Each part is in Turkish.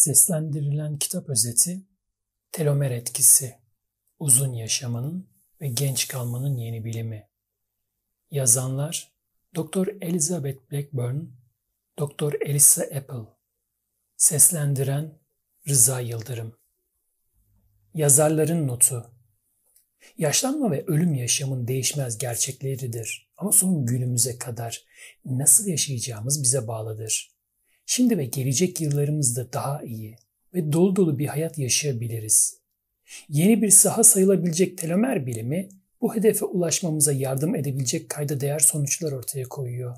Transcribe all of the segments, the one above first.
Seslendirilen kitap özeti Telomer etkisi Uzun yaşamanın ve genç kalmanın yeni bilimi Yazanlar Dr. Elizabeth Blackburn Dr. Elisa Apple Seslendiren Rıza Yıldırım Yazarların notu Yaşlanma ve ölüm yaşamın değişmez gerçekleridir ama son günümüze kadar nasıl yaşayacağımız bize bağlıdır. Şimdi ve gelecek yıllarımızda daha iyi ve dolu dolu bir hayat yaşayabiliriz. Yeni bir saha sayılabilecek telomer bilimi bu hedefe ulaşmamıza yardım edebilecek kayda değer sonuçlar ortaya koyuyor.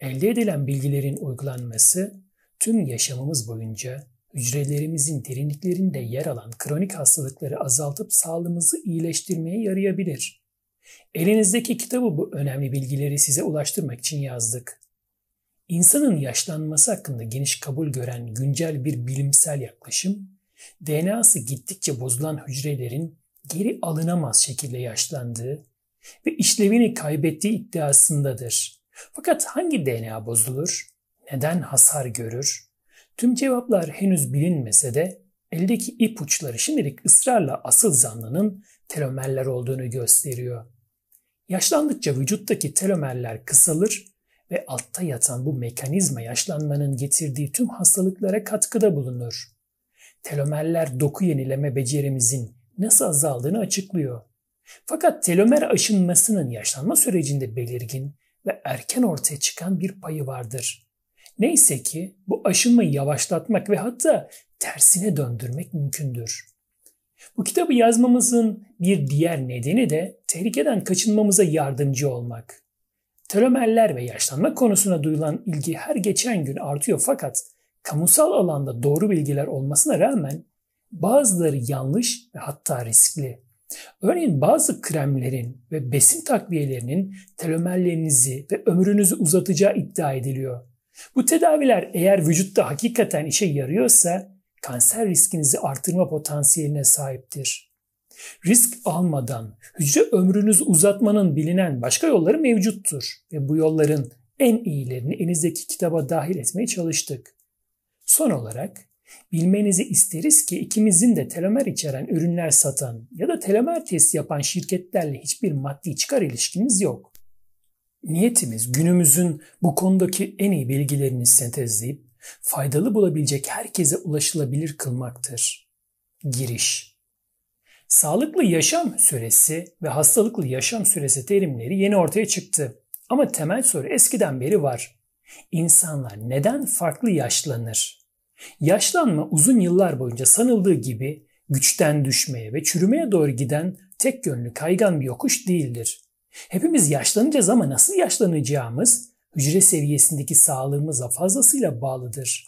Elde edilen bilgilerin uygulanması tüm yaşamımız boyunca hücrelerimizin derinliklerinde yer alan kronik hastalıkları azaltıp sağlığımızı iyileştirmeye yarayabilir. Elinizdeki kitabı bu önemli bilgileri size ulaştırmak için yazdık. İnsanın yaşlanması hakkında geniş kabul gören güncel bir bilimsel yaklaşım, DNA'sı gittikçe bozulan hücrelerin geri alınamaz şekilde yaşlandığı ve işlevini kaybettiği iddiasındadır. Fakat hangi DNA bozulur? Neden hasar görür? Tüm cevaplar henüz bilinmese de eldeki ipuçları şimdilik ısrarla asıl zanlının telomerler olduğunu gösteriyor. Yaşlandıkça vücuttaki telomerler kısalır ve altta yatan bu mekanizma yaşlanmanın getirdiği tüm hastalıklara katkıda bulunur. Telomerler doku yenileme becerimizin nasıl azaldığını açıklıyor. Fakat telomer aşınmasının yaşlanma sürecinde belirgin ve erken ortaya çıkan bir payı vardır. Neyse ki bu aşınmayı yavaşlatmak ve hatta tersine döndürmek mümkündür. Bu kitabı yazmamızın bir diğer nedeni de tehlikeden kaçınmamıza yardımcı olmak. Telomerler ve yaşlanma konusuna duyulan ilgi her geçen gün artıyor fakat kamusal alanda doğru bilgiler olmasına rağmen bazıları yanlış ve hatta riskli. Örneğin bazı kremlerin ve besin takviyelerinin telomerlerinizi ve ömrünüzü uzatacağı iddia ediliyor. Bu tedaviler eğer vücutta hakikaten işe yarıyorsa kanser riskinizi artırma potansiyeline sahiptir. Risk almadan hücre ömrünüzü uzatmanın bilinen başka yolları mevcuttur ve bu yolların en iyilerini elinizdeki kitaba dahil etmeye çalıştık. Son olarak bilmenizi isteriz ki ikimizin de telomer içeren ürünler satan ya da telomer test yapan şirketlerle hiçbir maddi çıkar ilişkimiz yok. Niyetimiz günümüzün bu konudaki en iyi bilgilerini sentezleyip faydalı bulabilecek herkese ulaşılabilir kılmaktır. Giriş Sağlıklı yaşam süresi ve hastalıklı yaşam süresi terimleri yeni ortaya çıktı. Ama temel soru eskiden beri var. İnsanlar neden farklı yaşlanır? Yaşlanma uzun yıllar boyunca sanıldığı gibi güçten düşmeye ve çürümeye doğru giden tek yönlü kaygan bir yokuş değildir. Hepimiz yaşlanacağız ama nasıl yaşlanacağımız hücre seviyesindeki sağlığımıza fazlasıyla bağlıdır.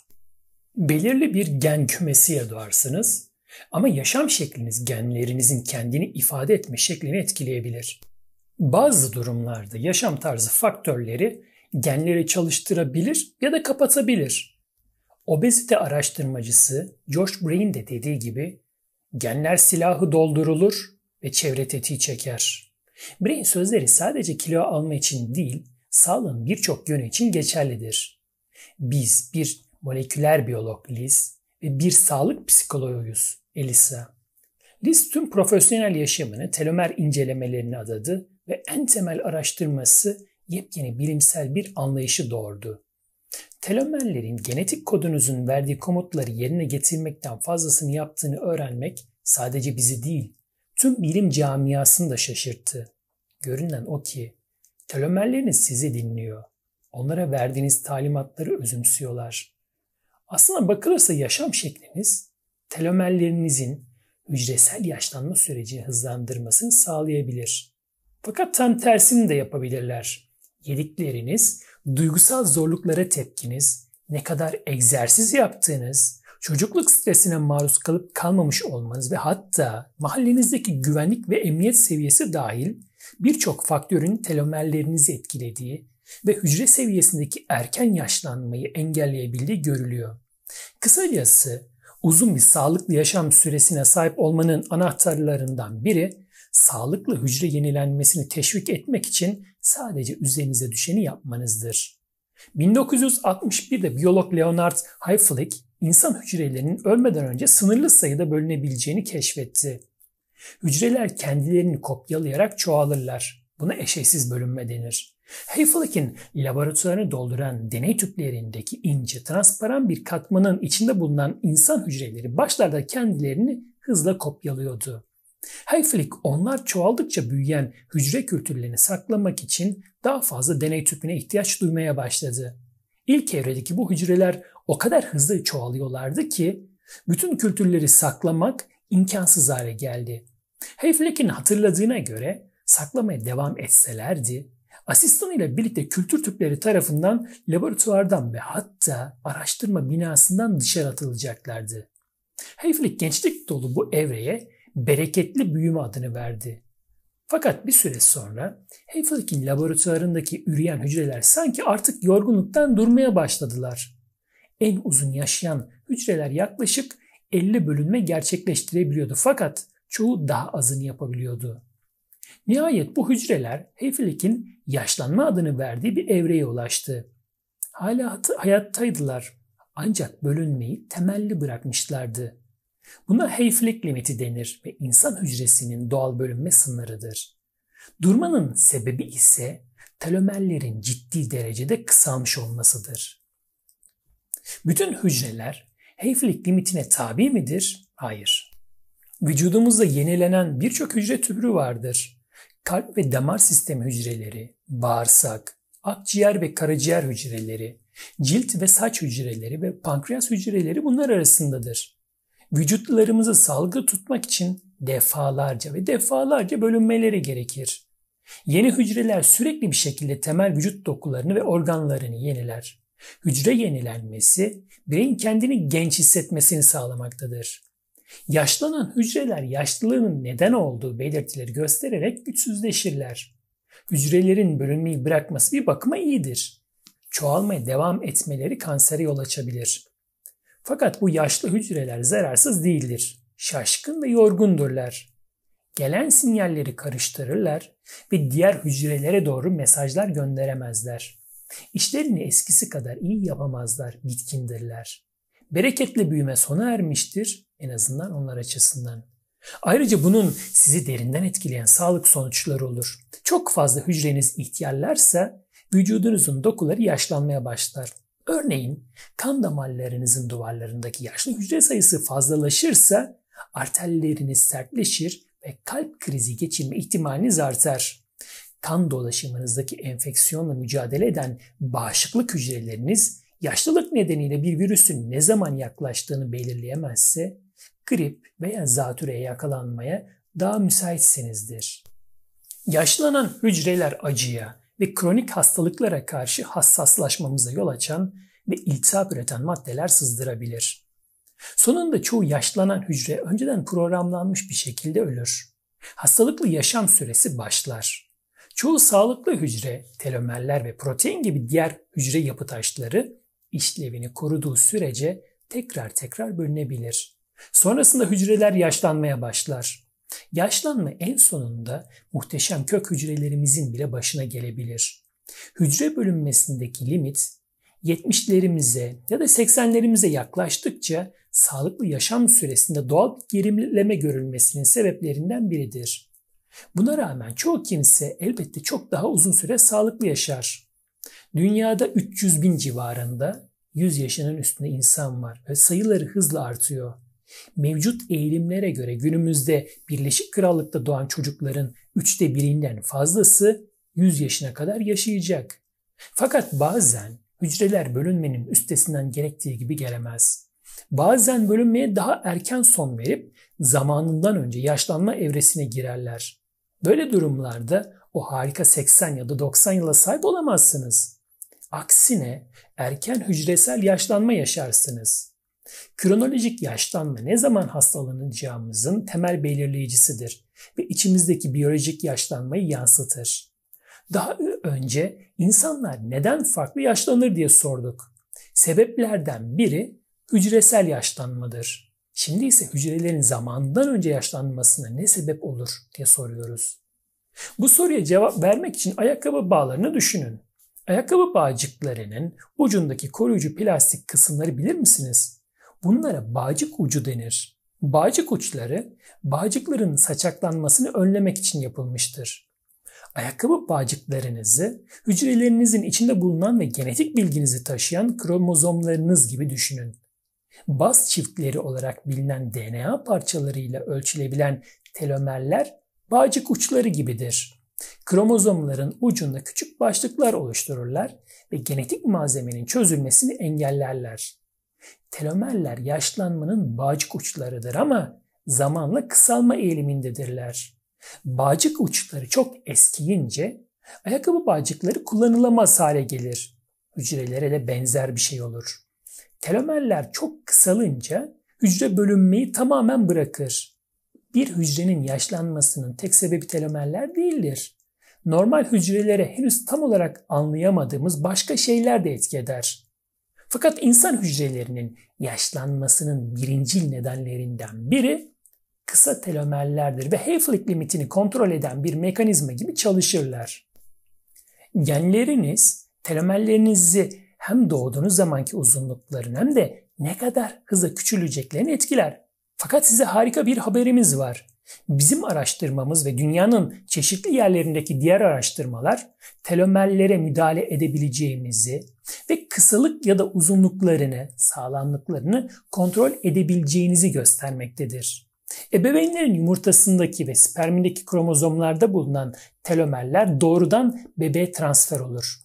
Belirli bir gen kümesiyle doğarsınız ama yaşam şekliniz genlerinizin kendini ifade etme şeklini etkileyebilir. Bazı durumlarda yaşam tarzı faktörleri genleri çalıştırabilir ya da kapatabilir. Obezite araştırmacısı Josh Brain de dediği gibi genler silahı doldurulur ve çevre tetiği çeker. Brain sözleri sadece kilo alma için değil, sağlığın birçok yönü için geçerlidir. Biz bir moleküler biyolog Liz ve bir sağlık psikoloğuyuz Elisa. Liz tüm profesyonel yaşamını telomer incelemelerine adadı ve en temel araştırması yepyeni bilimsel bir anlayışı doğurdu. Telomerlerin genetik kodunuzun verdiği komutları yerine getirmekten fazlasını yaptığını öğrenmek sadece bizi değil, tüm bilim camiasını da şaşırttı. Görünen o ki telomerleriniz sizi dinliyor. Onlara verdiğiniz talimatları özümsüyorlar. Aslına bakılırsa yaşam şekliniz telomerlerinizin hücresel yaşlanma sürecini hızlandırmasını sağlayabilir. Fakat tam tersini de yapabilirler. Yedikleriniz, duygusal zorluklara tepkiniz, ne kadar egzersiz yaptığınız, çocukluk stresine maruz kalıp kalmamış olmanız ve hatta mahallenizdeki güvenlik ve emniyet seviyesi dahil birçok faktörün telomerlerinizi etkilediği ve hücre seviyesindeki erken yaşlanmayı engelleyebildiği görülüyor. Kısacası uzun bir sağlıklı yaşam süresine sahip olmanın anahtarlarından biri sağlıklı hücre yenilenmesini teşvik etmek için sadece üzerinize düşeni yapmanızdır. 1961'de biyolog Leonard Hayflick insan hücrelerinin ölmeden önce sınırlı sayıda bölünebileceğini keşfetti. Hücreler kendilerini kopyalayarak çoğalırlar. Buna eşeğsiz bölünme denir. Hayflick'in laboratuvarını dolduran deney tüplerindeki ince, transparan bir katmanın içinde bulunan insan hücreleri başlarda kendilerini hızla kopyalıyordu. Hayflick onlar çoğaldıkça büyüyen hücre kültürlerini saklamak için daha fazla deney tüpüne ihtiyaç duymaya başladı. İlk evredeki bu hücreler o kadar hızlı çoğalıyorlardı ki bütün kültürleri saklamak imkansız hale geldi. Hayflick'in hatırladığına göre saklamaya devam etselerdi, asistanıyla birlikte kültür tüpleri tarafından laboratuvardan ve hatta araştırma binasından dışarı atılacaklardı. Hayflick gençlik dolu bu evreye bereketli büyüme adını verdi. Fakat bir süre sonra Hayflick'in laboratuvarındaki üreyen hücreler sanki artık yorgunluktan durmaya başladılar. En uzun yaşayan hücreler yaklaşık 50 bölünme gerçekleştirebiliyordu fakat çoğu daha azını yapabiliyordu. Nihayet bu hücreler Hayflick'in yaşlanma adını verdiği bir evreye ulaştı. Hala hayattaydılar ancak bölünmeyi temelli bırakmışlardı. Buna Hayflick limiti denir ve insan hücresinin doğal bölünme sınırıdır. Durmanın sebebi ise telomerlerin ciddi derecede kısalmış olmasıdır. Bütün hücreler Hayflick limitine tabi midir? Hayır. Vücudumuzda yenilenen birçok hücre türü vardır. Kalp ve damar sistemi hücreleri, bağırsak, akciğer ve karaciğer hücreleri, cilt ve saç hücreleri ve pankreas hücreleri bunlar arasındadır. Vücutlarımızı salgı tutmak için defalarca ve defalarca bölünmeleri gerekir. Yeni hücreler sürekli bir şekilde temel vücut dokularını ve organlarını yeniler. Hücre yenilenmesi bireyin kendini genç hissetmesini sağlamaktadır. Yaşlanan hücreler yaşlılığının neden olduğu belirtileri göstererek güçsüzleşirler. Hücrelerin bölünmeyi bırakması bir bakıma iyidir. Çoğalmaya devam etmeleri kansere yol açabilir. Fakat bu yaşlı hücreler zararsız değildir. Şaşkın ve yorgundurlar. Gelen sinyalleri karıştırırlar ve diğer hücrelere doğru mesajlar gönderemezler. İşlerini eskisi kadar iyi yapamazlar, bitkindirler. Bereketli büyüme sona ermiştir en azından onlar açısından. Ayrıca bunun sizi derinden etkileyen sağlık sonuçları olur. Çok fazla hücreniz ihtiyarlarsa vücudunuzun dokuları yaşlanmaya başlar. Örneğin kan damarlarınızın duvarlarındaki yaşlı hücre sayısı fazlalaşırsa arterleriniz sertleşir ve kalp krizi geçirme ihtimaliniz artar. Kan dolaşımınızdaki enfeksiyonla mücadele eden bağışıklık hücreleriniz yaşlılık nedeniyle bir virüsün ne zaman yaklaştığını belirleyemezse grip veya zatürreye yakalanmaya daha müsaitsinizdir. Yaşlanan hücreler acıya, ve kronik hastalıklara karşı hassaslaşmamıza yol açan ve iltihap üreten maddeler sızdırabilir. Sonunda çoğu yaşlanan hücre önceden programlanmış bir şekilde ölür. Hastalıklı yaşam süresi başlar. Çoğu sağlıklı hücre, telomerler ve protein gibi diğer hücre yapı taşları işlevini koruduğu sürece tekrar tekrar bölünebilir. Sonrasında hücreler yaşlanmaya başlar. Yaşlanma en sonunda muhteşem kök hücrelerimizin bile başına gelebilir. Hücre bölünmesindeki limit 70'lerimize ya da 80'lerimize yaklaştıkça sağlıklı yaşam süresinde doğal gerileme görülmesinin sebeplerinden biridir. Buna rağmen çoğu kimse elbette çok daha uzun süre sağlıklı yaşar. Dünyada 300 bin civarında 100 yaşının üstünde insan var ve sayıları hızla artıyor. Mevcut eğilimlere göre günümüzde Birleşik Krallık'ta doğan çocukların üçte birinden fazlası 100 yaşına kadar yaşayacak. Fakat bazen hücreler bölünmenin üstesinden gerektiği gibi gelemez. Bazen bölünmeye daha erken son verip zamanından önce yaşlanma evresine girerler. Böyle durumlarda o harika 80 ya da 90 yıla sahip olamazsınız. Aksine erken hücresel yaşlanma yaşarsınız. Kronolojik yaşlanma ne zaman hastalanacağımızın temel belirleyicisidir ve içimizdeki biyolojik yaşlanmayı yansıtır. Daha önce insanlar neden farklı yaşlanır diye sorduk. Sebeplerden biri hücresel yaşlanmadır. Şimdi ise hücrelerin zamandan önce yaşlanmasına ne sebep olur diye soruyoruz. Bu soruya cevap vermek için ayakkabı bağlarını düşünün. Ayakkabı bağcıklarının ucundaki koruyucu plastik kısımları bilir misiniz? Bunlara bağcık ucu denir. Bağcık uçları bağcıkların saçaklanmasını önlemek için yapılmıştır. Ayakkabı bağcıklarınızı hücrelerinizin içinde bulunan ve genetik bilginizi taşıyan kromozomlarınız gibi düşünün. Baz çiftleri olarak bilinen DNA parçalarıyla ölçülebilen telomerler bağcık uçları gibidir. Kromozomların ucunda küçük başlıklar oluştururlar ve genetik malzemenin çözülmesini engellerler. Telomerler yaşlanmanın bağcık uçlarıdır ama zamanla kısalma eğilimindedirler. Bağcık uçları çok eskiyince ayakkabı bağcıkları kullanılamaz hale gelir. Hücrelere de benzer bir şey olur. Telomerler çok kısalınca hücre bölünmeyi tamamen bırakır. Bir hücrenin yaşlanmasının tek sebebi telomerler değildir. Normal hücrelere henüz tam olarak anlayamadığımız başka şeyler de etki eder. Fakat insan hücrelerinin yaşlanmasının birincil nedenlerinden biri kısa telomerlerdir ve Hayflick limitini kontrol eden bir mekanizma gibi çalışırlar. Genleriniz telomerlerinizi hem doğduğunuz zamanki uzunlukların hem de ne kadar hızla küçüleceklerini etkiler. Fakat size harika bir haberimiz var. Bizim araştırmamız ve dünyanın çeşitli yerlerindeki diğer araştırmalar telomerlere müdahale edebileceğimizi ve kısalık ya da uzunluklarını, sağlamlıklarını kontrol edebileceğinizi göstermektedir. Ebeveynlerin yumurtasındaki ve spermindeki kromozomlarda bulunan telomerler doğrudan bebeğe transfer olur.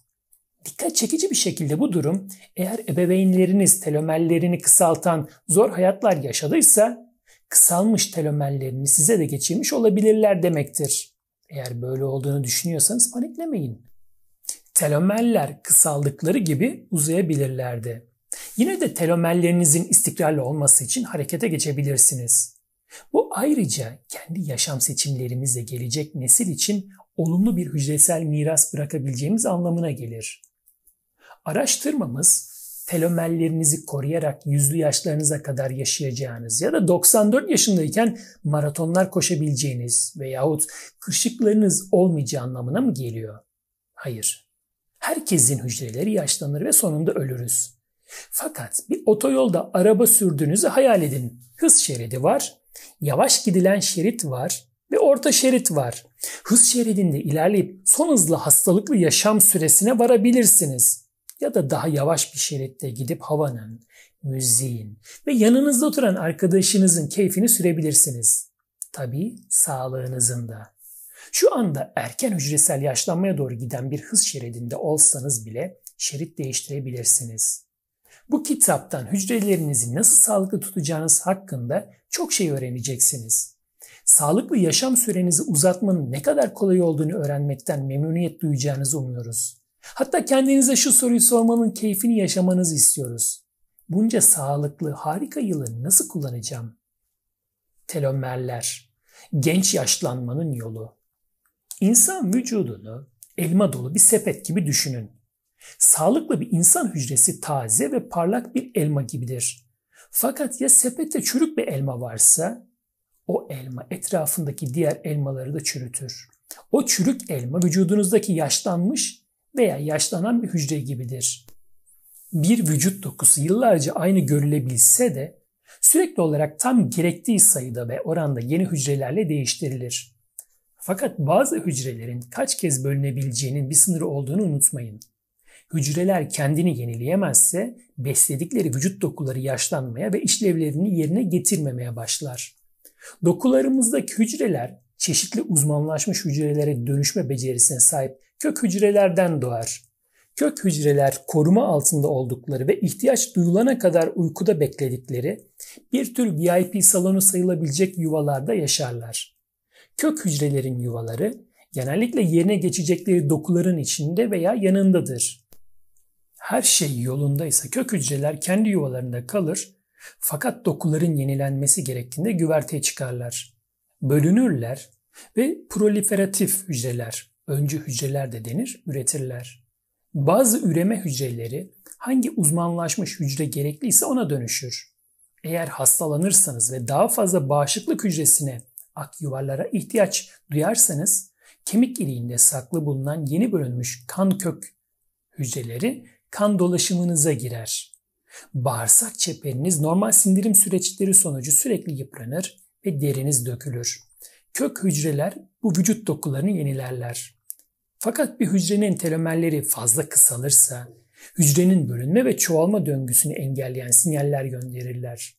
Dikkat çekici bir şekilde bu durum eğer ebeveynleriniz telomerlerini kısaltan zor hayatlar yaşadıysa kısalmış telomerlerini size de geçirmiş olabilirler demektir. Eğer böyle olduğunu düşünüyorsanız paniklemeyin. Telomerler kısaldıkları gibi uzayabilirlerdi. Yine de telomerlerinizin istikrarlı olması için harekete geçebilirsiniz. Bu ayrıca kendi yaşam seçimlerimizle gelecek nesil için olumlu bir hücresel miras bırakabileceğimiz anlamına gelir. Araştırmamız telomerlerinizi koruyarak yüzlü yaşlarınıza kadar yaşayacağınız ya da 94 yaşındayken maratonlar koşabileceğiniz veyahut kırışıklarınız olmayacağı anlamına mı geliyor? Hayır. Herkesin hücreleri yaşlanır ve sonunda ölürüz. Fakat bir otoyolda araba sürdüğünüzü hayal edin. Hız şeridi var, yavaş gidilen şerit var ve orta şerit var. Hız şeridinde ilerleyip son hızlı hastalıklı yaşam süresine varabilirsiniz ya da daha yavaş bir şeritte gidip havanın, müziğin ve yanınızda oturan arkadaşınızın keyfini sürebilirsiniz. Tabii sağlığınızın da. Şu anda erken hücresel yaşlanmaya doğru giden bir hız şeridinde olsanız bile şerit değiştirebilirsiniz. Bu kitaptan hücrelerinizi nasıl sağlıklı tutacağınız hakkında çok şey öğreneceksiniz. Sağlıklı yaşam sürenizi uzatmanın ne kadar kolay olduğunu öğrenmekten memnuniyet duyacağınızı umuyoruz. Hatta kendinize şu soruyu sormanın keyfini yaşamanızı istiyoruz. Bunca sağlıklı, harika yılı nasıl kullanacağım? Telomerler, genç yaşlanmanın yolu. İnsan vücudunu elma dolu bir sepet gibi düşünün. Sağlıklı bir insan hücresi taze ve parlak bir elma gibidir. Fakat ya sepette çürük bir elma varsa o elma etrafındaki diğer elmaları da çürütür. O çürük elma vücudunuzdaki yaşlanmış veya yaşlanan bir hücre gibidir. Bir vücut dokusu yıllarca aynı görülebilse de sürekli olarak tam gerektiği sayıda ve oranda yeni hücrelerle değiştirilir. Fakat bazı hücrelerin kaç kez bölünebileceğinin bir sınırı olduğunu unutmayın. Hücreler kendini yenileyemezse besledikleri vücut dokuları yaşlanmaya ve işlevlerini yerine getirmemeye başlar. Dokularımızdaki hücreler çeşitli uzmanlaşmış hücrelere dönüşme becerisine sahip kök hücrelerden doğar. Kök hücreler koruma altında oldukları ve ihtiyaç duyulana kadar uykuda bekledikleri bir tür VIP salonu sayılabilecek yuvalarda yaşarlar. Kök hücrelerin yuvaları genellikle yerine geçecekleri dokuların içinde veya yanındadır. Her şey yolundaysa kök hücreler kendi yuvalarında kalır fakat dokuların yenilenmesi gerektiğinde güverteye çıkarlar. Bölünürler ve proliferatif hücreler öncü hücreler de denir, üretirler. Bazı üreme hücreleri hangi uzmanlaşmış hücre gerekliyse ona dönüşür. Eğer hastalanırsanız ve daha fazla bağışıklık hücresine, ak yuvarlara ihtiyaç duyarsanız kemik iliğinde saklı bulunan yeni bölünmüş kan kök hücreleri kan dolaşımınıza girer. Bağırsak çeperiniz normal sindirim süreçleri sonucu sürekli yıpranır ve deriniz dökülür. Kök hücreler bu vücut dokularını yenilerler. Fakat bir hücrenin telomerleri fazla kısalırsa hücrenin bölünme ve çoğalma döngüsünü engelleyen sinyaller gönderirler.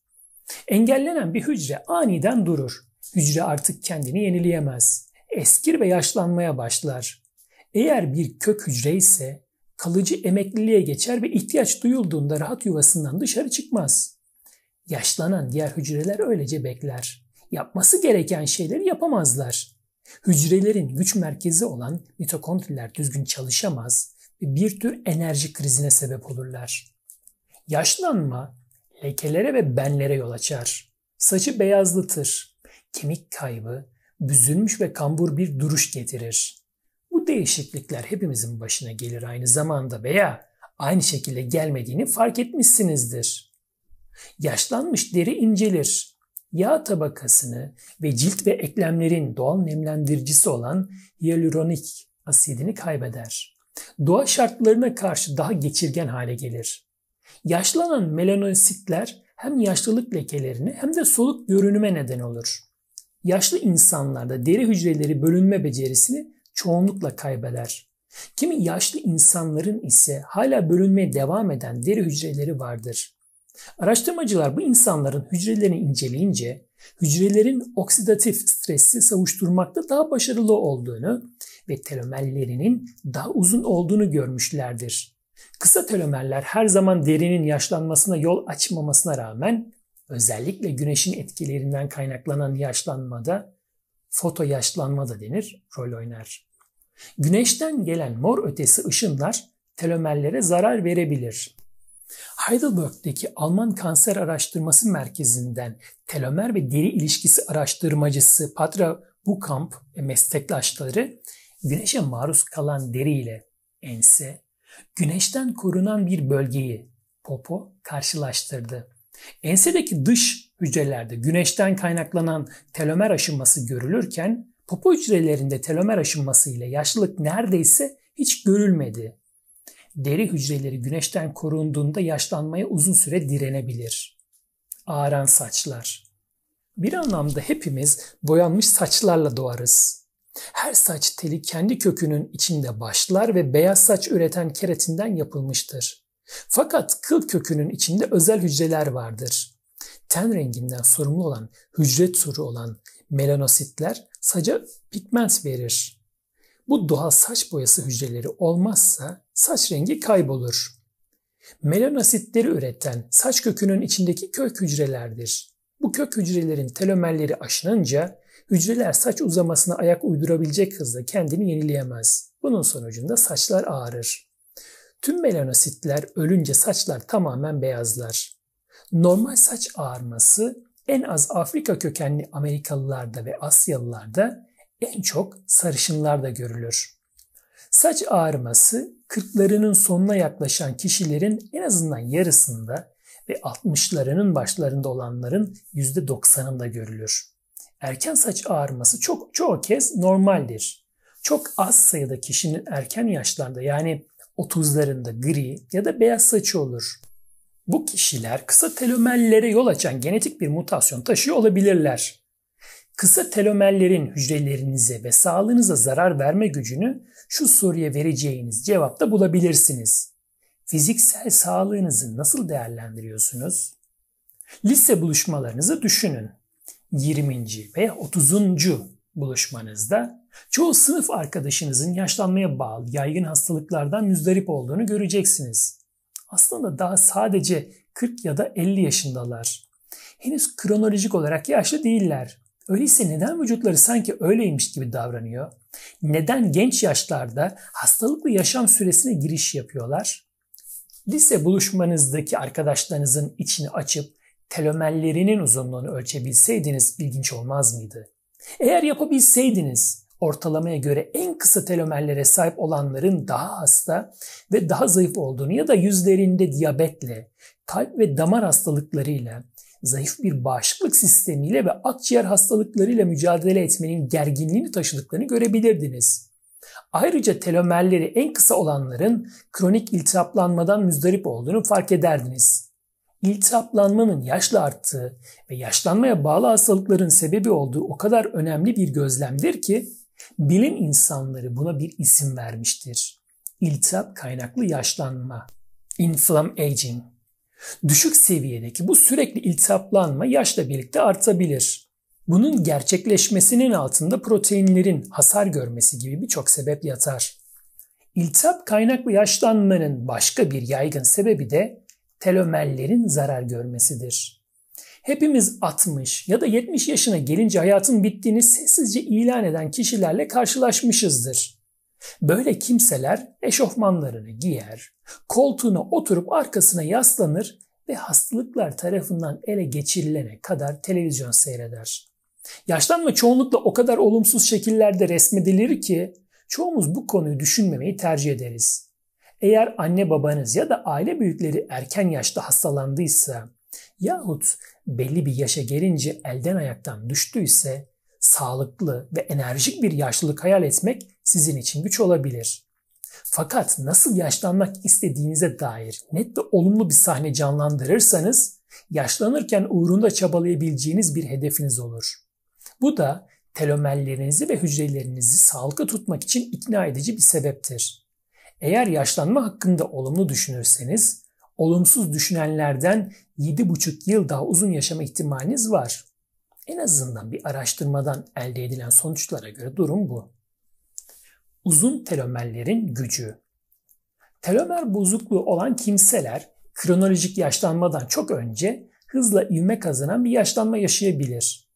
Engellenen bir hücre aniden durur. Hücre artık kendini yenileyemez. Eskir ve yaşlanmaya başlar. Eğer bir kök hücre ise kalıcı emekliliğe geçer ve ihtiyaç duyulduğunda rahat yuvasından dışarı çıkmaz. Yaşlanan diğer hücreler öylece bekler. Yapması gereken şeyleri yapamazlar. Hücrelerin güç merkezi olan mitokondriler düzgün çalışamaz ve bir tür enerji krizine sebep olurlar. Yaşlanma lekelere ve benlere yol açar. Saçı beyazlatır. Kemik kaybı, büzülmüş ve kambur bir duruş getirir. Bu değişiklikler hepimizin başına gelir aynı zamanda veya aynı şekilde gelmediğini fark etmişsinizdir. Yaşlanmış deri incelir. Yağ tabakasını ve cilt ve eklemlerin doğal nemlendiricisi olan hyaluronik asidini kaybeder. Doğa şartlarına karşı daha geçirgen hale gelir. Yaşlanan melanositler hem yaşlılık lekelerini hem de soluk görünüme neden olur. Yaşlı insanlarda deri hücreleri bölünme becerisini çoğunlukla kaybeder. Kimi yaşlı insanların ise hala bölünmeye devam eden deri hücreleri vardır. Araştırmacılar bu insanların hücrelerini inceleyince hücrelerin oksidatif stresi savuşturmakta daha başarılı olduğunu ve telomerlerinin daha uzun olduğunu görmüşlerdir. Kısa telomerler her zaman derinin yaşlanmasına yol açmamasına rağmen özellikle güneşin etkilerinden kaynaklanan yaşlanmada foto yaşlanma da denir, rol oynar. Güneşten gelen mor ötesi ışınlar telomerlere zarar verebilir. Heidelberg'deki Alman Kanser Araştırması Merkezi'nden telomer ve deri ilişkisi araştırmacısı Patra Bukamp ve meslektaşları güneşe maruz kalan deri ile ense, güneşten korunan bir bölgeyi popo karşılaştırdı. Ensedeki dış hücrelerde güneşten kaynaklanan telomer aşınması görülürken popo hücrelerinde telomer aşınması ile yaşlılık neredeyse hiç görülmedi. Deri hücreleri güneşten korunduğunda yaşlanmaya uzun süre direnebilir. Ağaran saçlar. Bir anlamda hepimiz boyanmış saçlarla doğarız. Her saç teli kendi kökünün içinde başlar ve beyaz saç üreten keratinden yapılmıştır. Fakat kıl kökünün içinde özel hücreler vardır. Ten renginden sorumlu olan hücre turu olan melanositler saça pigment verir. Bu doğal saç boyası hücreleri olmazsa saç rengi kaybolur. Melanositleri üreten saç kökünün içindeki kök hücrelerdir. Bu kök hücrelerin telomerleri aşınınca hücreler saç uzamasına ayak uydurabilecek hızla kendini yenileyemez. Bunun sonucunda saçlar ağarır. Tüm melanositler ölünce saçlar tamamen beyazlar. Normal saç ağarması en az Afrika kökenli Amerikalılarda ve Asyalılarda en çok sarışınlarda görülür. Saç ağarması kırklarının sonuna yaklaşan kişilerin en azından yarısında ve 60'larının başlarında olanların %90'ında görülür. Erken saç ağarması çok çoğu kez normaldir. Çok az sayıda kişinin erken yaşlarda yani 30'larında gri ya da beyaz saçı olur. Bu kişiler kısa telomerlere yol açan genetik bir mutasyon taşıyor olabilirler. Kısa telomerlerin hücrelerinize ve sağlığınıza zarar verme gücünü şu soruya vereceğiniz cevapta bulabilirsiniz. Fiziksel sağlığınızı nasıl değerlendiriyorsunuz? Lise buluşmalarınızı düşünün. 20. veya 30. buluşmanızda çoğu sınıf arkadaşınızın yaşlanmaya bağlı yaygın hastalıklardan müzdarip olduğunu göreceksiniz. Aslında daha sadece 40 ya da 50 yaşındalar. Henüz kronolojik olarak yaşlı değiller. Öyleyse neden vücutları sanki öyleymiş gibi davranıyor? Neden genç yaşlarda hastalıklı yaşam süresine giriş yapıyorlar? Lise buluşmanızdaki arkadaşlarınızın içini açıp telomerlerinin uzunluğunu ölçebilseydiniz ilginç olmaz mıydı? Eğer yapabilseydiniz ortalamaya göre en kısa telomerlere sahip olanların daha hasta ve daha zayıf olduğunu ya da yüzlerinde diyabetle, kalp ve damar hastalıklarıyla, zayıf bir bağışıklık sistemiyle ve akciğer hastalıklarıyla mücadele etmenin gerginliğini taşıdıklarını görebilirdiniz. Ayrıca telomerleri en kısa olanların kronik iltihaplanmadan müzdarip olduğunu fark ederdiniz. iltihaplanmanın yaşla arttığı ve yaşlanmaya bağlı hastalıkların sebebi olduğu o kadar önemli bir gözlemdir ki bilim insanları buna bir isim vermiştir. İltihap kaynaklı yaşlanma, inflam aging. Düşük seviyedeki bu sürekli iltihaplanma yaşla birlikte artabilir. Bunun gerçekleşmesinin altında proteinlerin hasar görmesi gibi birçok sebep yatar. İltihap kaynaklı yaşlanmanın başka bir yaygın sebebi de telomerlerin zarar görmesidir. Hepimiz 60 ya da 70 yaşına gelince hayatın bittiğini sessizce ilan eden kişilerle karşılaşmışızdır. Böyle kimseler eşofmanlarını giyer, koltuğuna oturup arkasına yaslanır ve hastalıklar tarafından ele geçirilene kadar televizyon seyreder. Yaşlanma çoğunlukla o kadar olumsuz şekillerde resmedilir ki çoğumuz bu konuyu düşünmemeyi tercih ederiz. Eğer anne babanız ya da aile büyükleri erken yaşta hastalandıysa yahut belli bir yaşa gelince elden ayaktan düştüyse sağlıklı ve enerjik bir yaşlılık hayal etmek sizin için güç olabilir. Fakat nasıl yaşlanmak istediğinize dair net ve olumlu bir sahne canlandırırsanız yaşlanırken uğrunda çabalayabileceğiniz bir hedefiniz olur. Bu da telomerlerinizi ve hücrelerinizi sağlıklı tutmak için ikna edici bir sebeptir. Eğer yaşlanma hakkında olumlu düşünürseniz, olumsuz düşünenlerden 7,5 yıl daha uzun yaşama ihtimaliniz var. En azından bir araştırmadan elde edilen sonuçlara göre durum bu. Uzun telomerlerin gücü. Telomer bozukluğu olan kimseler kronolojik yaşlanmadan çok önce hızla ivme kazanan bir yaşlanma yaşayabilir.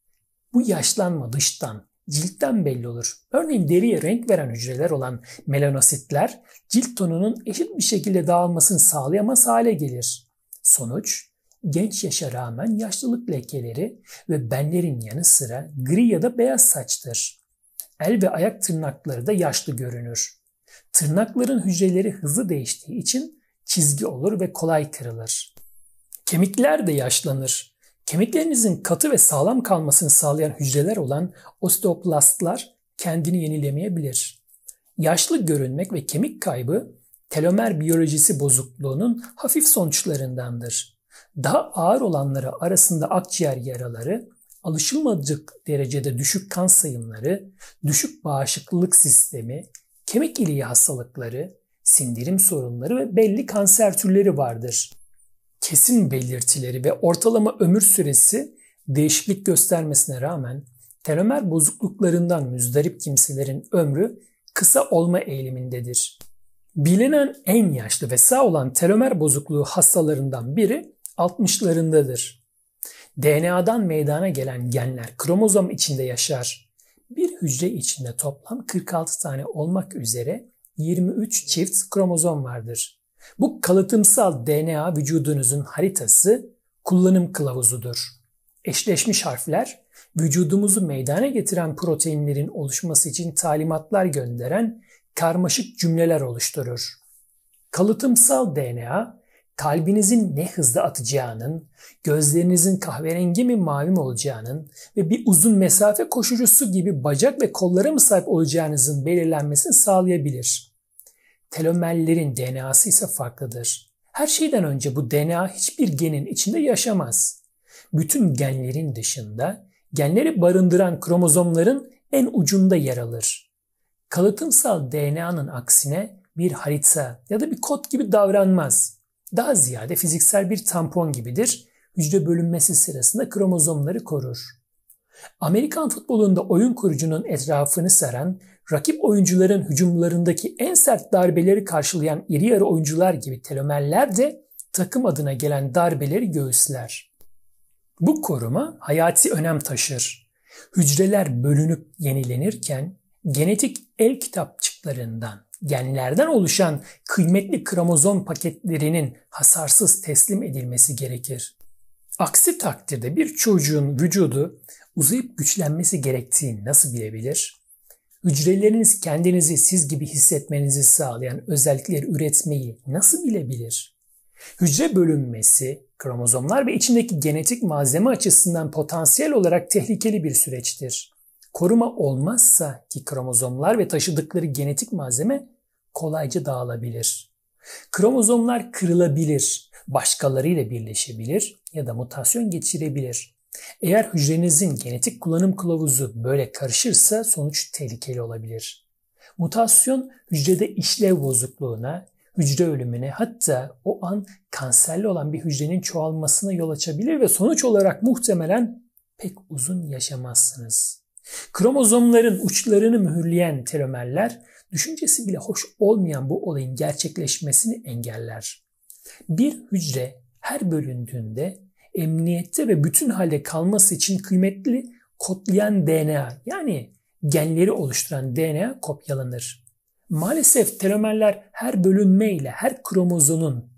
Bu yaşlanma dıştan, ciltten belli olur. Örneğin deriye renk veren hücreler olan melanositler cilt tonunun eşit bir şekilde dağılmasını sağlayamaz hale gelir. Sonuç, genç yaşa rağmen yaşlılık lekeleri ve benlerin yanı sıra gri ya da beyaz saçtır. El ve ayak tırnakları da yaşlı görünür. Tırnakların hücreleri hızlı değiştiği için çizgi olur ve kolay kırılır. Kemikler de yaşlanır. Kemiklerinizin katı ve sağlam kalmasını sağlayan hücreler olan osteoplastlar kendini yenilemeyebilir. Yaşlı görünmek ve kemik kaybı telomer biyolojisi bozukluğunun hafif sonuçlarındandır. Daha ağır olanları arasında akciğer yaraları, alışılmadık derecede düşük kan sayımları, düşük bağışıklık sistemi, kemik iliği hastalıkları, sindirim sorunları ve belli kanser türleri vardır kesin belirtileri ve ortalama ömür süresi değişiklik göstermesine rağmen telomer bozukluklarından müzdarip kimselerin ömrü kısa olma eğilimindedir. Bilinen en yaşlı ve sağ olan telomer bozukluğu hastalarından biri 60'larındadır. DNA'dan meydana gelen genler kromozom içinde yaşar. Bir hücre içinde toplam 46 tane olmak üzere 23 çift kromozom vardır. Bu kalıtımsal DNA vücudunuzun haritası kullanım kılavuzudur. Eşleşmiş harfler vücudumuzu meydana getiren proteinlerin oluşması için talimatlar gönderen karmaşık cümleler oluşturur. Kalıtımsal DNA kalbinizin ne hızda atacağının, gözlerinizin kahverengi mi mavi mi olacağının ve bir uzun mesafe koşucusu gibi bacak ve kollara mı sahip olacağınızın belirlenmesini sağlayabilir. Telomerlerin DNA'sı ise farklıdır. Her şeyden önce bu DNA hiçbir genin içinde yaşamaz. Bütün genlerin dışında genleri barındıran kromozomların en ucunda yer alır. Kalıtımsal DNA'nın aksine bir harita ya da bir kod gibi davranmaz. Daha ziyade fiziksel bir tampon gibidir. Hücre bölünmesi sırasında kromozomları korur. Amerikan futbolunda oyun kurucunun etrafını saran rakip oyuncuların hücumlarındaki en sert darbeleri karşılayan iri yarı oyuncular gibi telomerler de takım adına gelen darbeleri göğüsler. Bu koruma hayati önem taşır. Hücreler bölünüp yenilenirken genetik el kitapçıklarından, genlerden oluşan kıymetli kromozom paketlerinin hasarsız teslim edilmesi gerekir. Aksi takdirde bir çocuğun vücudu uzayıp güçlenmesi gerektiğini nasıl bilebilir? Hücreleriniz kendinizi siz gibi hissetmenizi sağlayan özellikleri üretmeyi nasıl bilebilir? Hücre bölünmesi, kromozomlar ve içindeki genetik malzeme açısından potansiyel olarak tehlikeli bir süreçtir. Koruma olmazsa ki kromozomlar ve taşıdıkları genetik malzeme kolayca dağılabilir. Kromozomlar kırılabilir, başkalarıyla birleşebilir ya da mutasyon geçirebilir. Eğer hücrenizin genetik kullanım kılavuzu böyle karışırsa sonuç tehlikeli olabilir. Mutasyon hücrede işlev bozukluğuna, hücre ölümüne hatta o an kanserli olan bir hücrenin çoğalmasına yol açabilir ve sonuç olarak muhtemelen pek uzun yaşamazsınız. Kromozomların uçlarını mühürleyen telomerler düşüncesi bile hoş olmayan bu olayın gerçekleşmesini engeller. Bir hücre her bölündüğünde emniyette ve bütün halde kalması için kıymetli kodlayan DNA yani genleri oluşturan DNA kopyalanır. Maalesef telomerler her bölünme ile her kromozomun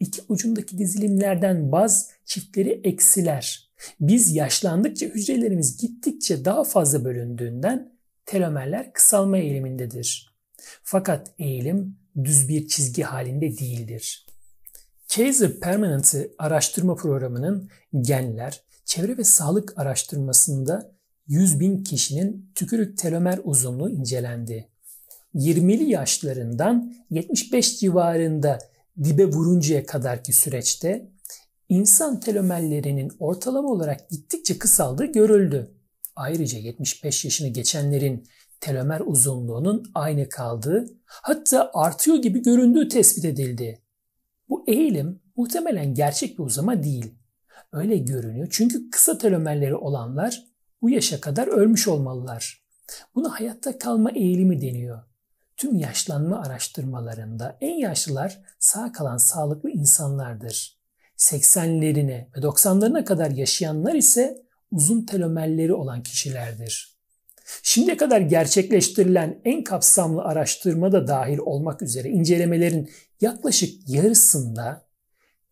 iki ucundaki dizilimlerden baz çiftleri eksiler. Biz yaşlandıkça hücrelerimiz gittikçe daha fazla bölündüğünden telomerler kısalma eğilimindedir. Fakat eğilim düz bir çizgi halinde değildir. Kaiser Permanent'ı araştırma programının genler, çevre ve sağlık araştırmasında 100 bin kişinin tükürük telomer uzunluğu incelendi. 20'li yaşlarından 75 civarında dibe vuruncaya kadarki süreçte insan telomerlerinin ortalama olarak gittikçe kısaldığı görüldü. Ayrıca 75 yaşını geçenlerin telomer uzunluğunun aynı kaldığı hatta artıyor gibi göründüğü tespit edildi. Bu eğilim muhtemelen gerçek bir uzama değil. Öyle görünüyor çünkü kısa telomerleri olanlar bu yaşa kadar ölmüş olmalılar. Buna hayatta kalma eğilimi deniyor. Tüm yaşlanma araştırmalarında en yaşlılar sağ kalan sağlıklı insanlardır. 80'lerine ve 90'larına kadar yaşayanlar ise uzun telomerleri olan kişilerdir. Şimdiye kadar gerçekleştirilen en kapsamlı araştırma da dahil olmak üzere incelemelerin yaklaşık yarısında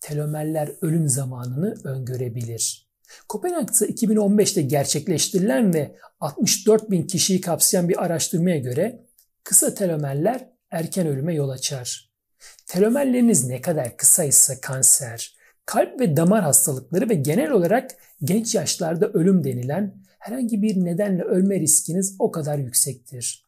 telomerler ölüm zamanını öngörebilir. Kopenhag'da 2015'te gerçekleştirilen ve 64 bin kişiyi kapsayan bir araştırmaya göre kısa telomerler erken ölüme yol açar. Telomerleriniz ne kadar kısaysa kanser, kalp ve damar hastalıkları ve genel olarak genç yaşlarda ölüm denilen herhangi bir nedenle ölme riskiniz o kadar yüksektir.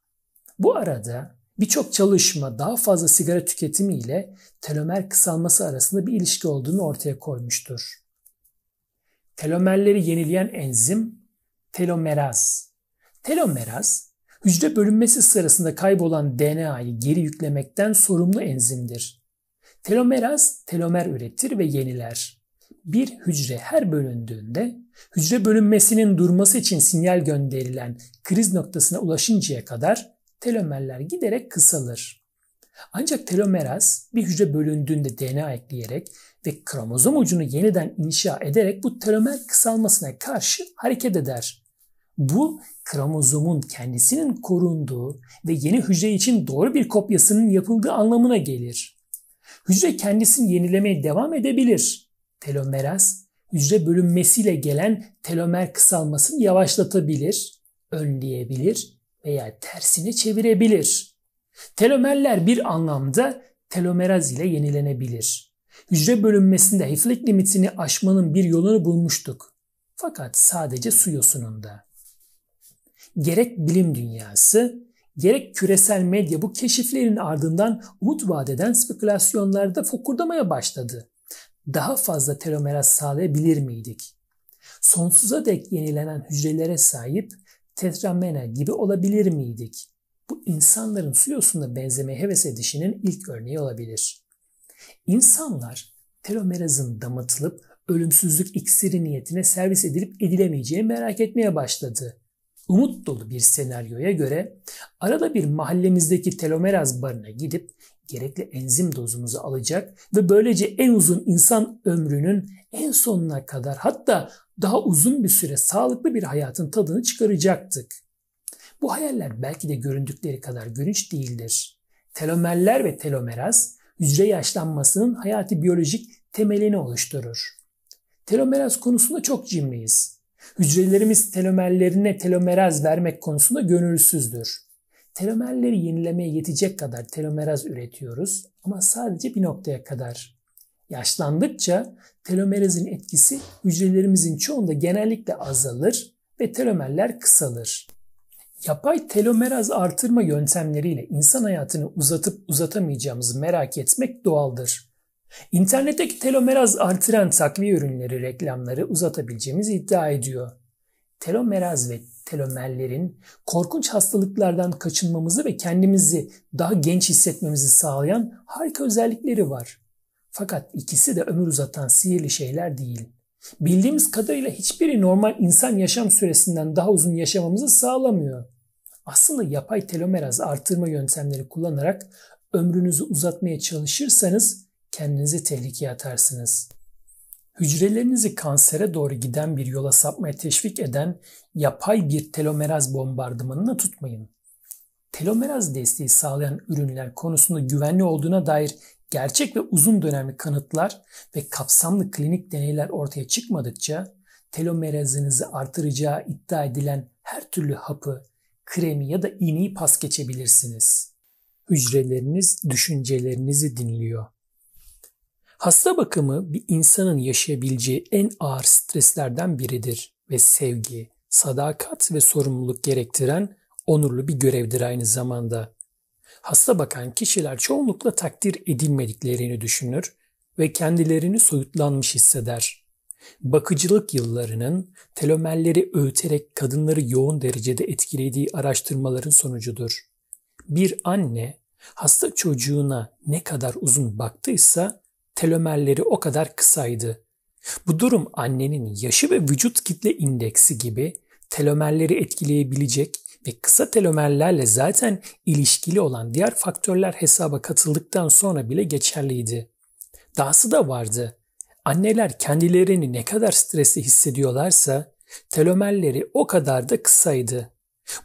Bu arada birçok çalışma daha fazla sigara tüketimi ile telomer kısalması arasında bir ilişki olduğunu ortaya koymuştur. Telomerleri yenileyen enzim telomeraz. Telomeraz, hücre bölünmesi sırasında kaybolan DNA'yı geri yüklemekten sorumlu enzimdir. Telomeraz telomer üretir ve yeniler. Bir hücre her bölündüğünde hücre bölünmesinin durması için sinyal gönderilen kriz noktasına ulaşıncaya kadar telomerler giderek kısalır. Ancak telomeraz bir hücre bölündüğünde DNA ekleyerek ve kromozom ucunu yeniden inşa ederek bu telomer kısalmasına karşı hareket eder. Bu kromozomun kendisinin korunduğu ve yeni hücre için doğru bir kopyasının yapıldığı anlamına gelir. Hücre kendisini yenilemeye devam edebilir. Telomeraz, hücre bölünmesiyle gelen telomer kısalmasını yavaşlatabilir, önleyebilir veya tersine çevirebilir. Telomerler bir anlamda telomeraz ile yenilenebilir. Hücre bölünmesinde hiflik limitini aşmanın bir yolunu bulmuştuk. Fakat sadece su yosununda. Gerek bilim dünyası, gerek küresel medya bu keşiflerin ardından umut vadeden spekülasyonlarda fokurdamaya başladı. Daha fazla telomeraz sağlayabilir miydik? Sonsuza dek yenilenen hücrelere sahip tetramena gibi olabilir miydik? Bu insanların su yosuna benzemeye heves edişinin ilk örneği olabilir. İnsanlar telomerazın damıtılıp ölümsüzlük iksiri niyetine servis edilip edilemeyeceğini merak etmeye başladı umut dolu bir senaryoya göre arada bir mahallemizdeki telomeraz barına gidip gerekli enzim dozumuzu alacak ve böylece en uzun insan ömrünün en sonuna kadar hatta daha uzun bir süre sağlıklı bir hayatın tadını çıkaracaktık. Bu hayaller belki de göründükleri kadar gülünç değildir. Telomerler ve telomeraz hücre yaşlanmasının hayati biyolojik temelini oluşturur. Telomeraz konusunda çok cimriyiz. Hücrelerimiz telomerlerine telomeraz vermek konusunda gönülsüzdür. Telomerleri yenilemeye yetecek kadar telomeraz üretiyoruz ama sadece bir noktaya kadar. Yaşlandıkça telomerazın etkisi hücrelerimizin çoğunda genellikle azalır ve telomerler kısalır. Yapay telomeraz artırma yöntemleriyle insan hayatını uzatıp uzatamayacağımızı merak etmek doğaldır. İnternetteki telomeraz artıran takviye ürünleri reklamları uzatabileceğimizi iddia ediyor. Telomeraz ve telomerlerin korkunç hastalıklardan kaçınmamızı ve kendimizi daha genç hissetmemizi sağlayan harika özellikleri var. Fakat ikisi de ömür uzatan sihirli şeyler değil. Bildiğimiz kadarıyla hiçbiri normal insan yaşam süresinden daha uzun yaşamamızı sağlamıyor. Aslında yapay telomeraz artırma yöntemleri kullanarak ömrünüzü uzatmaya çalışırsanız kendinizi tehlikeye atarsınız. Hücrelerinizi kansere doğru giden bir yola sapmaya teşvik eden yapay bir telomeraz bombardımanına tutmayın. Telomeraz desteği sağlayan ürünler konusunda güvenli olduğuna dair gerçek ve uzun dönemli kanıtlar ve kapsamlı klinik deneyler ortaya çıkmadıkça telomerazınızı artıracağı iddia edilen her türlü hapı, kremi ya da iğneyi pas geçebilirsiniz. Hücreleriniz düşüncelerinizi dinliyor. Hasta bakımı bir insanın yaşayabileceği en ağır streslerden biridir ve sevgi, sadakat ve sorumluluk gerektiren onurlu bir görevdir aynı zamanda. Hasta bakan kişiler çoğunlukla takdir edilmediklerini düşünür ve kendilerini soyutlanmış hisseder. Bakıcılık yıllarının telomerleri öğüterek kadınları yoğun derecede etkilediği araştırmaların sonucudur. Bir anne hasta çocuğuna ne kadar uzun baktıysa telomerleri o kadar kısaydı. Bu durum annenin yaşı ve vücut kitle indeksi gibi telomerleri etkileyebilecek ve kısa telomerlerle zaten ilişkili olan diğer faktörler hesaba katıldıktan sonra bile geçerliydi. Dahası da vardı. Anneler kendilerini ne kadar stresli hissediyorlarsa telomerleri o kadar da kısaydı.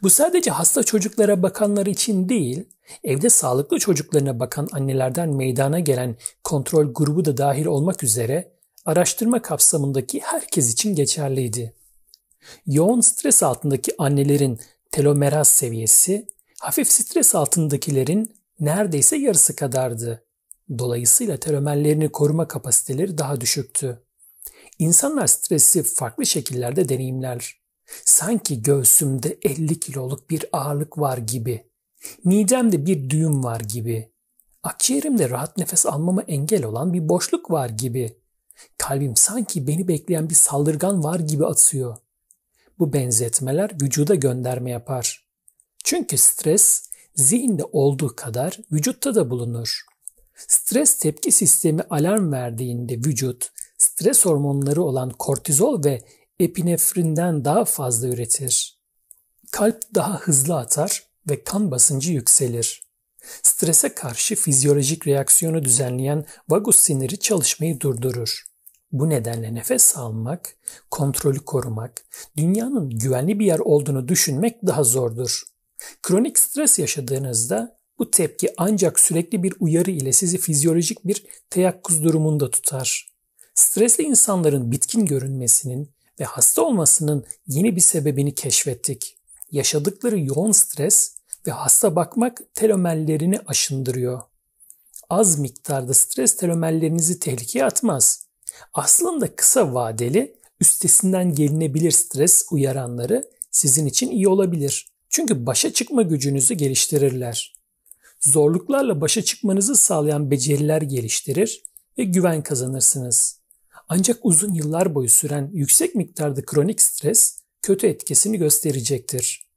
Bu sadece hasta çocuklara bakanlar için değil, evde sağlıklı çocuklarına bakan annelerden meydana gelen kontrol grubu da dahil olmak üzere araştırma kapsamındaki herkes için geçerliydi. Yoğun stres altındaki annelerin telomeraz seviyesi hafif stres altındakilerin neredeyse yarısı kadardı. Dolayısıyla telomerlerini koruma kapasiteleri daha düşüktü. İnsanlar stresi farklı şekillerde deneyimler. Sanki göğsümde 50 kiloluk bir ağırlık var gibi. Midemde bir düğüm var gibi. Akciğerimde rahat nefes almama engel olan bir boşluk var gibi. Kalbim sanki beni bekleyen bir saldırgan var gibi atıyor. Bu benzetmeler vücuda gönderme yapar. Çünkü stres zihinde olduğu kadar vücutta da bulunur. Stres tepki sistemi alarm verdiğinde vücut stres hormonları olan kortizol ve epinefrinden daha fazla üretir. Kalp daha hızlı atar ve kan basıncı yükselir. Strese karşı fizyolojik reaksiyonu düzenleyen vagus siniri çalışmayı durdurur. Bu nedenle nefes almak, kontrolü korumak, dünyanın güvenli bir yer olduğunu düşünmek daha zordur. Kronik stres yaşadığınızda bu tepki ancak sürekli bir uyarı ile sizi fizyolojik bir teyakkuz durumunda tutar. Stresli insanların bitkin görünmesinin ve hasta olmasının yeni bir sebebini keşfettik. Yaşadıkları yoğun stres ve hasta bakmak telomerlerini aşındırıyor. Az miktarda stres telomerlerinizi tehlikeye atmaz. Aslında kısa vadeli üstesinden gelinebilir stres uyaranları sizin için iyi olabilir. Çünkü başa çıkma gücünüzü geliştirirler. Zorluklarla başa çıkmanızı sağlayan beceriler geliştirir ve güven kazanırsınız. Ancak uzun yıllar boyu süren yüksek miktarda kronik stres kötü etkisini gösterecektir.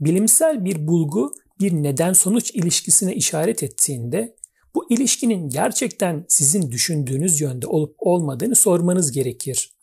Bilimsel bir bulgu bir neden-sonuç ilişkisine işaret ettiğinde bu ilişkinin gerçekten sizin düşündüğünüz yönde olup olmadığını sormanız gerekir.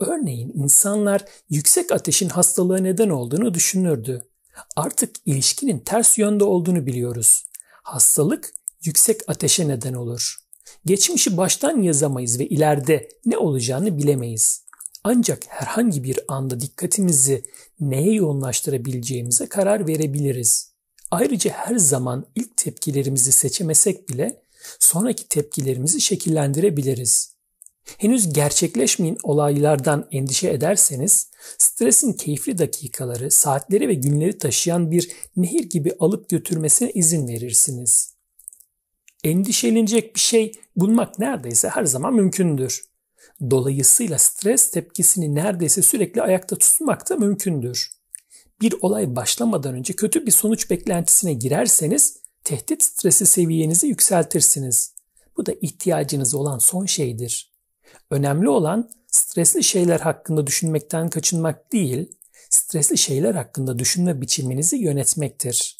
Örneğin insanlar yüksek ateşin hastalığa neden olduğunu düşünürdü. Artık ilişkinin ters yönde olduğunu biliyoruz. Hastalık yüksek ateşe neden olur. Geçmişi baştan yazamayız ve ileride ne olacağını bilemeyiz. Ancak herhangi bir anda dikkatimizi neye yoğunlaştırabileceğimize karar verebiliriz. Ayrıca her zaman ilk tepkilerimizi seçemesek bile sonraki tepkilerimizi şekillendirebiliriz. Henüz gerçekleşmeyen olaylardan endişe ederseniz stresin keyifli dakikaları, saatleri ve günleri taşıyan bir nehir gibi alıp götürmesine izin verirsiniz endişelenecek bir şey bulmak neredeyse her zaman mümkündür. Dolayısıyla stres tepkisini neredeyse sürekli ayakta tutmak da mümkündür. Bir olay başlamadan önce kötü bir sonuç beklentisine girerseniz tehdit stresi seviyenizi yükseltirsiniz. Bu da ihtiyacınız olan son şeydir. Önemli olan stresli şeyler hakkında düşünmekten kaçınmak değil, stresli şeyler hakkında düşünme biçiminizi yönetmektir.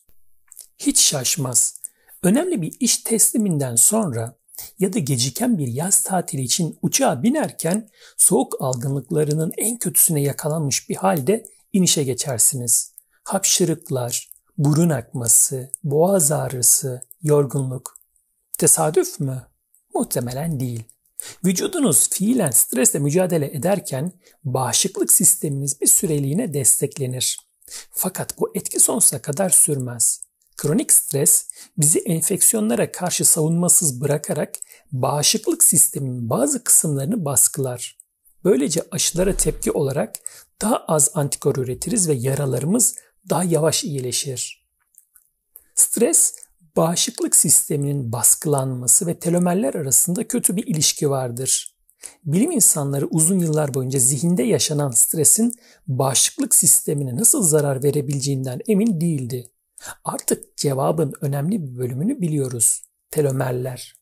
Hiç şaşmaz. Önemli bir iş tesliminden sonra ya da geciken bir yaz tatili için uçağa binerken soğuk algınlıklarının en kötüsüne yakalanmış bir halde inişe geçersiniz. Hapşırıklar, burun akması, boğaz ağrısı, yorgunluk. Tesadüf mü? Muhtemelen değil. Vücudunuz fiilen stresle mücadele ederken bağışıklık sisteminiz bir süreliğine desteklenir. Fakat bu etki sonsuza kadar sürmez. Kronik stres bizi enfeksiyonlara karşı savunmasız bırakarak bağışıklık sisteminin bazı kısımlarını baskılar. Böylece aşılara tepki olarak daha az antikor üretiriz ve yaralarımız daha yavaş iyileşir. Stres, bağışıklık sisteminin baskılanması ve telomerler arasında kötü bir ilişki vardır. Bilim insanları uzun yıllar boyunca zihinde yaşanan stresin bağışıklık sistemine nasıl zarar verebileceğinden emin değildi. Artık cevabın önemli bir bölümünü biliyoruz. Telomerler.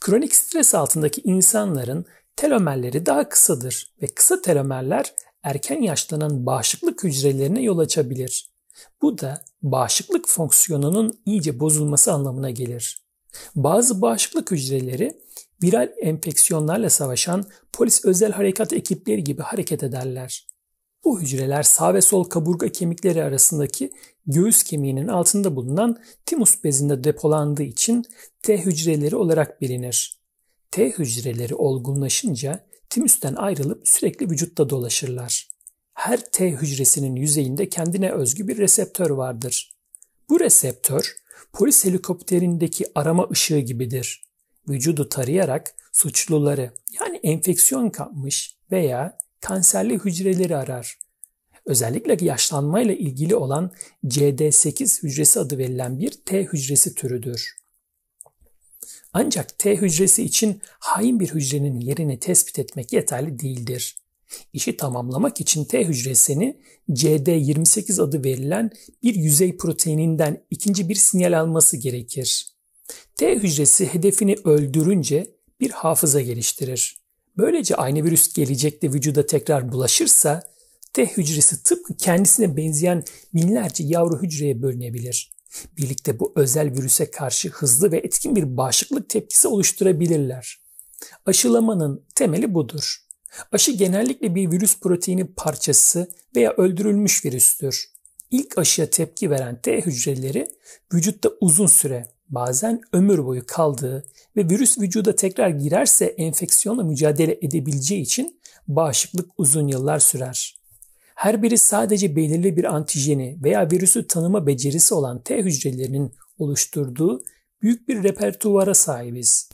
Kronik stres altındaki insanların telomerleri daha kısadır ve kısa telomerler erken yaşlanan bağışıklık hücrelerine yol açabilir. Bu da bağışıklık fonksiyonunun iyice bozulması anlamına gelir. Bazı bağışıklık hücreleri viral enfeksiyonlarla savaşan polis özel harekat ekipleri gibi hareket ederler. Bu hücreler sağ ve sol kaburga kemikleri arasındaki göğüs kemiğinin altında bulunan timus bezinde depolandığı için T hücreleri olarak bilinir. T hücreleri olgunlaşınca timüsten ayrılıp sürekli vücutta dolaşırlar. Her T hücresinin yüzeyinde kendine özgü bir reseptör vardır. Bu reseptör polis helikopterindeki arama ışığı gibidir. Vücudu tarayarak suçluları yani enfeksiyon kapmış veya kanserli hücreleri arar. Özellikle yaşlanmayla ilgili olan CD8 hücresi adı verilen bir T hücresi türüdür. Ancak T hücresi için hain bir hücrenin yerini tespit etmek yeterli değildir. İşi tamamlamak için T hücresini CD28 adı verilen bir yüzey proteininden ikinci bir sinyal alması gerekir. T hücresi hedefini öldürünce bir hafıza geliştirir. Böylece aynı virüs gelecekte vücuda tekrar bulaşırsa T hücresi tıpkı kendisine benzeyen binlerce yavru hücreye bölünebilir. Birlikte bu özel virüse karşı hızlı ve etkin bir bağışıklık tepkisi oluşturabilirler. Aşılamanın temeli budur. Aşı genellikle bir virüs proteini parçası veya öldürülmüş virüstür. İlk aşıya tepki veren T hücreleri vücutta uzun süre bazen ömür boyu kaldığı ve virüs vücuda tekrar girerse enfeksiyonla mücadele edebileceği için bağışıklık uzun yıllar sürer. Her biri sadece belirli bir antijeni veya virüsü tanıma becerisi olan T hücrelerinin oluşturduğu büyük bir repertuvara sahibiz.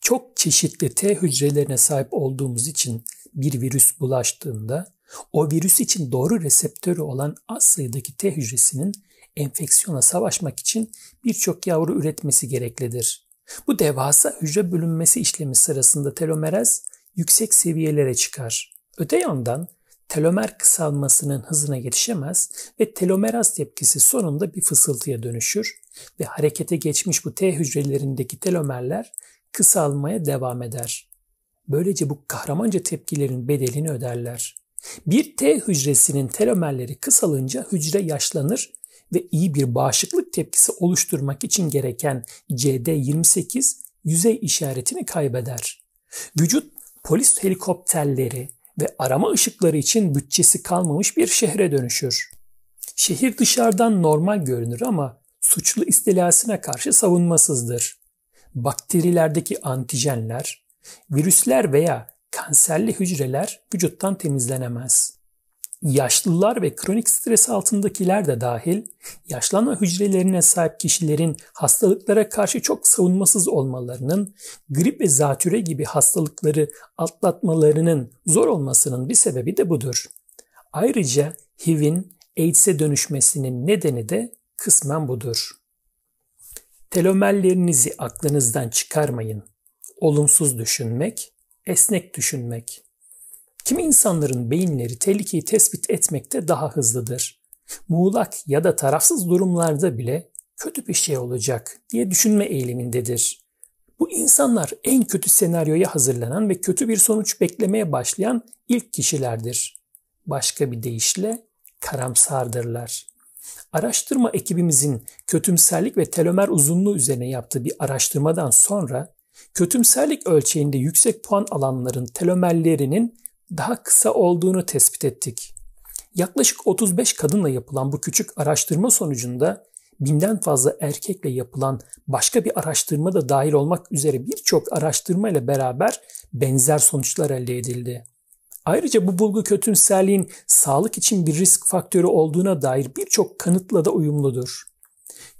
Çok çeşitli T hücrelerine sahip olduğumuz için bir virüs bulaştığında o virüs için doğru reseptörü olan az sayıdaki T hücresinin enfeksiyona savaşmak için birçok yavru üretmesi gereklidir. Bu devasa hücre bölünmesi işlemi sırasında telomeraz yüksek seviyelere çıkar. Öte yandan telomer kısalmasının hızına yetişemez ve telomeraz tepkisi sonunda bir fısıltıya dönüşür ve harekete geçmiş bu T hücrelerindeki telomerler kısalmaya devam eder. Böylece bu kahramanca tepkilerin bedelini öderler. Bir T hücresinin telomerleri kısalınca hücre yaşlanır ve iyi bir bağışıklık tepkisi oluşturmak için gereken CD28 yüzey işaretini kaybeder. Vücut polis helikopterleri ve arama ışıkları için bütçesi kalmamış bir şehre dönüşür. Şehir dışarıdan normal görünür ama suçlu istilasına karşı savunmasızdır. Bakterilerdeki antijenler, virüsler veya kanserli hücreler vücuttan temizlenemez. Yaşlılar ve kronik stres altındakiler de dahil, yaşlanma hücrelerine sahip kişilerin hastalıklara karşı çok savunmasız olmalarının, grip ve zatüre gibi hastalıkları atlatmalarının zor olmasının bir sebebi de budur. Ayrıca HIV'in AIDS'e dönüşmesinin nedeni de kısmen budur. Telomerlerinizi aklınızdan çıkarmayın. Olumsuz düşünmek, esnek düşünmek. Kimi insanların beyinleri tehlikeyi tespit etmekte daha hızlıdır. Muğlak ya da tarafsız durumlarda bile kötü bir şey olacak diye düşünme eğilimindedir. Bu insanlar en kötü senaryoya hazırlanan ve kötü bir sonuç beklemeye başlayan ilk kişilerdir. Başka bir deyişle karamsardırlar. Araştırma ekibimizin kötümserlik ve telomer uzunluğu üzerine yaptığı bir araştırmadan sonra kötümserlik ölçeğinde yüksek puan alanların telomerlerinin daha kısa olduğunu tespit ettik. Yaklaşık 35 kadınla yapılan bu küçük araştırma sonucunda binden fazla erkekle yapılan başka bir araştırma da dahil olmak üzere birçok araştırma ile beraber benzer sonuçlar elde edildi. Ayrıca bu bulgu kötümserliğin sağlık için bir risk faktörü olduğuna dair birçok kanıtla da uyumludur.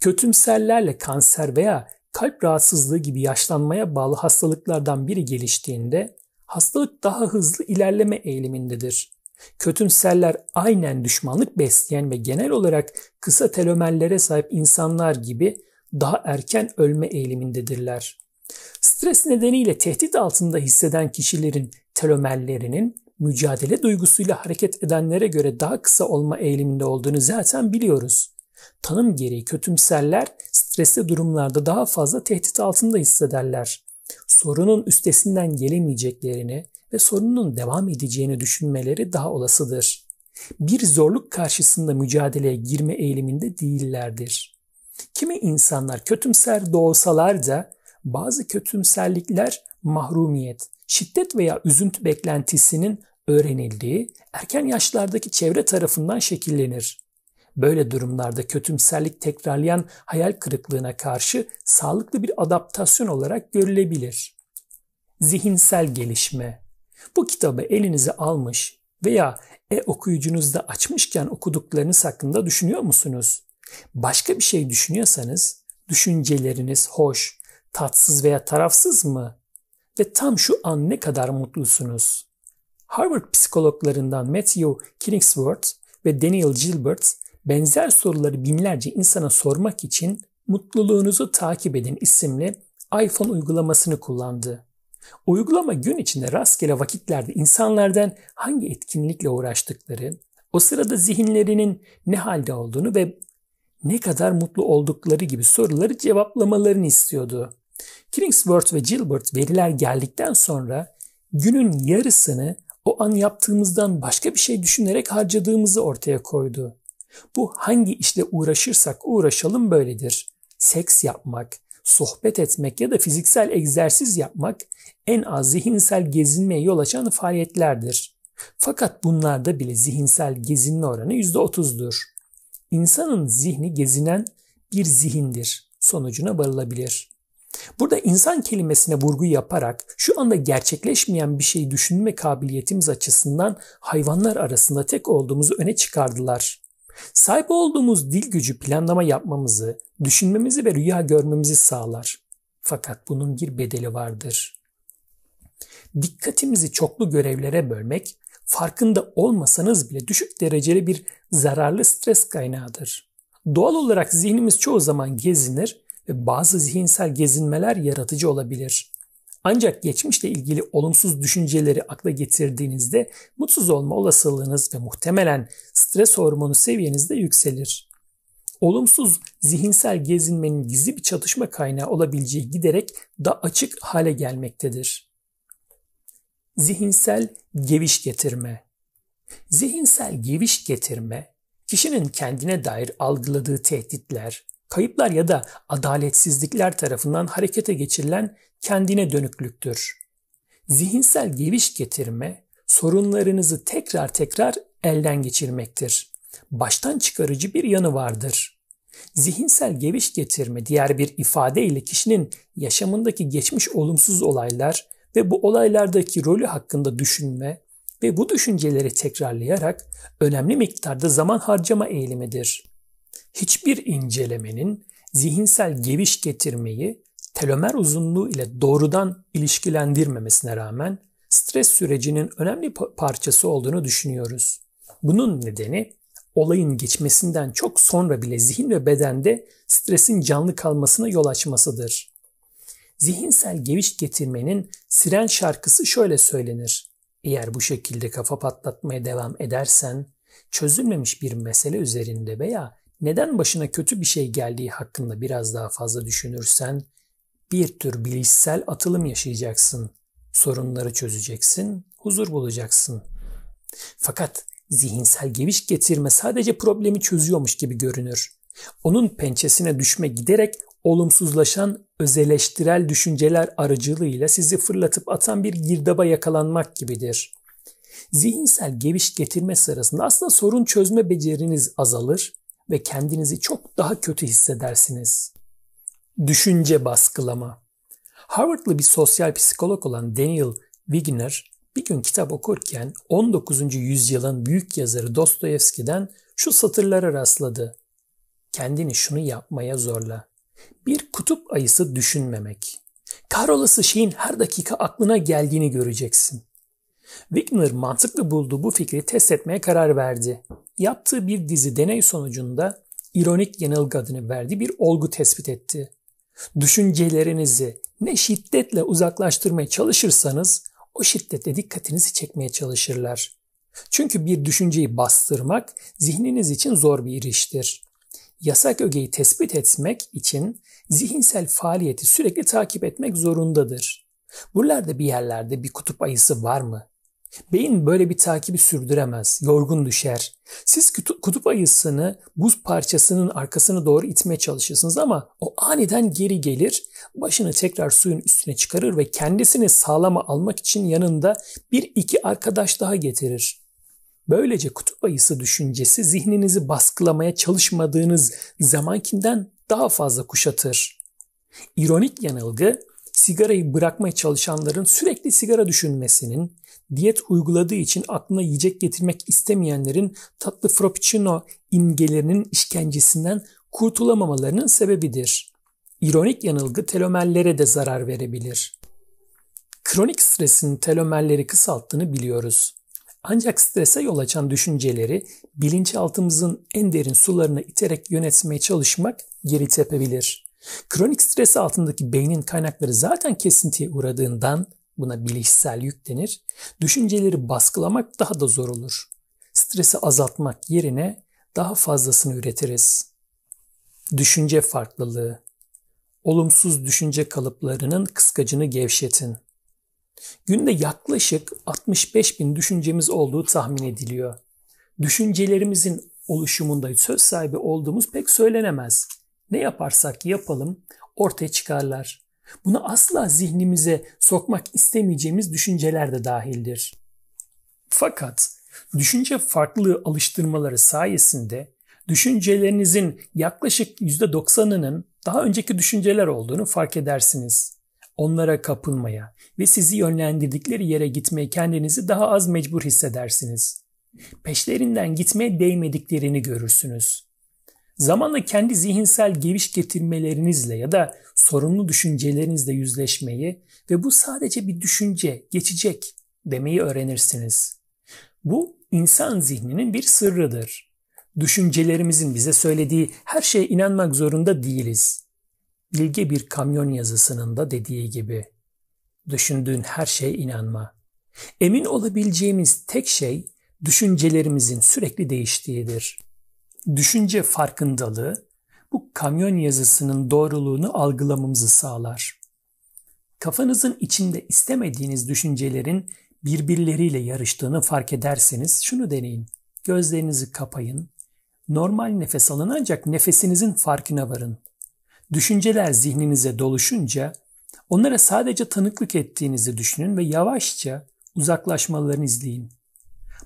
Kötümserlerle kanser veya kalp rahatsızlığı gibi yaşlanmaya bağlı hastalıklardan biri geliştiğinde hastalık daha hızlı ilerleme eğilimindedir. Kötümserler aynen düşmanlık besleyen ve genel olarak kısa telomerlere sahip insanlar gibi daha erken ölme eğilimindedirler. Stres nedeniyle tehdit altında hisseden kişilerin telomerlerinin mücadele duygusuyla hareket edenlere göre daha kısa olma eğiliminde olduğunu zaten biliyoruz. Tanım gereği kötümserler stresli durumlarda daha fazla tehdit altında hissederler. Sorunun üstesinden gelemeyeceklerini ve sorunun devam edeceğini düşünmeleri daha olasıdır. Bir zorluk karşısında mücadeleye girme eğiliminde değillerdir. Kimi insanlar kötümser doğsalar da bazı kötümserlikler mahrumiyet, şiddet veya üzüntü beklentisinin öğrenildiği erken yaşlardaki çevre tarafından şekillenir. Böyle durumlarda kötümserlik tekrarlayan hayal kırıklığına karşı sağlıklı bir adaptasyon olarak görülebilir. Zihinsel gelişme Bu kitabı elinize almış veya e-okuyucunuzda açmışken okuduklarınız hakkında düşünüyor musunuz? Başka bir şey düşünüyorsanız düşünceleriniz hoş, tatsız veya tarafsız mı? Ve tam şu an ne kadar mutlusunuz? Harvard psikologlarından Matthew Killingsworth ve Daniel Gilbert benzer soruları binlerce insana sormak için Mutluluğunuzu Takip Edin isimli iPhone uygulamasını kullandı. Uygulama gün içinde rastgele vakitlerde insanlardan hangi etkinlikle uğraştıkları, o sırada zihinlerinin ne halde olduğunu ve ne kadar mutlu oldukları gibi soruları cevaplamalarını istiyordu. Killingsworth ve Gilbert veriler geldikten sonra günün yarısını o an yaptığımızdan başka bir şey düşünerek harcadığımızı ortaya koydu. Bu hangi işle uğraşırsak uğraşalım böyledir. Seks yapmak, sohbet etmek ya da fiziksel egzersiz yapmak en az zihinsel gezinmeye yol açan faaliyetlerdir. Fakat bunlarda bile zihinsel gezinme oranı %30'dur. İnsanın zihni gezinen bir zihindir sonucuna varılabilir. Burada insan kelimesine vurgu yaparak şu anda gerçekleşmeyen bir şey düşünme kabiliyetimiz açısından hayvanlar arasında tek olduğumuzu öne çıkardılar. Sahip olduğumuz dil gücü planlama yapmamızı, düşünmemizi ve rüya görmemizi sağlar. Fakat bunun bir bedeli vardır. Dikkatimizi çoklu görevlere bölmek, farkında olmasanız bile düşük dereceli bir zararlı stres kaynağıdır. Doğal olarak zihnimiz çoğu zaman gezinir ve bazı zihinsel gezinmeler yaratıcı olabilir. Ancak geçmişle ilgili olumsuz düşünceleri akla getirdiğinizde mutsuz olma olasılığınız ve muhtemelen stres hormonu seviyeniz de yükselir. Olumsuz zihinsel gezinmenin gizli bir çatışma kaynağı olabileceği giderek daha açık hale gelmektedir. Zihinsel geviş getirme Zihinsel geviş getirme, kişinin kendine dair algıladığı tehditler, kayıplar ya da adaletsizlikler tarafından harekete geçirilen kendine dönüklüktür. Zihinsel geviş getirme, sorunlarınızı tekrar tekrar elden geçirmektir. Baştan çıkarıcı bir yanı vardır. Zihinsel geviş getirme diğer bir ifadeyle kişinin yaşamındaki geçmiş olumsuz olaylar ve bu olaylardaki rolü hakkında düşünme ve bu düşünceleri tekrarlayarak önemli miktarda zaman harcama eğilimidir. Hiçbir incelemenin zihinsel geviş getirmeyi telomer uzunluğu ile doğrudan ilişkilendirmemesine rağmen stres sürecinin önemli parçası olduğunu düşünüyoruz. Bunun nedeni olayın geçmesinden çok sonra bile zihin ve bedende stresin canlı kalmasına yol açmasıdır. Zihinsel geviş getirmenin siren şarkısı şöyle söylenir. Eğer bu şekilde kafa patlatmaya devam edersen çözülmemiş bir mesele üzerinde veya neden başına kötü bir şey geldiği hakkında biraz daha fazla düşünürsen bir tür bilişsel atılım yaşayacaksın. Sorunları çözeceksin, huzur bulacaksın. Fakat zihinsel geviş getirme sadece problemi çözüyormuş gibi görünür. Onun pençesine düşme giderek olumsuzlaşan özeleştirel düşünceler aracılığıyla sizi fırlatıp atan bir girdaba yakalanmak gibidir. Zihinsel geviş getirme sırasında aslında sorun çözme beceriniz azalır ve kendinizi çok daha kötü hissedersiniz. Düşünce baskılama Harvardlı bir sosyal psikolog olan Daniel Wigner bir gün kitap okurken 19. yüzyılın büyük yazarı Dostoyevski'den şu satırlara rastladı. Kendini şunu yapmaya zorla. Bir kutup ayısı düşünmemek. Kahrolası şeyin her dakika aklına geldiğini göreceksin. Wigner mantıklı bulduğu bu fikri test etmeye karar verdi. Yaptığı bir dizi deney sonucunda ironik yanılgı adını verdiği bir olgu tespit etti. Düşüncelerinizi ne şiddetle uzaklaştırmaya çalışırsanız o şiddetle dikkatinizi çekmeye çalışırlar. Çünkü bir düşünceyi bastırmak zihniniz için zor bir iştir. Yasak ögeyi tespit etmek için zihinsel faaliyeti sürekli takip etmek zorundadır. Buralarda bir yerlerde bir kutup ayısı var mı? Beyin böyle bir takibi sürdüremez, yorgun düşer. Siz kutup ayısını buz parçasının arkasına doğru itmeye çalışırsınız ama o aniden geri gelir, başını tekrar suyun üstüne çıkarır ve kendisini sağlama almak için yanında bir iki arkadaş daha getirir. Böylece kutup ayısı düşüncesi zihninizi baskılamaya çalışmadığınız zamankinden daha fazla kuşatır. İronik yanılgı sigarayı bırakmaya çalışanların sürekli sigara düşünmesinin, diyet uyguladığı için aklına yiyecek getirmek istemeyenlerin tatlı frappuccino imgelerinin işkencesinden kurtulamamalarının sebebidir. İronik yanılgı telomerlere de zarar verebilir. Kronik stresin telomerleri kısalttığını biliyoruz. Ancak strese yol açan düşünceleri bilinçaltımızın en derin sularına iterek yönetmeye çalışmak geri tepebilir. Kronik stres altındaki beynin kaynakları zaten kesintiye uğradığından buna bilişsel yük denir. Düşünceleri baskılamak daha da zor olur. Stresi azaltmak yerine daha fazlasını üretiriz. Düşünce farklılığı. Olumsuz düşünce kalıplarının kıskacını gevşetin. Günde yaklaşık 65 bin düşüncemiz olduğu tahmin ediliyor. Düşüncelerimizin oluşumunda söz sahibi olduğumuz pek söylenemez. Ne yaparsak yapalım ortaya çıkarlar. Buna asla zihnimize sokmak istemeyeceğimiz düşünceler de dahildir. Fakat düşünce farklı alıştırmaları sayesinde düşüncelerinizin yaklaşık %90'ının daha önceki düşünceler olduğunu fark edersiniz. Onlara kapılmaya ve sizi yönlendirdikleri yere gitmeye kendinizi daha az mecbur hissedersiniz. Peşlerinden gitmeye değmediklerini görürsünüz. Zamanla kendi zihinsel geviş getirmelerinizle ya da sorunlu düşüncelerinizle yüzleşmeyi ve bu sadece bir düşünce, geçecek demeyi öğrenirsiniz. Bu insan zihninin bir sırrıdır. Düşüncelerimizin bize söylediği her şeye inanmak zorunda değiliz. Bilge bir kamyon yazısının da dediği gibi. Düşündüğün her şeye inanma. Emin olabileceğimiz tek şey düşüncelerimizin sürekli değiştiğidir. Düşünce farkındalığı bu kamyon yazısının doğruluğunu algılamamızı sağlar. Kafanızın içinde istemediğiniz düşüncelerin birbirleriyle yarıştığını fark ederseniz şunu deneyin. Gözlerinizi kapayın. Normal nefes alın ancak nefesinizin farkına varın. Düşünceler zihninize doluşunca onlara sadece tanıklık ettiğinizi düşünün ve yavaşça uzaklaşmalarını izleyin.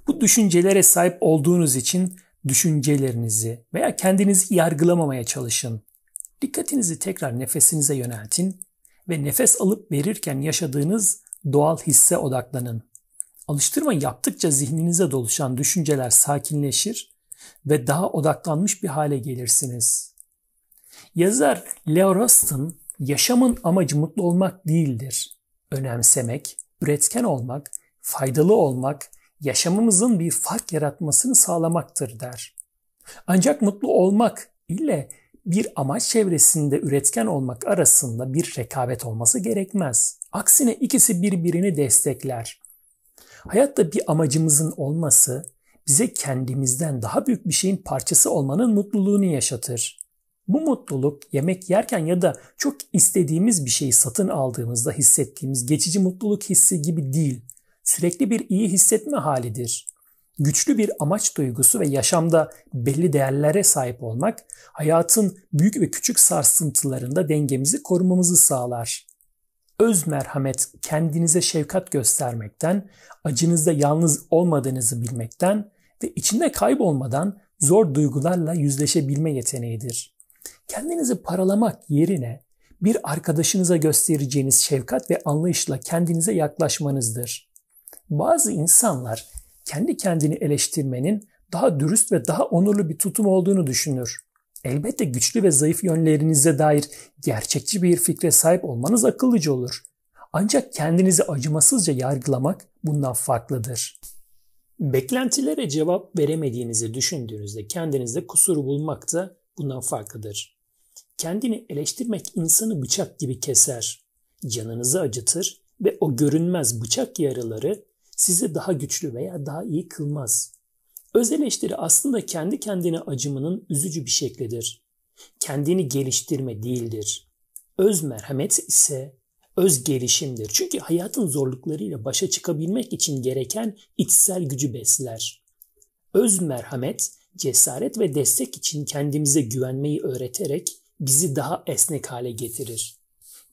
Bu düşüncelere sahip olduğunuz için düşüncelerinizi veya kendinizi yargılamamaya çalışın. Dikkatinizi tekrar nefesinize yöneltin ve nefes alıp verirken yaşadığınız doğal hisse odaklanın. Alıştırma yaptıkça zihninize doluşan düşünceler sakinleşir ve daha odaklanmış bir hale gelirsiniz. Yazar Leo Rustin, yaşamın amacı mutlu olmak değildir. Önemsemek, üretken olmak, faydalı olmak yaşamımızın bir fark yaratmasını sağlamaktır der. Ancak mutlu olmak ile bir amaç çevresinde üretken olmak arasında bir rekabet olması gerekmez. Aksine ikisi birbirini destekler. Hayatta bir amacımızın olması bize kendimizden daha büyük bir şeyin parçası olmanın mutluluğunu yaşatır. Bu mutluluk yemek yerken ya da çok istediğimiz bir şeyi satın aldığımızda hissettiğimiz geçici mutluluk hissi gibi değil. Sürekli bir iyi hissetme halidir. Güçlü bir amaç duygusu ve yaşamda belli değerlere sahip olmak hayatın büyük ve küçük sarsıntılarında dengemizi korumamızı sağlar. Öz merhamet kendinize şefkat göstermekten, acınızda yalnız olmadığınızı bilmekten ve içinde kaybolmadan zor duygularla yüzleşebilme yeteneğidir. Kendinizi paralamak yerine bir arkadaşınıza göstereceğiniz şefkat ve anlayışla kendinize yaklaşmanızdır. Bazı insanlar kendi kendini eleştirmenin daha dürüst ve daha onurlu bir tutum olduğunu düşünür. Elbette güçlü ve zayıf yönlerinize dair gerçekçi bir fikre sahip olmanız akıllıca olur. Ancak kendinizi acımasızca yargılamak bundan farklıdır. Beklentilere cevap veremediğinizi düşündüğünüzde kendinizde kusur bulmak da bundan farklıdır. Kendini eleştirmek insanı bıçak gibi keser, canınızı acıtır ve o görünmez bıçak yaraları sizi daha güçlü veya daha iyi kılmaz. Öz eleştiri aslında kendi kendine acımanın üzücü bir şeklidir. Kendini geliştirme değildir. Öz merhamet ise öz gelişimdir. Çünkü hayatın zorluklarıyla başa çıkabilmek için gereken içsel gücü besler. Öz merhamet, cesaret ve destek için kendimize güvenmeyi öğreterek bizi daha esnek hale getirir.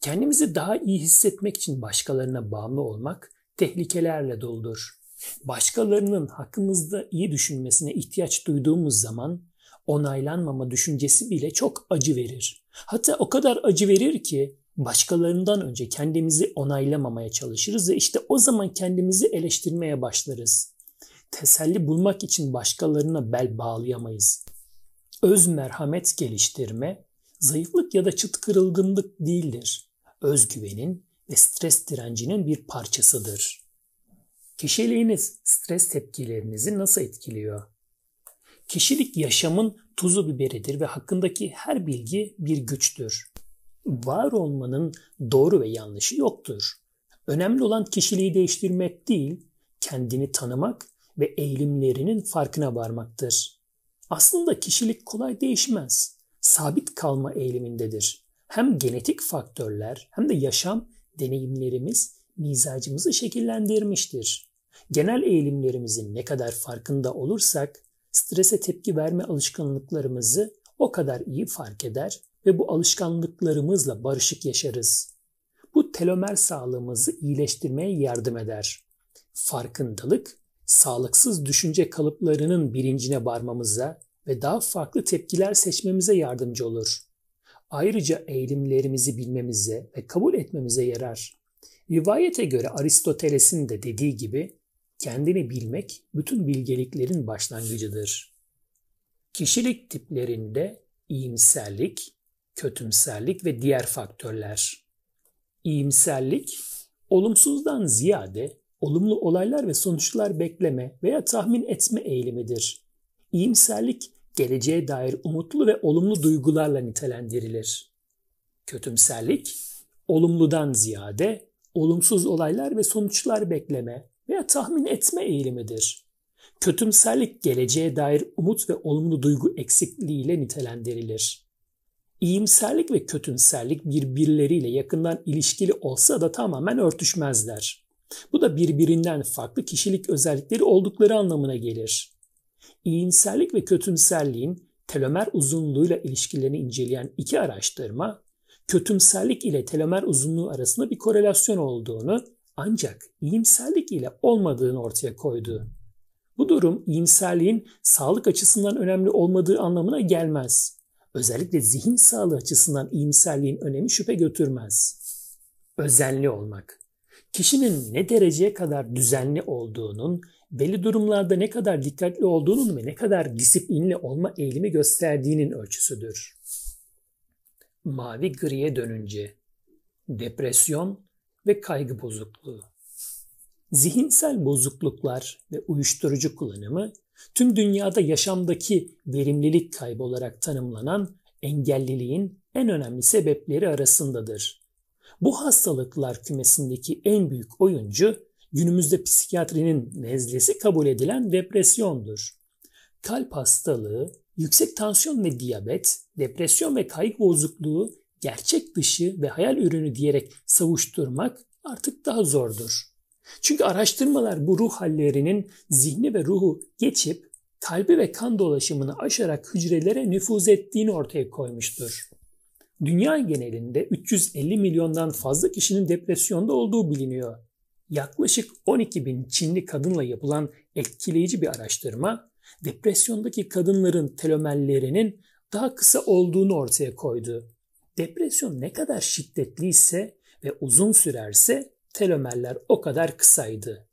Kendimizi daha iyi hissetmek için başkalarına bağımlı olmak tehlikelerle doludur. Başkalarının hakkımızda iyi düşünmesine ihtiyaç duyduğumuz zaman onaylanmama düşüncesi bile çok acı verir. Hatta o kadar acı verir ki başkalarından önce kendimizi onaylamamaya çalışırız ve işte o zaman kendimizi eleştirmeye başlarız. Teselli bulmak için başkalarına bel bağlayamayız. Öz merhamet geliştirme, zayıflık ya da çıt kırılgınlık değildir. Özgüvenin ve stres direncinin bir parçasıdır. Kişiliğiniz stres tepkilerinizi nasıl etkiliyor? Kişilik yaşamın tuzu biberidir ve hakkındaki her bilgi bir güçtür. Var olmanın doğru ve yanlışı yoktur. Önemli olan kişiliği değiştirmek değil, kendini tanımak ve eğilimlerinin farkına varmaktır. Aslında kişilik kolay değişmez. Sabit kalma eğilimindedir. Hem genetik faktörler hem de yaşam deneyimlerimiz mizacımızı şekillendirmiştir. Genel eğilimlerimizin ne kadar farkında olursak strese tepki verme alışkanlıklarımızı o kadar iyi fark eder ve bu alışkanlıklarımızla barışık yaşarız. Bu telomer sağlığımızı iyileştirmeye yardım eder. Farkındalık, sağlıksız düşünce kalıplarının bilincine varmamıza ve daha farklı tepkiler seçmemize yardımcı olur. Ayrıca eğilimlerimizi bilmemize ve kabul etmemize yarar. Rivayete göre Aristoteles'in de dediği gibi kendini bilmek bütün bilgeliklerin başlangıcıdır. Kişilik tiplerinde iyimserlik, kötümserlik ve diğer faktörler. İyimserlik, olumsuzdan ziyade olumlu olaylar ve sonuçlar bekleme veya tahmin etme eğilimidir. İyimserlik, geleceğe dair umutlu ve olumlu duygularla nitelendirilir. Kötümserlik, olumludan ziyade olumsuz olaylar ve sonuçlar bekleme veya tahmin etme eğilimidir. Kötümserlik geleceğe dair umut ve olumlu duygu eksikliğiyle nitelendirilir. İyimserlik ve kötümserlik birbirleriyle yakından ilişkili olsa da tamamen örtüşmezler. Bu da birbirinden farklı kişilik özellikleri oldukları anlamına gelir. İyimserlik ve kötümserliğin telomer uzunluğuyla ilişkilerini inceleyen iki araştırma, kötümserlik ile telomer uzunluğu arasında bir korelasyon olduğunu ancak iyimserlik ile olmadığını ortaya koydu. Bu durum iyimserliğin sağlık açısından önemli olmadığı anlamına gelmez. Özellikle zihin sağlığı açısından iyimserliğin önemi şüphe götürmez. Özenli olmak. Kişinin ne dereceye kadar düzenli olduğunun, belli durumlarda ne kadar dikkatli olduğunun ve ne kadar disiplinli olma eğilimi gösterdiğinin ölçüsüdür. Mavi griye dönünce depresyon ve kaygı bozukluğu. Zihinsel bozukluklar ve uyuşturucu kullanımı tüm dünyada yaşamdaki verimlilik kaybı olarak tanımlanan engelliliğin en önemli sebepleri arasındadır. Bu hastalıklar kümesindeki en büyük oyuncu günümüzde psikiyatrinin nezlesi kabul edilen depresyondur. Kalp hastalığı, yüksek tansiyon ve diyabet, depresyon ve kaygı bozukluğu gerçek dışı ve hayal ürünü diyerek savuşturmak artık daha zordur. Çünkü araştırmalar bu ruh hallerinin zihni ve ruhu geçip kalbi ve kan dolaşımını aşarak hücrelere nüfuz ettiğini ortaya koymuştur. Dünya genelinde 350 milyondan fazla kişinin depresyonda olduğu biliniyor. Yaklaşık 12 bin Çinli kadınla yapılan etkileyici bir araştırma, depresyondaki kadınların telomerlerinin daha kısa olduğunu ortaya koydu. Depresyon ne kadar şiddetliyse ve uzun sürerse telomerler o kadar kısaydı.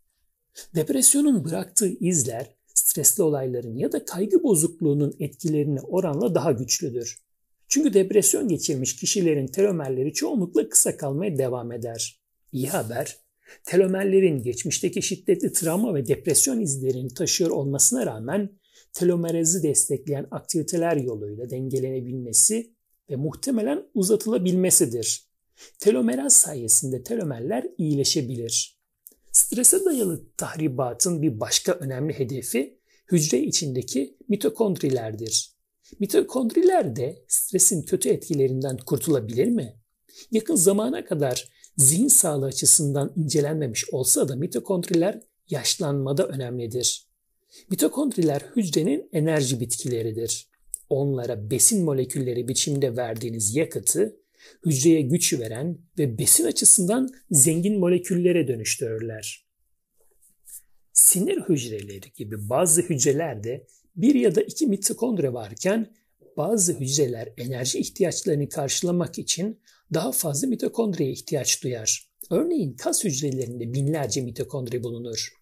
Depresyonun bıraktığı izler stresli olayların ya da kaygı bozukluğunun etkilerine oranla daha güçlüdür. Çünkü depresyon geçirmiş kişilerin telomerleri çoğunlukla kısa kalmaya devam eder. İyi haber, telomerlerin geçmişteki şiddetli travma ve depresyon izlerini taşıyor olmasına rağmen telomerezi destekleyen aktiviteler yoluyla dengelenebilmesi ve muhtemelen uzatılabilmesidir. Telomeraz sayesinde telomerler iyileşebilir. Strese dayalı tahribatın bir başka önemli hedefi hücre içindeki mitokondrilerdir. Mitokondriler de stresin kötü etkilerinden kurtulabilir mi? Yakın zamana kadar zihin sağlığı açısından incelenmemiş olsa da mitokondriler yaşlanmada önemlidir. Mitokondriler hücrenin enerji bitkileridir. Onlara besin molekülleri biçimde verdiğiniz yakıtı hücreye güç veren ve besin açısından zengin moleküllere dönüştürürler. Sinir hücreleri gibi bazı hücrelerde bir ya da iki mitokondri varken bazı hücreler enerji ihtiyaçlarını karşılamak için daha fazla mitokondriye ihtiyaç duyar. Örneğin kas hücrelerinde binlerce mitokondri bulunur.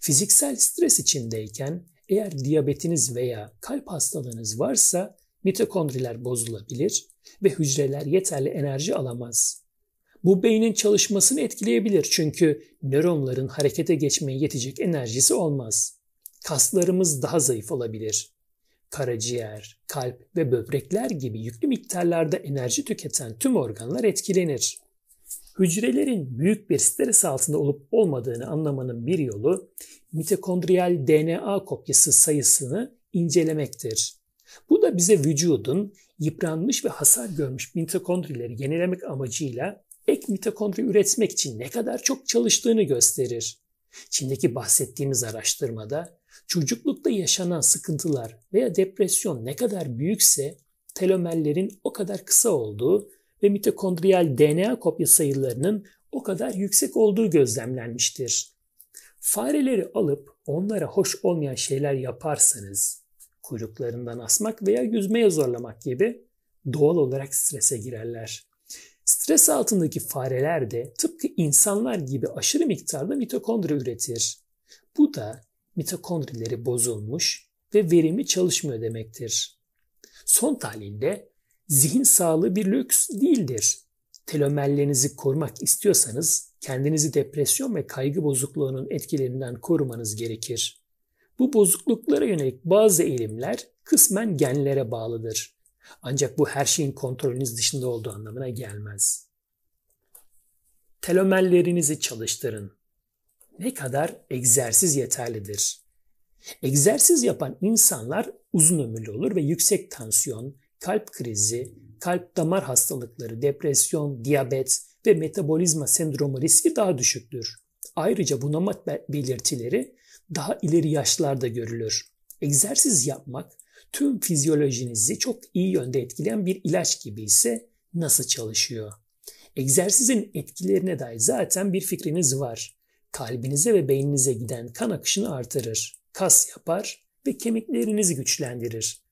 Fiziksel stres içindeyken eğer diyabetiniz veya kalp hastalığınız varsa mitokondriler bozulabilir ve hücreler yeterli enerji alamaz. Bu beynin çalışmasını etkileyebilir çünkü nöronların harekete geçmeye yetecek enerjisi olmaz. Kaslarımız daha zayıf olabilir. Karaciğer, kalp ve böbrekler gibi yüklü miktarlarda enerji tüketen tüm organlar etkilenir. Hücrelerin büyük bir stres altında olup olmadığını anlamanın bir yolu mitokondriyal DNA kopyası sayısını incelemektir. Bu da bize vücudun yıpranmış ve hasar görmüş mitokondrileri yenilemek amacıyla ek mitokondri üretmek için ne kadar çok çalıştığını gösterir. Çin'deki bahsettiğimiz araştırmada çocuklukta yaşanan sıkıntılar veya depresyon ne kadar büyükse telomerlerin o kadar kısa olduğu ve mitokondriyal DNA kopya sayılarının o kadar yüksek olduğu gözlemlenmiştir. Fareleri alıp onlara hoş olmayan şeyler yaparsanız kuyruklarından asmak veya yüzmeye zorlamak gibi doğal olarak strese girerler. Stres altındaki fareler de tıpkı insanlar gibi aşırı miktarda mitokondri üretir. Bu da mitokondrileri bozulmuş ve verimi çalışmıyor demektir. Son tahlilde zihin sağlığı bir lüks değildir. Telomerlerinizi korumak istiyorsanız kendinizi depresyon ve kaygı bozukluğunun etkilerinden korumanız gerekir. Bu bozukluklara yönelik bazı eğilimler kısmen genlere bağlıdır. Ancak bu her şeyin kontrolünüz dışında olduğu anlamına gelmez. Telomerlerinizi çalıştırın. Ne kadar egzersiz yeterlidir? Egzersiz yapan insanlar uzun ömürlü olur ve yüksek tansiyon, kalp krizi, kalp damar hastalıkları, depresyon, diyabet ve metabolizma sendromu riski daha düşüktür. Ayrıca bunama belirtileri daha ileri yaşlarda görülür. Egzersiz yapmak tüm fizyolojinizi çok iyi yönde etkileyen bir ilaç gibi ise nasıl çalışıyor? Egzersizin etkilerine dair zaten bir fikriniz var. Kalbinize ve beyninize giden kan akışını artırır, kas yapar ve kemiklerinizi güçlendirir.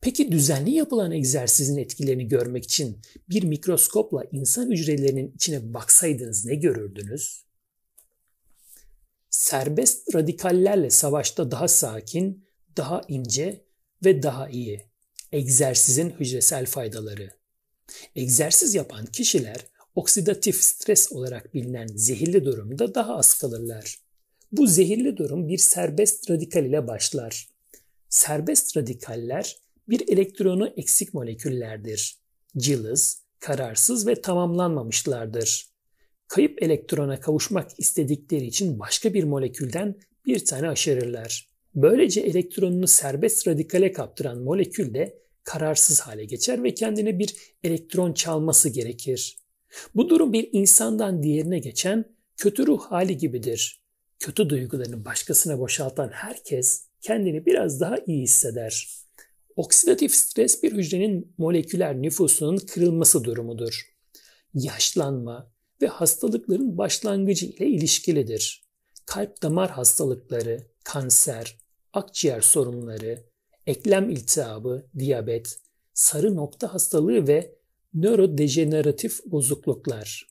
Peki düzenli yapılan egzersizin etkilerini görmek için bir mikroskopla insan hücrelerinin içine baksaydınız ne görürdünüz? Serbest radikallerle savaşta daha sakin, daha ince ve daha iyi. Egzersizin hücresel faydaları. Egzersiz yapan kişiler oksidatif stres olarak bilinen zehirli durumda daha az kalırlar. Bu zehirli durum bir serbest radikal ile başlar. Serbest radikaller bir elektronu eksik moleküllerdir. Cılız, kararsız ve tamamlanmamışlardır. kayıp elektrona kavuşmak istedikleri için başka bir molekülden bir tane aşırırlar. Böylece elektronunu serbest radikale kaptıran molekül de kararsız hale geçer ve kendine bir elektron çalması gerekir. Bu durum bir insandan diğerine geçen kötü ruh hali gibidir. Kötü duygularını başkasına boşaltan herkes kendini biraz daha iyi hisseder. Oksidatif stres bir hücrenin moleküler nüfusunun kırılması durumudur. Yaşlanma ve hastalıkların başlangıcı ile ilişkilidir. Kalp damar hastalıkları, kanser, akciğer sorunları, eklem iltihabı, diyabet, sarı nokta hastalığı ve nörodejeneratif bozukluklar.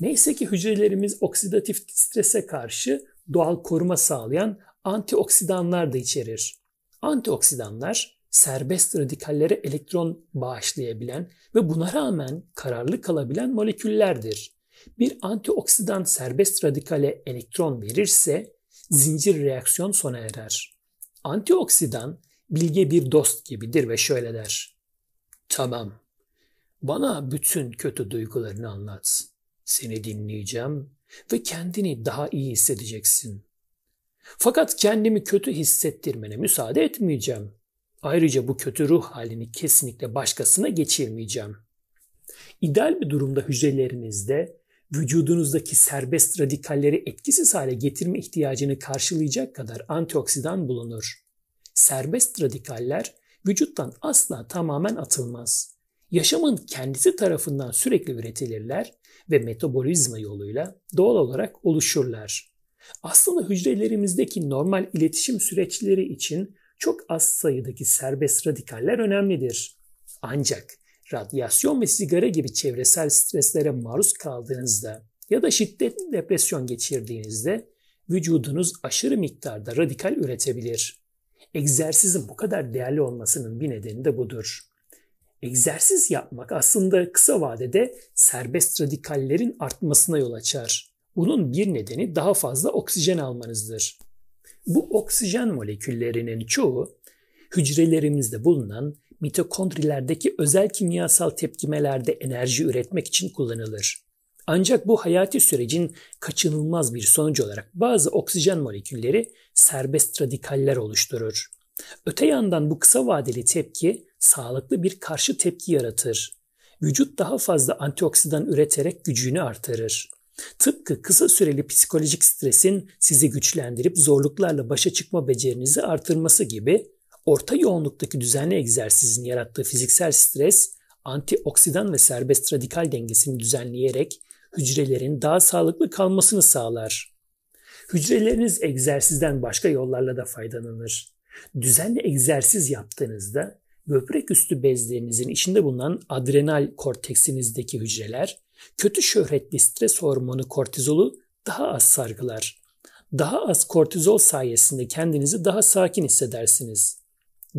Neyse ki hücrelerimiz oksidatif strese karşı doğal koruma sağlayan antioksidanlar da içerir. Antioksidanlar serbest radikallere elektron bağışlayabilen ve buna rağmen kararlı kalabilen moleküllerdir. Bir antioksidan serbest radikale elektron verirse zincir reaksiyon sona erer. Antioksidan bilge bir dost gibidir ve şöyle der. Tamam, bana bütün kötü duygularını anlat. Seni dinleyeceğim ve kendini daha iyi hissedeceksin. Fakat kendimi kötü hissettirmene müsaade etmeyeceğim. Ayrıca bu kötü ruh halini kesinlikle başkasına geçirmeyeceğim. İdeal bir durumda hücrelerinizde vücudunuzdaki serbest radikalleri etkisiz hale getirme ihtiyacını karşılayacak kadar antioksidan bulunur. Serbest radikaller vücuttan asla tamamen atılmaz. Yaşamın kendisi tarafından sürekli üretilirler ve metabolizma yoluyla doğal olarak oluşurlar. Aslında hücrelerimizdeki normal iletişim süreçleri için çok az sayıdaki serbest radikaller önemlidir. Ancak radyasyon ve sigara gibi çevresel streslere maruz kaldığınızda ya da şiddetli depresyon geçirdiğinizde vücudunuz aşırı miktarda radikal üretebilir. Egzersizin bu kadar değerli olmasının bir nedeni de budur. Egzersiz yapmak aslında kısa vadede serbest radikallerin artmasına yol açar. Bunun bir nedeni daha fazla oksijen almanızdır. Bu oksijen moleküllerinin çoğu hücrelerimizde bulunan mitokondrilerdeki özel kimyasal tepkimelerde enerji üretmek için kullanılır. Ancak bu hayati sürecin kaçınılmaz bir sonucu olarak bazı oksijen molekülleri serbest radikaller oluşturur. Öte yandan bu kısa vadeli tepki sağlıklı bir karşı tepki yaratır. Vücut daha fazla antioksidan üreterek gücünü artırır. Tıpkı kısa süreli psikolojik stresin sizi güçlendirip zorluklarla başa çıkma becerinizi artırması gibi orta yoğunluktaki düzenli egzersizin yarattığı fiziksel stres antioksidan ve serbest radikal dengesini düzenleyerek hücrelerin daha sağlıklı kalmasını sağlar. Hücreleriniz egzersizden başka yollarla da faydalanır. Düzenli egzersiz yaptığınızda böbrek üstü bezlerinizin içinde bulunan adrenal korteksinizdeki hücreler kötü şöhretli stres hormonu kortizolu daha az sargılar. Daha az kortizol sayesinde kendinizi daha sakin hissedersiniz.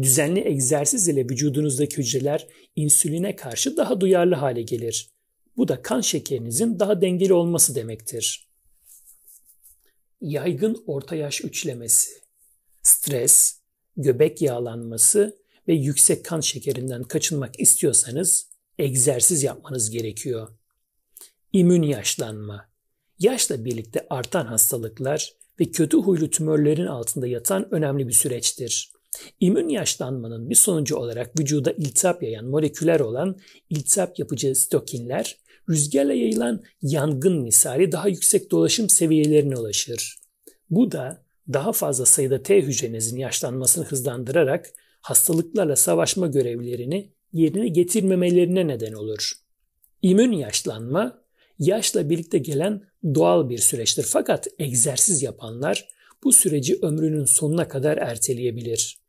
Düzenli egzersiz ile vücudunuzdaki hücreler insüline karşı daha duyarlı hale gelir. Bu da kan şekerinizin daha dengeli olması demektir. Yaygın orta yaş üçlemesi, stres, göbek yağlanması ve yüksek kan şekerinden kaçınmak istiyorsanız egzersiz yapmanız gerekiyor. İmmün yaşlanma. Yaşla birlikte artan hastalıklar ve kötü huylu tümörlerin altında yatan önemli bir süreçtir. İmmün yaşlanmanın bir sonucu olarak vücuda iltihap yayan moleküler olan iltihap yapıcı stokinler rüzgarla yayılan yangın misali daha yüksek dolaşım seviyelerine ulaşır. Bu da daha fazla sayıda T hücrenizin yaşlanmasını hızlandırarak hastalıklarla savaşma görevlerini yerine getirmemelerine neden olur. İmmün yaşlanma yaşla birlikte gelen doğal bir süreçtir. Fakat egzersiz yapanlar bu süreci ömrünün sonuna kadar erteleyebilir.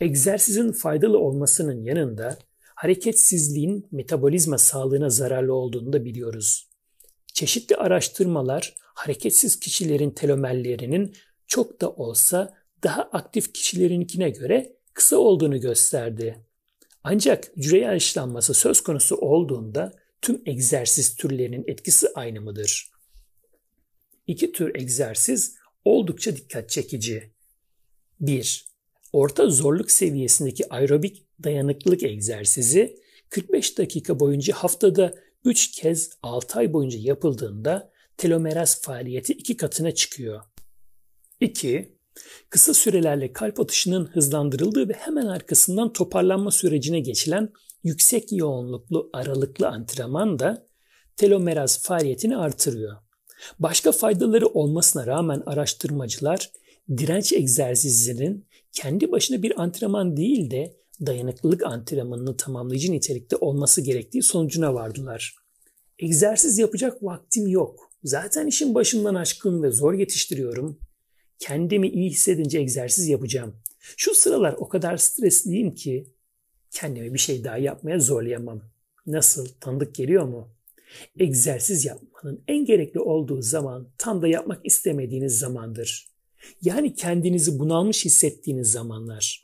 Egzersizin faydalı olmasının yanında hareketsizliğin metabolizma sağlığına zararlı olduğunu da biliyoruz. Çeşitli araştırmalar hareketsiz kişilerin telomerlerinin çok da olsa daha aktif kişilerinkine göre kısa olduğunu gösterdi. Ancak hücre yaşlanması söz konusu olduğunda tüm egzersiz türlerinin etkisi aynı mıdır? İki tür egzersiz oldukça dikkat çekici. 1. Orta zorluk seviyesindeki aerobik dayanıklılık egzersizi 45 dakika boyunca haftada 3 kez 6 ay boyunca yapıldığında telomeraz faaliyeti iki katına çıkıyor. 2. Kısa sürelerle kalp atışının hızlandırıldığı ve hemen arkasından toparlanma sürecine geçilen yüksek yoğunluklu aralıklı antrenman da telomeraz faaliyetini artırıyor. Başka faydaları olmasına rağmen araştırmacılar direnç egzersizlerinin kendi başına bir antrenman değil de dayanıklılık antrenmanını tamamlayıcı nitelikte olması gerektiği sonucuna vardılar. Egzersiz yapacak vaktim yok. Zaten işin başından aşkın ve zor yetiştiriyorum. Kendimi iyi hissedince egzersiz yapacağım. Şu sıralar o kadar stresliyim ki kendimi bir şey daha yapmaya zorlayamam. Nasıl? Tanıdık geliyor mu? Egzersiz yapmanın en gerekli olduğu zaman tam da yapmak istemediğiniz zamandır. Yani kendinizi bunalmış hissettiğiniz zamanlar.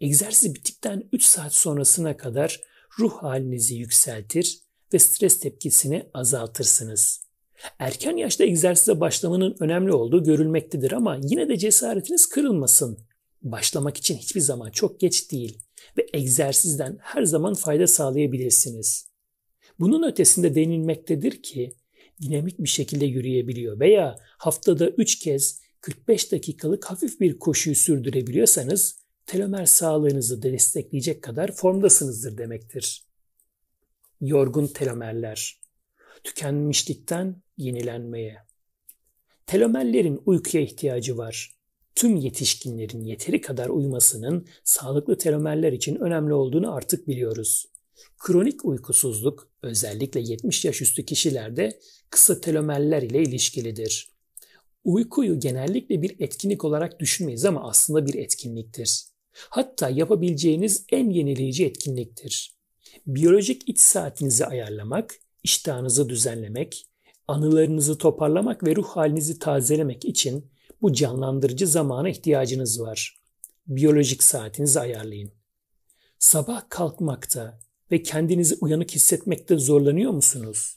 Egzersiz bittikten 3 saat sonrasına kadar ruh halinizi yükseltir ve stres tepkisini azaltırsınız. Erken yaşta egzersize başlamanın önemli olduğu görülmektedir ama yine de cesaretiniz kırılmasın. Başlamak için hiçbir zaman çok geç değil ve egzersizden her zaman fayda sağlayabilirsiniz. Bunun ötesinde denilmektedir ki dinamik bir şekilde yürüyebiliyor veya haftada 3 kez 45 dakikalık hafif bir koşuyu sürdürebiliyorsanız telomer sağlığınızı destekleyecek kadar formdasınızdır demektir. Yorgun telomerler Tükenmişlikten yenilenmeye Telomerlerin uykuya ihtiyacı var. Tüm yetişkinlerin yeteri kadar uyumasının sağlıklı telomerler için önemli olduğunu artık biliyoruz. Kronik uykusuzluk özellikle 70 yaş üstü kişilerde kısa telomerler ile ilişkilidir. Uykuyu genellikle bir etkinlik olarak düşünmeyiz ama aslında bir etkinliktir. Hatta yapabileceğiniz en yenileyici etkinliktir. Biyolojik iç saatinizi ayarlamak, iştahınızı düzenlemek, anılarınızı toparlamak ve ruh halinizi tazelemek için bu canlandırıcı zamana ihtiyacınız var. Biyolojik saatinizi ayarlayın. Sabah kalkmakta ve kendinizi uyanık hissetmekte zorlanıyor musunuz?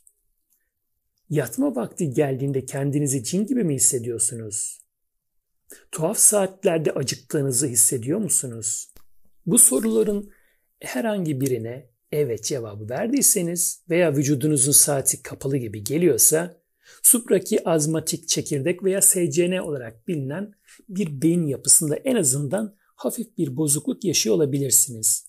Yatma vakti geldiğinde kendinizi cin gibi mi hissediyorsunuz? Tuhaf saatlerde acıktığınızı hissediyor musunuz? Bu soruların herhangi birine evet cevabı verdiyseniz veya vücudunuzun saati kapalı gibi geliyorsa supraki azmatik çekirdek veya SCN olarak bilinen bir beyin yapısında en azından hafif bir bozukluk yaşıyor olabilirsiniz.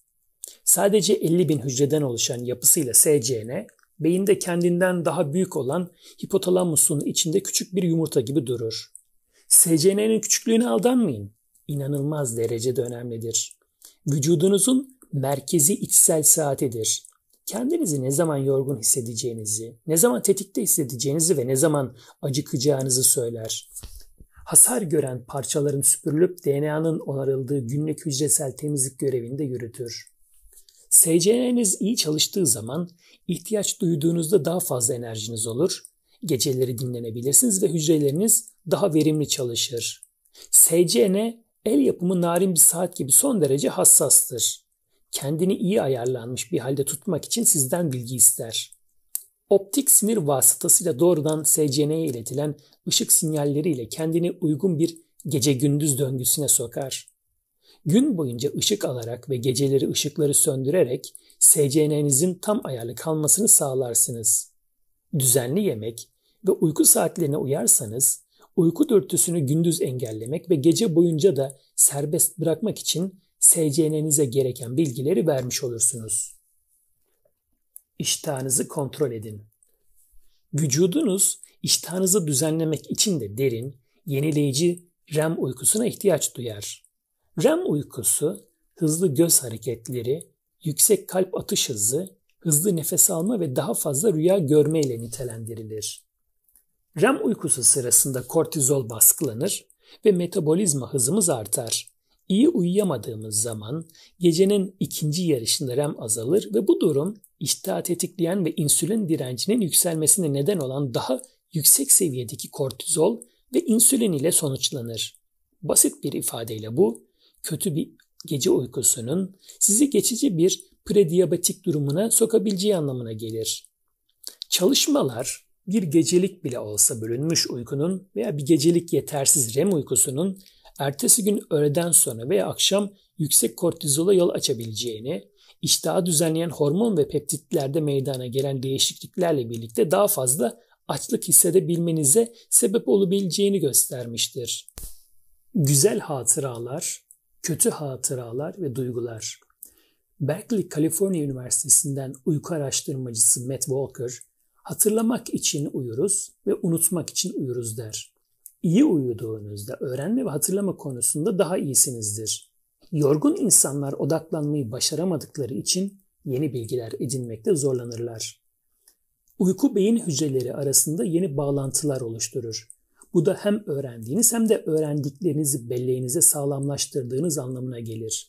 Sadece 50 bin hücreden oluşan yapısıyla SCN, beyinde kendinden daha büyük olan hipotalamusun içinde küçük bir yumurta gibi durur. SCN'nin küçüklüğüne aldanmayın. İnanılmaz derecede önemlidir. Vücudunuzun merkezi içsel saatidir. Kendinizi ne zaman yorgun hissedeceğinizi, ne zaman tetikte hissedeceğinizi ve ne zaman acıkacağınızı söyler. Hasar gören parçaların süpürülüp DNA'nın onarıldığı günlük hücresel temizlik görevini de yürütür. SCN'niz iyi çalıştığı zaman ihtiyaç duyduğunuzda daha fazla enerjiniz olur, geceleri dinlenebilirsiniz ve hücreleriniz daha verimli çalışır. SCN el yapımı narin bir saat gibi son derece hassastır. Kendini iyi ayarlanmış bir halde tutmak için sizden bilgi ister. Optik sinir vasıtasıyla doğrudan SCN'ye iletilen ışık sinyalleriyle kendini uygun bir gece gündüz döngüsüne sokar. Gün boyunca ışık alarak ve geceleri ışıkları söndürerek SCN'nizin tam ayarlı kalmasını sağlarsınız. Düzenli yemek ve uyku saatlerine uyarsanız uyku dürtüsünü gündüz engellemek ve gece boyunca da serbest bırakmak için SCN'nize gereken bilgileri vermiş olursunuz. İştahınızı kontrol edin. Vücudunuz iştahınızı düzenlemek için de derin, yenileyici REM uykusuna ihtiyaç duyar. REM uykusu hızlı göz hareketleri, yüksek kalp atış hızı, hızlı nefes alma ve daha fazla rüya görme ile nitelendirilir. REM uykusu sırasında kortizol baskılanır ve metabolizma hızımız artar. İyi uyuyamadığımız zaman gecenin ikinci yarışında REM azalır ve bu durum iştahı tetikleyen ve insülin direncinin yükselmesine neden olan daha yüksek seviyedeki kortizol ve insülin ile sonuçlanır. Basit bir ifadeyle bu, kötü bir gece uykusunun sizi geçici bir prediyabetik durumuna sokabileceği anlamına gelir. Çalışmalar bir gecelik bile olsa bölünmüş uykunun veya bir gecelik yetersiz REM uykusunun ertesi gün öğleden sonra veya akşam yüksek kortizola yol açabileceğini, iştahı düzenleyen hormon ve peptitlerde meydana gelen değişikliklerle birlikte daha fazla açlık hissedebilmenize sebep olabileceğini göstermiştir. Güzel hatıralar, kötü hatıralar ve duygular. Berkeley, Kaliforniya Üniversitesi'nden uyku araştırmacısı Matt Walker, hatırlamak için uyuruz ve unutmak için uyuruz der. İyi uyuduğunuzda öğrenme ve hatırlama konusunda daha iyisinizdir. Yorgun insanlar odaklanmayı başaramadıkları için yeni bilgiler edinmekte zorlanırlar. Uyku beyin hücreleri arasında yeni bağlantılar oluşturur. Bu da hem öğrendiğiniz hem de öğrendiklerinizi belleğinize sağlamlaştırdığınız anlamına gelir.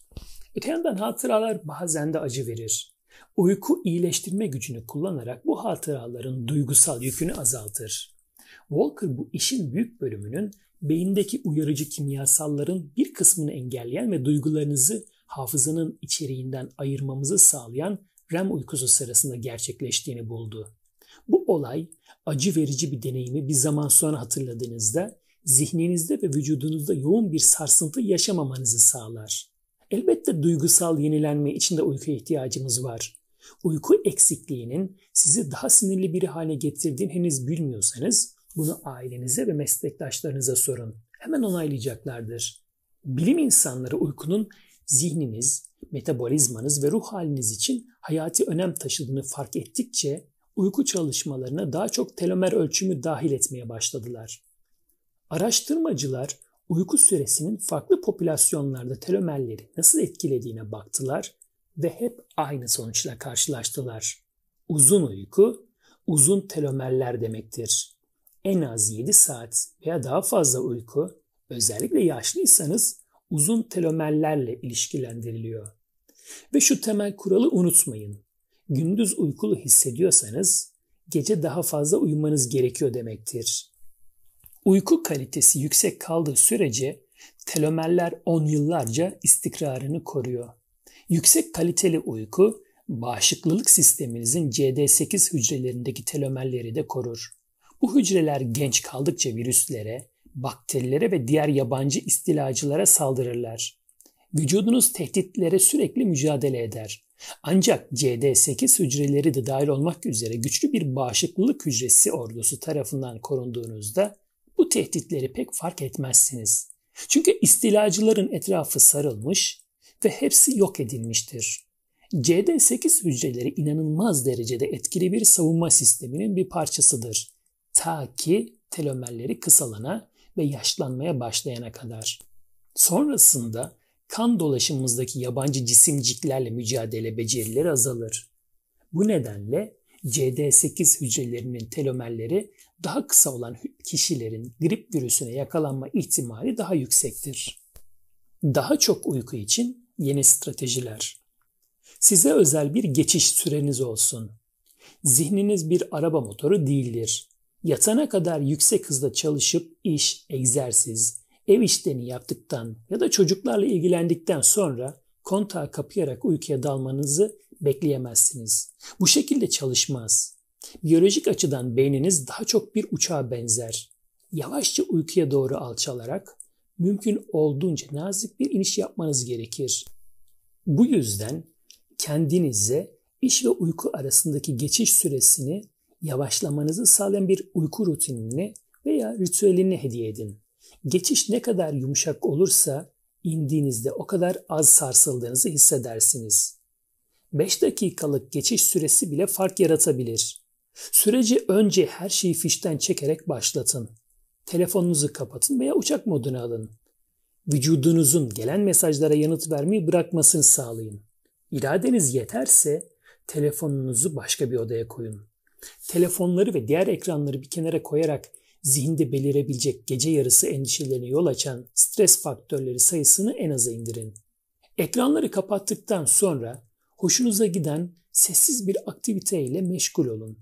Öte yandan hatıralar bazen de acı verir. Uyku iyileştirme gücünü kullanarak bu hatıraların duygusal yükünü azaltır. Walker bu işin büyük bölümünün beyindeki uyarıcı kimyasalların bir kısmını engelleyen ve duygularınızı hafızanın içeriğinden ayırmamızı sağlayan REM uykusu sırasında gerçekleştiğini buldu. Bu olay acı verici bir deneyimi bir zaman sonra hatırladığınızda zihninizde ve vücudunuzda yoğun bir sarsıntı yaşamamanızı sağlar. Elbette duygusal yenilenme için de uykuya ihtiyacımız var. Uyku eksikliğinin sizi daha sinirli biri hale getirdiğini henüz bilmiyorsanız bunu ailenize ve meslektaşlarınıza sorun. Hemen onaylayacaklardır. Bilim insanları uykunun zihniniz, metabolizmanız ve ruh haliniz için hayati önem taşıdığını fark ettikçe uyku çalışmalarına daha çok telomer ölçümü dahil etmeye başladılar. Araştırmacılar uyku süresinin farklı popülasyonlarda telomerleri nasıl etkilediğine baktılar ve hep aynı sonuçla karşılaştılar. Uzun uyku, uzun telomerler demektir. En az 7 saat veya daha fazla uyku, özellikle yaşlıysanız uzun telomerlerle ilişkilendiriliyor. Ve şu temel kuralı unutmayın. Gündüz uykulu hissediyorsanız gece daha fazla uyumanız gerekiyor demektir. Uyku kalitesi yüksek kaldığı sürece telomerler 10 yıllarca istikrarını koruyor. Yüksek kaliteli uyku bağışıklılık sisteminizin CD8 hücrelerindeki telomerleri de korur. Bu hücreler genç kaldıkça virüslere, bakterilere ve diğer yabancı istilacılara saldırırlar. Vücudunuz tehditlere sürekli mücadele eder. Ancak CD8 hücreleri de dahil olmak üzere güçlü bir bağışıklılık hücresi ordusu tarafından korunduğunuzda bu tehditleri pek fark etmezsiniz. Çünkü istilacıların etrafı sarılmış ve hepsi yok edilmiştir. CD8 hücreleri inanılmaz derecede etkili bir savunma sisteminin bir parçasıdır. Ta ki telomerleri kısalana ve yaşlanmaya başlayana kadar. Sonrasında kan dolaşımımızdaki yabancı cisimciklerle mücadele becerileri azalır. Bu nedenle CD8 hücrelerinin telomerleri daha kısa olan kişilerin grip virüsüne yakalanma ihtimali daha yüksektir. Daha çok uyku için yeni stratejiler. Size özel bir geçiş süreniz olsun. Zihniniz bir araba motoru değildir. Yatana kadar yüksek hızda çalışıp iş, egzersiz, ev işlerini yaptıktan ya da çocuklarla ilgilendikten sonra kontağı kapayarak uykuya dalmanızı bekleyemezsiniz. Bu şekilde çalışmaz. Biyolojik açıdan beyniniz daha çok bir uçağa benzer. Yavaşça uykuya doğru alçalarak mümkün olduğunca nazik bir iniş yapmanız gerekir. Bu yüzden kendinize iş ve uyku arasındaki geçiş süresini yavaşlamanızı sağlayan bir uyku rutinini veya ritüelini hediye edin. Geçiş ne kadar yumuşak olursa indiğinizde o kadar az sarsıldığınızı hissedersiniz. 5 dakikalık geçiş süresi bile fark yaratabilir. Süreci önce her şeyi fişten çekerek başlatın. Telefonunuzu kapatın veya uçak moduna alın. Vücudunuzun gelen mesajlara yanıt vermeyi bırakmasını sağlayın. İradeniz yeterse telefonunuzu başka bir odaya koyun. Telefonları ve diğer ekranları bir kenara koyarak zihinde belirebilecek gece yarısı endişelerine yol açan stres faktörleri sayısını en aza indirin. Ekranları kapattıktan sonra hoşunuza giden sessiz bir aktivite ile meşgul olun.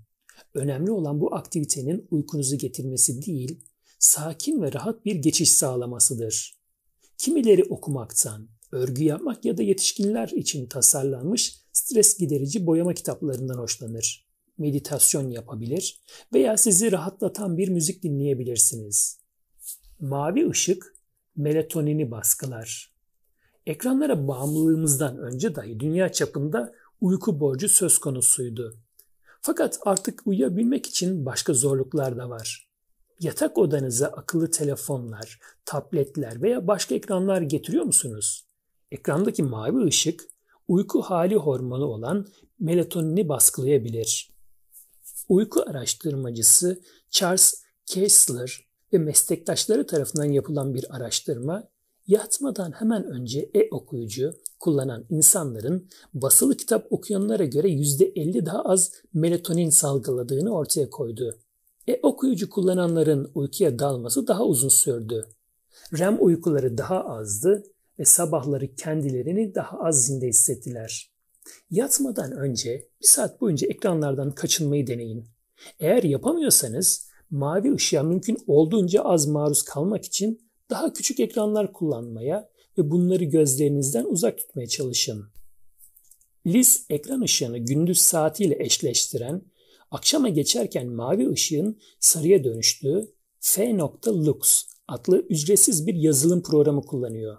Önemli olan bu aktivitenin uykunuzu getirmesi değil, sakin ve rahat bir geçiş sağlamasıdır. Kimileri okumaktan, örgü yapmak ya da yetişkinler için tasarlanmış stres giderici boyama kitaplarından hoşlanır meditasyon yapabilir veya sizi rahatlatan bir müzik dinleyebilirsiniz. Mavi ışık melatonini baskılar. Ekranlara bağımlılığımızdan önce dahi dünya çapında uyku borcu söz konusuydu. Fakat artık uyuyabilmek için başka zorluklar da var. Yatak odanıza akıllı telefonlar, tabletler veya başka ekranlar getiriyor musunuz? Ekrandaki mavi ışık uyku hali hormonu olan melatonini baskılayabilir. Uyku araştırmacısı Charles Kessler ve meslektaşları tarafından yapılan bir araştırma, yatmadan hemen önce e-okuyucu kullanan insanların basılı kitap okuyanlara göre %50 daha az melatonin salgıladığını ortaya koydu. E-okuyucu kullananların uykuya dalması daha uzun sürdü. REM uykuları daha azdı ve sabahları kendilerini daha az zinde hissettiler. Yatmadan önce bir saat boyunca ekranlardan kaçınmayı deneyin. Eğer yapamıyorsanız mavi ışığa mümkün olduğunca az maruz kalmak için daha küçük ekranlar kullanmaya ve bunları gözlerinizden uzak tutmaya çalışın. Liz ekran ışığını gündüz saatiyle eşleştiren, akşama geçerken mavi ışığın sarıya dönüştüğü F.Lux adlı ücretsiz bir yazılım programı kullanıyor.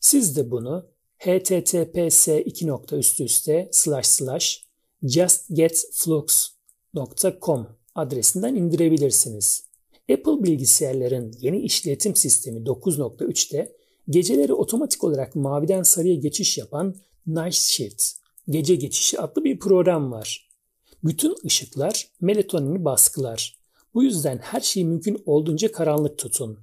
Siz de bunu https 2 üst üste slash slash justgetflux.com adresinden indirebilirsiniz. Apple bilgisayarların yeni işletim sistemi 9.3'te geceleri otomatik olarak maviden sarıya geçiş yapan Night Shift, gece geçişi adlı bir program var. Bütün ışıklar melatonini baskılar. Bu yüzden her şeyi mümkün olduğunca karanlık tutun.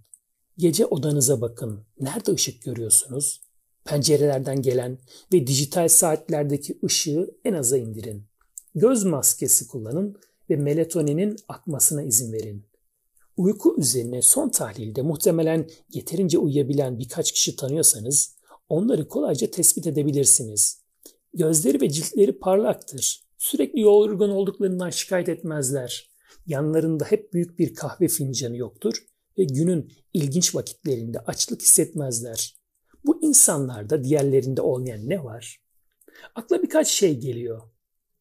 Gece odanıza bakın. Nerede ışık görüyorsunuz? Pencerelerden gelen ve dijital saatlerdeki ışığı en aza indirin. Göz maskesi kullanın ve melatoninin akmasına izin verin. Uyku üzerine son tahlilde muhtemelen yeterince uyuyabilen birkaç kişi tanıyorsanız onları kolayca tespit edebilirsiniz. Gözleri ve ciltleri parlaktır. Sürekli yorgun olduklarından şikayet etmezler. Yanlarında hep büyük bir kahve fincanı yoktur ve günün ilginç vakitlerinde açlık hissetmezler. Bu insanlarda diğerlerinde olmayan ne var? Akla birkaç şey geliyor.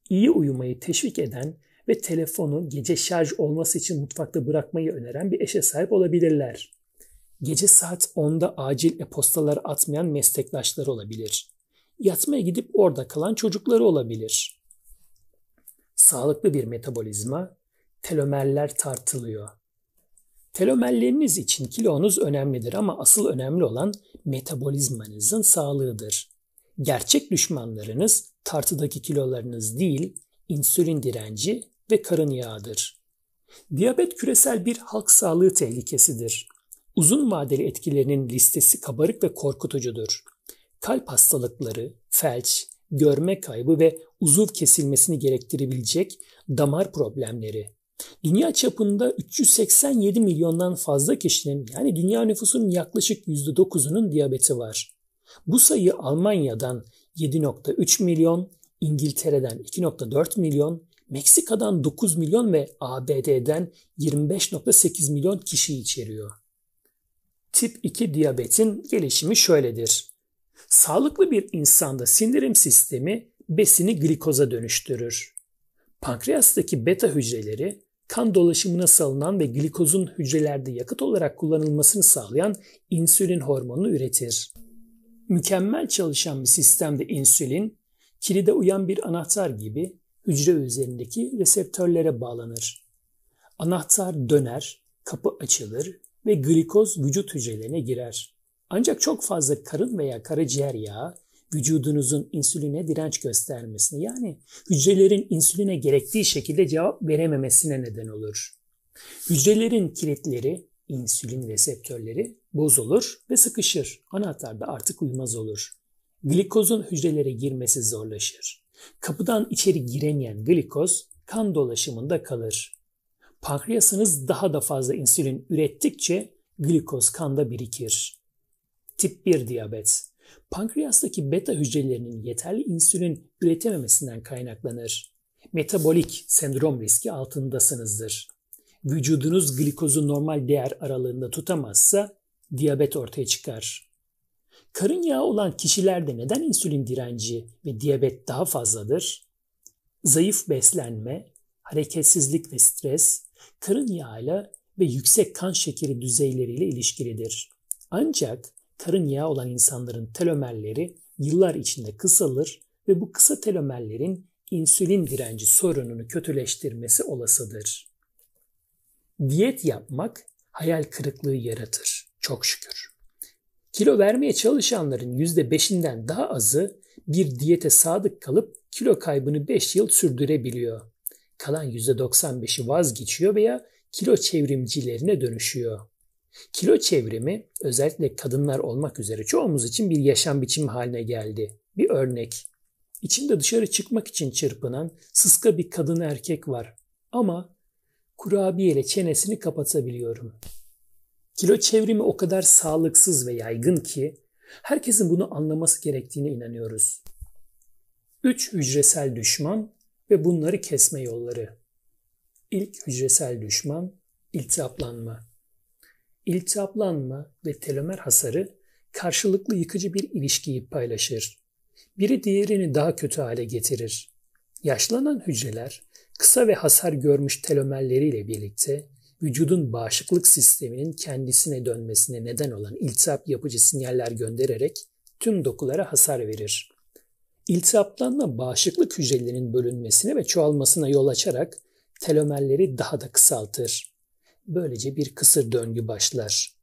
İyi uyumayı teşvik eden ve telefonu gece şarj olması için mutfakta bırakmayı öneren bir eşe sahip olabilirler. Gece saat 10'da acil e-postalar atmayan meslektaşları olabilir. Yatmaya gidip orada kalan çocukları olabilir. Sağlıklı bir metabolizma, telomerler tartılıyor. Telomerleriniz için kilonuz önemlidir ama asıl önemli olan metabolizmanızın sağlığıdır. Gerçek düşmanlarınız tartıdaki kilolarınız değil, insülin direnci ve karın yağıdır. Diyabet küresel bir halk sağlığı tehlikesidir. Uzun vadeli etkilerinin listesi kabarık ve korkutucudur. Kalp hastalıkları, felç, görme kaybı ve uzuv kesilmesini gerektirebilecek damar problemleri. Dünya çapında 387 milyondan fazla kişinin yani dünya nüfusunun yaklaşık %9'unun diyabeti var. Bu sayı Almanya'dan 7.3 milyon, İngiltere'den 2.4 milyon, Meksika'dan 9 milyon ve ABD'den 25.8 milyon kişi içeriyor. Tip 2 diyabetin gelişimi şöyledir. Sağlıklı bir insanda sindirim sistemi besini glikoza dönüştürür. Pankreastaki beta hücreleri kan dolaşımına salınan ve glikozun hücrelerde yakıt olarak kullanılmasını sağlayan insülin hormonunu üretir. Mükemmel çalışan bir sistemde insülin, kilide uyan bir anahtar gibi hücre üzerindeki reseptörlere bağlanır. Anahtar döner, kapı açılır ve glikoz vücut hücrelerine girer. Ancak çok fazla karın veya karaciğer yağı vücudunuzun insüline direnç göstermesine yani hücrelerin insüline gerektiği şekilde cevap verememesine neden olur. Hücrelerin kilitleri, insülin reseptörleri bozulur ve sıkışır. Anahtar da artık uyumaz olur. Glikozun hücrelere girmesi zorlaşır. Kapıdan içeri giremeyen glikoz kan dolaşımında kalır. Pankreasınız daha da fazla insülin ürettikçe glikoz kanda birikir. Tip 1 diyabet pankreastaki beta hücrelerinin yeterli insülin üretememesinden kaynaklanır. Metabolik sendrom riski altındasınızdır. Vücudunuz glikozu normal değer aralığında tutamazsa diyabet ortaya çıkar. Karın yağı olan kişilerde neden insülin direnci ve diyabet daha fazladır? Zayıf beslenme, hareketsizlik ve stres, karın yağıyla ve yüksek kan şekeri düzeyleriyle ilişkilidir. Ancak karın yağı olan insanların telomerleri yıllar içinde kısalır ve bu kısa telomerlerin insülin direnci sorununu kötüleştirmesi olasıdır. Diyet yapmak hayal kırıklığı yaratır. Çok şükür. Kilo vermeye çalışanların %5'inden daha azı bir diyete sadık kalıp kilo kaybını 5 yıl sürdürebiliyor. Kalan %95'i vazgeçiyor veya kilo çevrimcilerine dönüşüyor. Kilo çevrimi özellikle kadınlar olmak üzere çoğumuz için bir yaşam biçimi haline geldi. Bir örnek. İçinde dışarı çıkmak için çırpınan sıska bir kadın erkek var. Ama kurabiye ile çenesini kapatabiliyorum. Kilo çevrimi o kadar sağlıksız ve yaygın ki herkesin bunu anlaması gerektiğine inanıyoruz. 3 hücresel düşman ve bunları kesme yolları. İlk hücresel düşman iltihaplanma. İltihaplanma ve telomer hasarı karşılıklı yıkıcı bir ilişkiyi paylaşır. Biri diğerini daha kötü hale getirir. Yaşlanan hücreler kısa ve hasar görmüş telomerleriyle birlikte vücudun bağışıklık sisteminin kendisine dönmesine neden olan iltihap yapıcı sinyaller göndererek tüm dokulara hasar verir. İltihaplanma bağışıklık hücrelerinin bölünmesine ve çoğalmasına yol açarak telomerleri daha da kısaltır. Böylece bir kısır döngü başlar.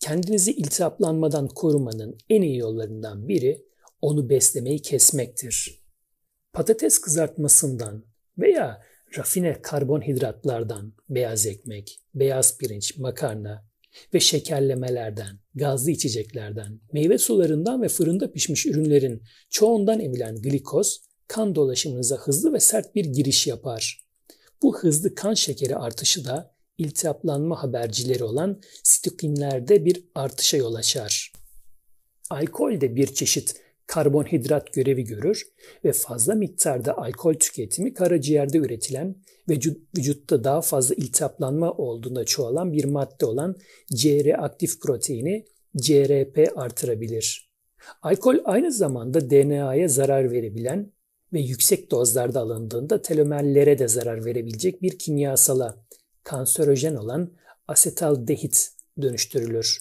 Kendinizi iltihaplanmadan korumanın en iyi yollarından biri onu beslemeyi kesmektir. Patates kızartmasından veya rafine karbonhidratlardan, beyaz ekmek, beyaz pirinç, makarna ve şekerlemelerden, gazlı içeceklerden, meyve sularından ve fırında pişmiş ürünlerin çoğundan emilen glikoz kan dolaşımınıza hızlı ve sert bir giriş yapar. Bu hızlı kan şekeri artışı da iltihaplanma habercileri olan sitokinlerde bir artışa yol açar. Alkol de bir çeşit karbonhidrat görevi görür ve fazla miktarda alkol tüketimi karaciğerde üretilen ve vücutta daha fazla iltihaplanma olduğunda çoğalan bir madde olan CR aktif proteini CRP artırabilir. Alkol aynı zamanda DNA'ya zarar verebilen ve yüksek dozlarda alındığında telomerlere de zarar verebilecek bir kimyasala kanserojen olan asetaldehit dönüştürülür.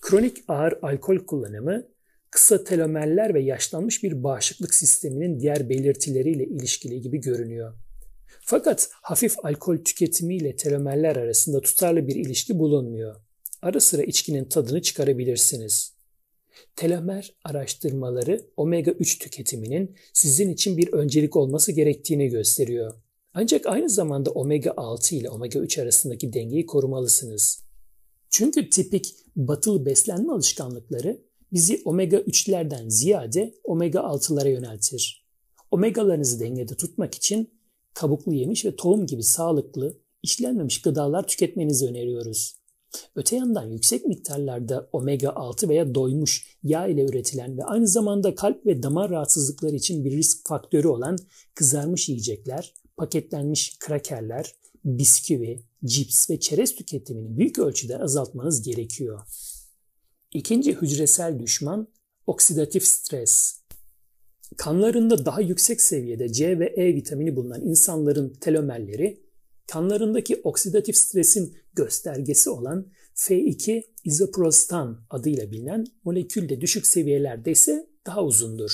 Kronik ağır alkol kullanımı kısa telomerler ve yaşlanmış bir bağışıklık sisteminin diğer belirtileriyle ilişkili gibi görünüyor. Fakat hafif alkol tüketimiyle telomerler arasında tutarlı bir ilişki bulunmuyor. Ara sıra içkinin tadını çıkarabilirsiniz. Telomer araştırmaları omega 3 tüketiminin sizin için bir öncelik olması gerektiğini gösteriyor. Ancak aynı zamanda omega 6 ile omega 3 arasındaki dengeyi korumalısınız. Çünkü tipik batılı beslenme alışkanlıkları bizi omega 3'lerden ziyade omega 6'lara yöneltir. Omegalarınızı dengede tutmak için kabuklu yemiş ve tohum gibi sağlıklı, işlenmemiş gıdalar tüketmenizi öneriyoruz. Öte yandan yüksek miktarlarda omega 6 veya doymuş yağ ile üretilen ve aynı zamanda kalp ve damar rahatsızlıkları için bir risk faktörü olan kızarmış yiyecekler, paketlenmiş krakerler, bisküvi, cips ve çerez tüketimini büyük ölçüde azaltmanız gerekiyor. İkinci hücresel düşman oksidatif stres. Kanlarında daha yüksek seviyede C ve E vitamini bulunan insanların telomerleri kanlarındaki oksidatif stresin göstergesi olan F2 izoprostan adıyla bilinen molekülde düşük seviyelerde ise daha uzundur.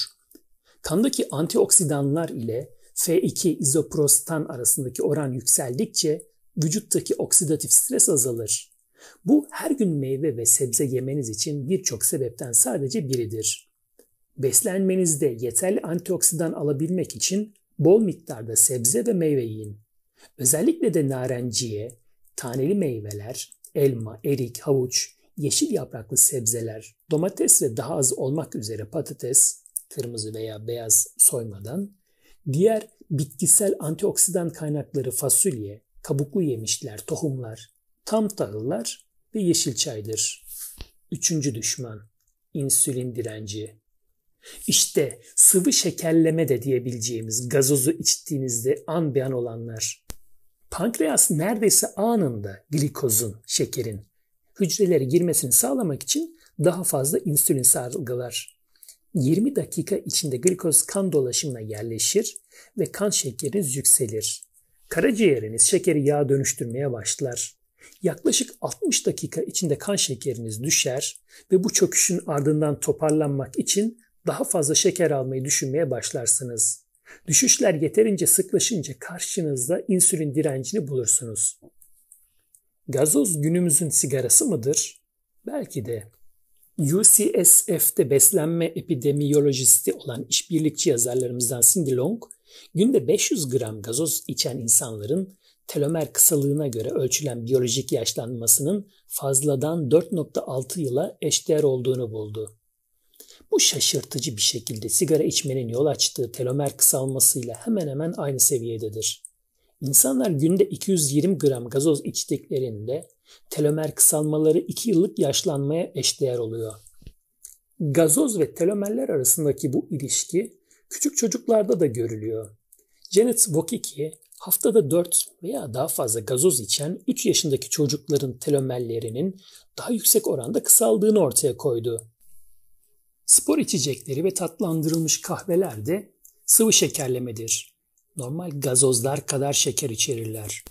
Kandaki antioksidanlar ile F2 izoprostan arasındaki oran yükseldikçe vücuttaki oksidatif stres azalır. Bu her gün meyve ve sebze yemeniz için birçok sebepten sadece biridir. Beslenmenizde yeterli antioksidan alabilmek için bol miktarda sebze ve meyve yiyin. Özellikle de narenciye, taneli meyveler, elma, erik, havuç, yeşil yapraklı sebzeler, domates ve daha az olmak üzere patates, kırmızı veya beyaz soymadan, diğer bitkisel antioksidan kaynakları fasulye, kabuklu yemişler, tohumlar, tam tahıllar ve yeşil çaydır. Üçüncü düşman, insülin direnci. İşte sıvı şekerleme de diyebileceğimiz gazozu içtiğinizde an beyan olanlar. Pankreas neredeyse anında glikozun, şekerin hücrelere girmesini sağlamak için daha fazla insülin salgılar. 20 dakika içinde glikoz kan dolaşımına yerleşir ve kan şekeriniz yükselir. Karaciğeriniz şekeri yağ dönüştürmeye başlar. Yaklaşık 60 dakika içinde kan şekeriniz düşer ve bu çöküşün ardından toparlanmak için daha fazla şeker almayı düşünmeye başlarsınız. Düşüşler yeterince sıklaşınca karşınızda insülin direncini bulursunuz. Gazoz günümüzün sigarası mıdır? Belki de. UCSF'te beslenme epidemiyolojisti olan işbirlikçi yazarlarımızdan Cindy Long, günde 500 gram gazoz içen insanların telomer kısalığına göre ölçülen biyolojik yaşlanmasının fazladan 4.6 yıla eşdeğer olduğunu buldu. Bu şaşırtıcı bir şekilde sigara içmenin yol açtığı telomer kısalmasıyla hemen hemen aynı seviyededir. İnsanlar günde 220 gram gazoz içtiklerinde telomer kısalmaları 2 yıllık yaşlanmaya eşdeğer oluyor. Gazoz ve telomerler arasındaki bu ilişki küçük çocuklarda da görülüyor. Janet Wokicki haftada 4 veya daha fazla gazoz içen 3 yaşındaki çocukların telomerlerinin daha yüksek oranda kısaldığını ortaya koydu. Spor içecekleri ve tatlandırılmış kahveler de sıvı şekerlemedir. Normal gazozlar kadar şeker içerirler.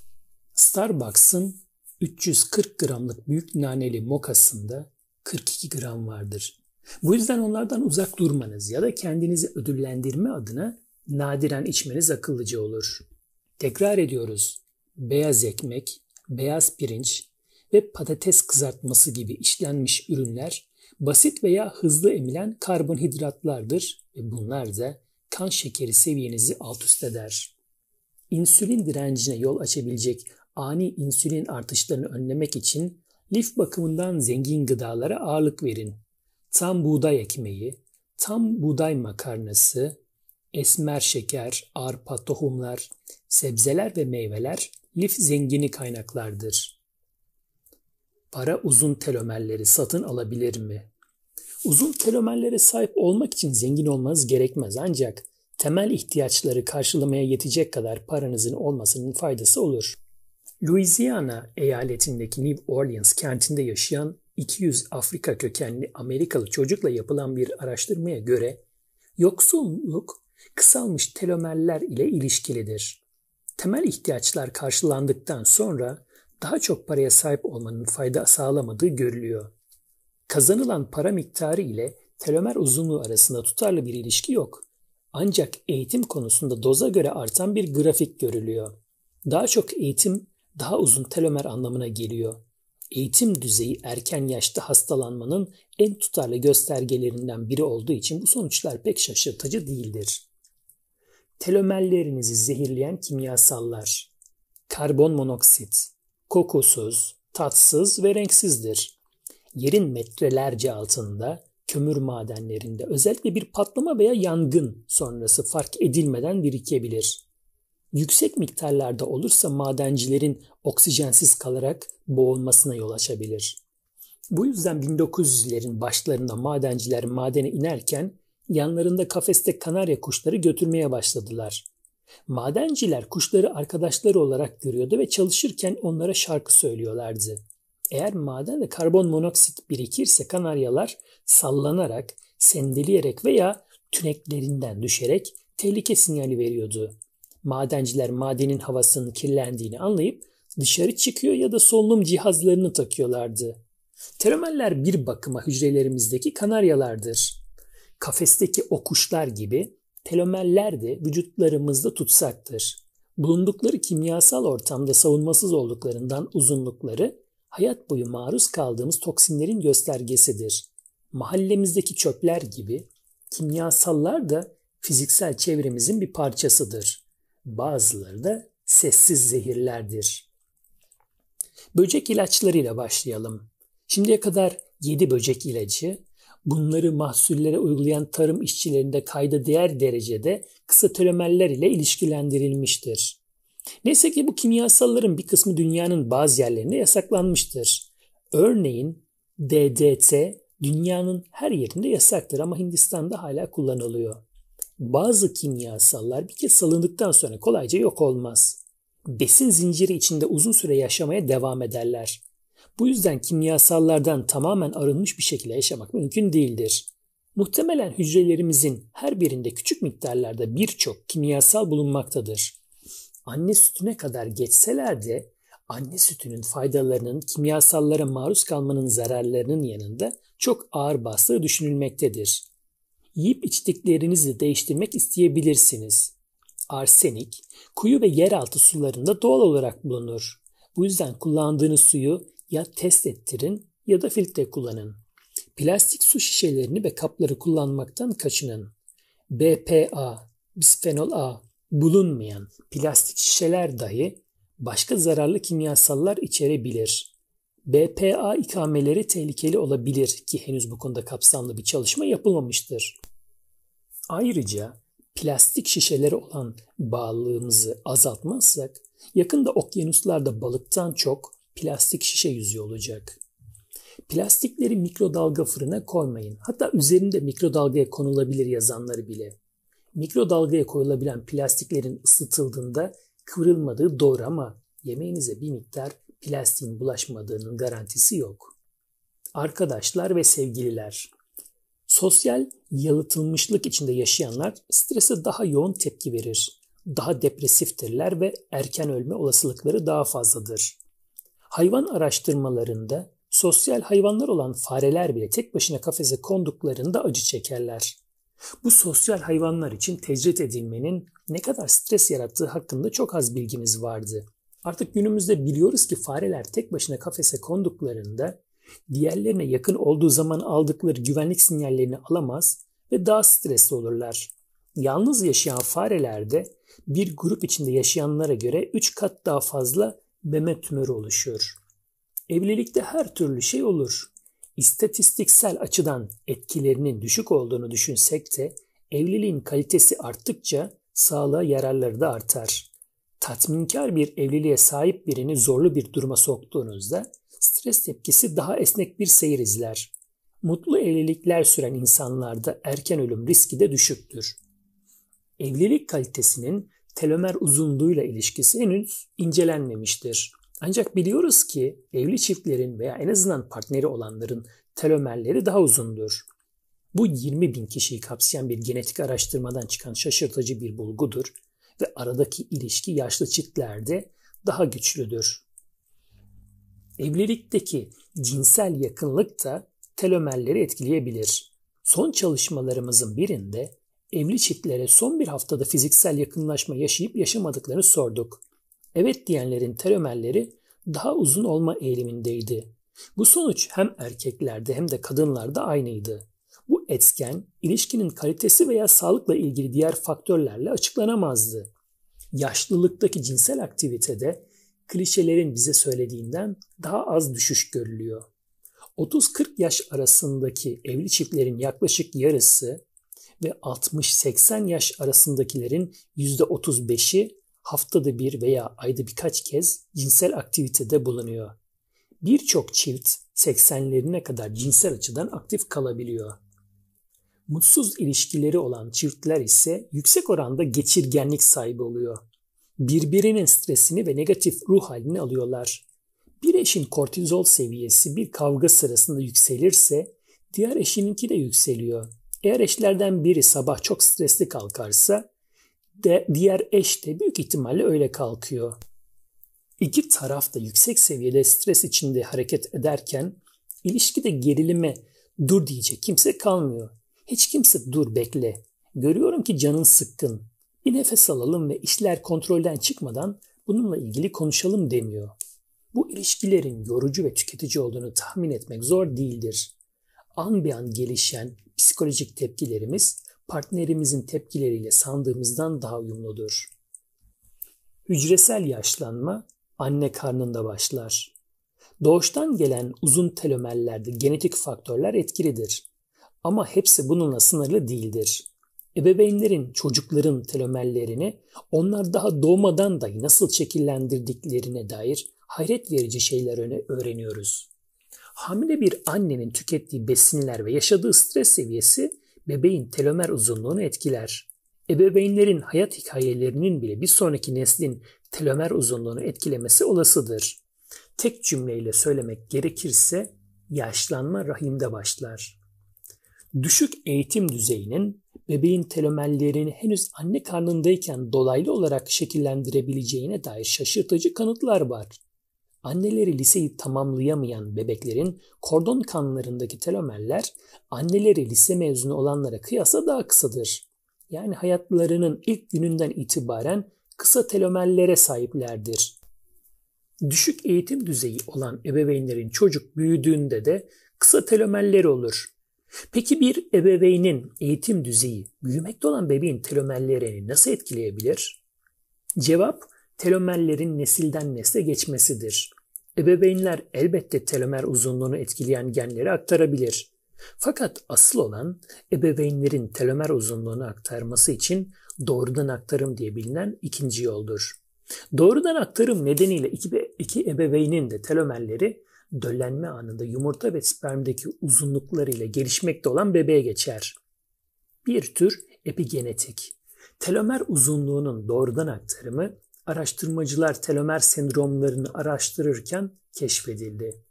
Starbucks'ın 340 gramlık büyük naneli mokasında 42 gram vardır. Bu yüzden onlardan uzak durmanız ya da kendinizi ödüllendirme adına nadiren içmeniz akıllıca olur. Tekrar ediyoruz. Beyaz ekmek, beyaz pirinç ve patates kızartması gibi işlenmiş ürünler basit veya hızlı emilen karbonhidratlardır ve bunlar da kan şekeri seviyenizi alt üst eder. İnsülin direncine yol açabilecek ani insülin artışlarını önlemek için lif bakımından zengin gıdalara ağırlık verin. Tam buğday ekmeği, tam buğday makarnası, esmer şeker, arpa, tohumlar, sebzeler ve meyveler lif zengini kaynaklardır. Para uzun telomerleri satın alabilir mi? Uzun telomerlere sahip olmak için zengin olmanız gerekmez ancak temel ihtiyaçları karşılamaya yetecek kadar paranızın olmasının faydası olur. Louisiana eyaletindeki New Orleans kentinde yaşayan 200 Afrika kökenli Amerikalı çocukla yapılan bir araştırmaya göre yoksulluk kısalmış telomerler ile ilişkilidir. Temel ihtiyaçlar karşılandıktan sonra daha çok paraya sahip olmanın fayda sağlamadığı görülüyor. Kazanılan para miktarı ile telomer uzunluğu arasında tutarlı bir ilişki yok. Ancak eğitim konusunda doza göre artan bir grafik görülüyor. Daha çok eğitim daha uzun telomer anlamına geliyor. Eğitim düzeyi erken yaşta hastalanmanın en tutarlı göstergelerinden biri olduğu için bu sonuçlar pek şaşırtıcı değildir. Telomerlerinizi zehirleyen kimyasallar karbon monoksit, kokusuz, tatsız ve renksizdir. Yerin metrelerce altında kömür madenlerinde özellikle bir patlama veya yangın sonrası fark edilmeden birikebilir. Yüksek miktarlarda olursa madencilerin oksijensiz kalarak boğulmasına yol açabilir. Bu yüzden 1900'lerin başlarında madenciler madene inerken yanlarında kafeste kanarya kuşları götürmeye başladılar. Madenciler kuşları arkadaşları olarak görüyordu ve çalışırken onlara şarkı söylüyorlardı. Eğer madende karbon monoksit birikirse kanaryalar sallanarak, sendeleyerek veya tüneklerinden düşerek tehlike sinyali veriyordu. Madenciler madenin havasının kirlendiğini anlayıp dışarı çıkıyor ya da solunum cihazlarını takıyorlardı. Telomerler bir bakıma hücrelerimizdeki kanaryalardır. Kafesteki o kuşlar gibi telomerler de vücutlarımızda tutsaktır. Bulundukları kimyasal ortamda savunmasız olduklarından uzunlukları hayat boyu maruz kaldığımız toksinlerin göstergesidir. Mahallemizdeki çöpler gibi kimyasallar da fiziksel çevremizin bir parçasıdır. Bazıları da sessiz zehirlerdir. Böcek ilaçlarıyla başlayalım. Şimdiye kadar 7 böcek ilacı, bunları mahsullere uygulayan tarım işçilerinde kayda değer derecede kısa telomerler ile ilişkilendirilmiştir. Neyse ki bu kimyasalların bir kısmı dünyanın bazı yerlerinde yasaklanmıştır. Örneğin DDT dünyanın her yerinde yasaktır ama Hindistan'da hala kullanılıyor. Bazı kimyasallar bir kez salındıktan sonra kolayca yok olmaz. Besin zinciri içinde uzun süre yaşamaya devam ederler. Bu yüzden kimyasallardan tamamen arınmış bir şekilde yaşamak mümkün değildir. Muhtemelen hücrelerimizin her birinde küçük miktarlarda birçok kimyasal bulunmaktadır. Anne sütüne kadar geçseler de anne sütünün faydalarının kimyasallara maruz kalmanın zararlarının yanında çok ağır bastığı düşünülmektedir. Yiyip içtiklerinizi değiştirmek isteyebilirsiniz. arsenik kuyu ve yeraltı sularında doğal olarak bulunur. Bu yüzden kullandığınız suyu ya test ettirin ya da filtre kullanın. Plastik su şişelerini ve kapları kullanmaktan kaçının. BPA, bisfenol A bulunmayan plastik şişeler dahi başka zararlı kimyasallar içerebilir. BPA ikameleri tehlikeli olabilir ki henüz bu konuda kapsamlı bir çalışma yapılmamıştır. Ayrıca plastik şişelere olan bağlılığımızı azaltmazsak yakında okyanuslarda balıktan çok plastik şişe yüzüyor olacak. Plastikleri mikrodalga fırına koymayın. Hatta üzerinde mikrodalgaya konulabilir yazanları bile. Mikrodalgaya koyulabilen plastiklerin ısıtıldığında kıvrılmadığı doğru ama yemeğinize bir miktar plastiğin bulaşmadığının garantisi yok. Arkadaşlar ve sevgililer, sosyal yalıtılmışlık içinde yaşayanlar strese daha yoğun tepki verir. Daha depresiftirler ve erken ölme olasılıkları daha fazladır. Hayvan araştırmalarında sosyal hayvanlar olan fareler bile tek başına kafese konduklarında acı çekerler. Bu sosyal hayvanlar için tecrit edilmenin ne kadar stres yarattığı hakkında çok az bilgimiz vardı. Artık günümüzde biliyoruz ki fareler tek başına kafese konduklarında diğerlerine yakın olduğu zaman aldıkları güvenlik sinyallerini alamaz ve daha stresli olurlar. Yalnız yaşayan farelerde bir grup içinde yaşayanlara göre 3 kat daha fazla meme tümörü oluşuyor. Evlilikte her türlü şey olur. İstatistiksel açıdan etkilerinin düşük olduğunu düşünsek de evliliğin kalitesi arttıkça sağlığa yararları da artar. Tatminkar bir evliliğe sahip birini zorlu bir duruma soktuğunuzda stres tepkisi daha esnek bir seyir izler. Mutlu evlilikler süren insanlarda erken ölüm riski de düşüktür. Evlilik kalitesinin telomer uzunluğuyla ilişkisi henüz incelenmemiştir. Ancak biliyoruz ki evli çiftlerin veya en azından partneri olanların telomerleri daha uzundur. Bu 20 bin kişiyi kapsayan bir genetik araştırmadan çıkan şaşırtıcı bir bulgudur ve aradaki ilişki yaşlı çiftlerde daha güçlüdür. Evlilikteki cinsel yakınlık da telomerleri etkileyebilir. Son çalışmalarımızın birinde evli çiftlere son bir haftada fiziksel yakınlaşma yaşayıp yaşamadıklarını sorduk. Evet diyenlerin telomerleri daha uzun olma eğilimindeydi. Bu sonuç hem erkeklerde hem de kadınlarda aynıydı. Bu etken ilişkinin kalitesi veya sağlıkla ilgili diğer faktörlerle açıklanamazdı. Yaşlılıktaki cinsel aktivitede klişelerin bize söylediğinden daha az düşüş görülüyor. 30-40 yaş arasındaki evli çiftlerin yaklaşık yarısı ve 60-80 yaş arasındakilerin %35'i haftada bir veya ayda birkaç kez cinsel aktivitede bulunuyor. Birçok çift 80'lerine kadar cinsel açıdan aktif kalabiliyor. Mutsuz ilişkileri olan çiftler ise yüksek oranda geçirgenlik sahibi oluyor. Birbirinin stresini ve negatif ruh halini alıyorlar. Bir eşin kortizol seviyesi bir kavga sırasında yükselirse diğer eşininki de yükseliyor. Eğer eşlerden biri sabah çok stresli kalkarsa de diğer eş de büyük ihtimalle öyle kalkıyor. İki taraf da yüksek seviyede stres içinde hareket ederken ilişkide gerilime dur diyecek kimse kalmıyor. Hiç kimse dur bekle. Görüyorum ki canın sıkkın. Bir nefes alalım ve işler kontrolden çıkmadan bununla ilgili konuşalım demiyor. Bu ilişkilerin yorucu ve tüketici olduğunu tahmin etmek zor değildir. An bir an gelişen psikolojik tepkilerimiz partnerimizin tepkileriyle sandığımızdan daha uyumludur. Hücresel yaşlanma anne karnında başlar. Doğuştan gelen uzun telomerlerde genetik faktörler etkilidir. Ama hepsi bununla sınırlı değildir. Ebeveynlerin çocukların telomerlerini onlar daha doğmadan dahi nasıl şekillendirdiklerine dair hayret verici şeyler öğreniyoruz. Hamile bir annenin tükettiği besinler ve yaşadığı stres seviyesi bebeğin telomer uzunluğunu etkiler. Ebeveynlerin hayat hikayelerinin bile bir sonraki neslin telomer uzunluğunu etkilemesi olasıdır. Tek cümleyle söylemek gerekirse yaşlanma rahimde başlar. Düşük eğitim düzeyinin bebeğin telomerlerini henüz anne karnındayken dolaylı olarak şekillendirebileceğine dair şaşırtıcı kanıtlar var. Anneleri liseyi tamamlayamayan bebeklerin kordon kanlarındaki telomerler anneleri lise mezunu olanlara kıyasla daha kısadır. yani hayatlarının ilk gününden itibaren kısa telomerlere sahiplerdir. Düşük eğitim düzeyi olan ebeveynlerin çocuk büyüdüğünde de kısa telomerleri olur. Peki bir ebeveynin eğitim düzeyi büyümekte olan bebeğin telomerlerini nasıl etkileyebilir? Cevap telomerlerin nesilden nesle geçmesidir. Ebeveynler elbette telomer uzunluğunu etkileyen genleri aktarabilir. Fakat asıl olan ebeveynlerin telomer uzunluğunu aktarması için doğrudan aktarım diye bilinen ikinci yoldur. Doğrudan aktarım nedeniyle iki, iki ebeveynin de telomerleri döllenme anında yumurta ve spermdeki uzunluklarıyla gelişmekte olan bebeğe geçer. Bir tür epigenetik. Telomer uzunluğunun doğrudan aktarımı araştırmacılar telomer sendromlarını araştırırken keşfedildi.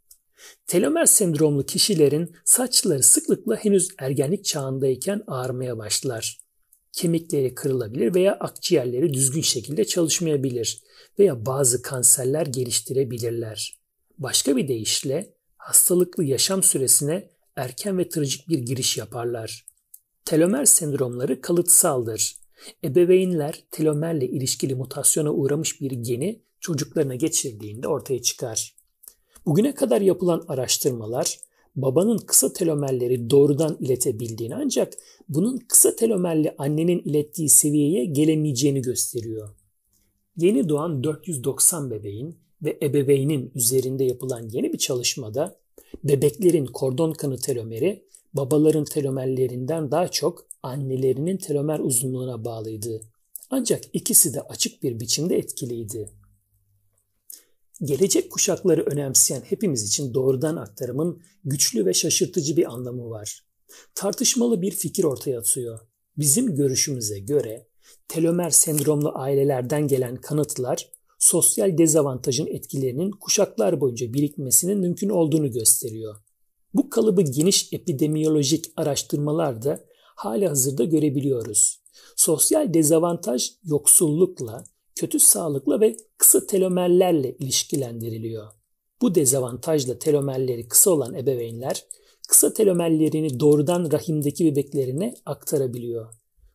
Telomer sendromlu kişilerin saçları sıklıkla henüz ergenlik çağındayken ağarmaya başlar. Kemikleri kırılabilir veya akciğerleri düzgün şekilde çalışmayabilir veya bazı kanserler geliştirebilirler. Başka bir deyişle hastalıklı yaşam süresine erken ve trajik bir giriş yaparlar. Telomer sendromları kalıtsaldır. Ebeveynler telomerle ilişkili mutasyona uğramış bir geni çocuklarına geçirdiğinde ortaya çıkar. Bugüne kadar yapılan araştırmalar babanın kısa telomerleri doğrudan iletebildiğini ancak bunun kısa telomerli annenin ilettiği seviyeye gelemeyeceğini gösteriyor. Yeni doğan 490 bebeğin ve ebeveynin üzerinde yapılan yeni bir çalışmada bebeklerin kordon kanı telomeri babaların telomerlerinden daha çok annelerinin telomer uzunluğuna bağlıydı. Ancak ikisi de açık bir biçimde etkiliydi. Gelecek kuşakları önemseyen hepimiz için doğrudan aktarımın güçlü ve şaşırtıcı bir anlamı var. Tartışmalı bir fikir ortaya atıyor. Bizim görüşümüze göre telomer sendromlu ailelerden gelen kanıtlar sosyal dezavantajın etkilerinin kuşaklar boyunca birikmesinin mümkün olduğunu gösteriyor. Bu kalıbı geniş epidemiyolojik araştırmalarda hala hazırda görebiliyoruz. Sosyal dezavantaj yoksullukla, kötü sağlıkla ve kısa telomerlerle ilişkilendiriliyor. Bu dezavantajla telomerleri kısa olan ebeveynler kısa telomerlerini doğrudan rahimdeki bebeklerine aktarabiliyor.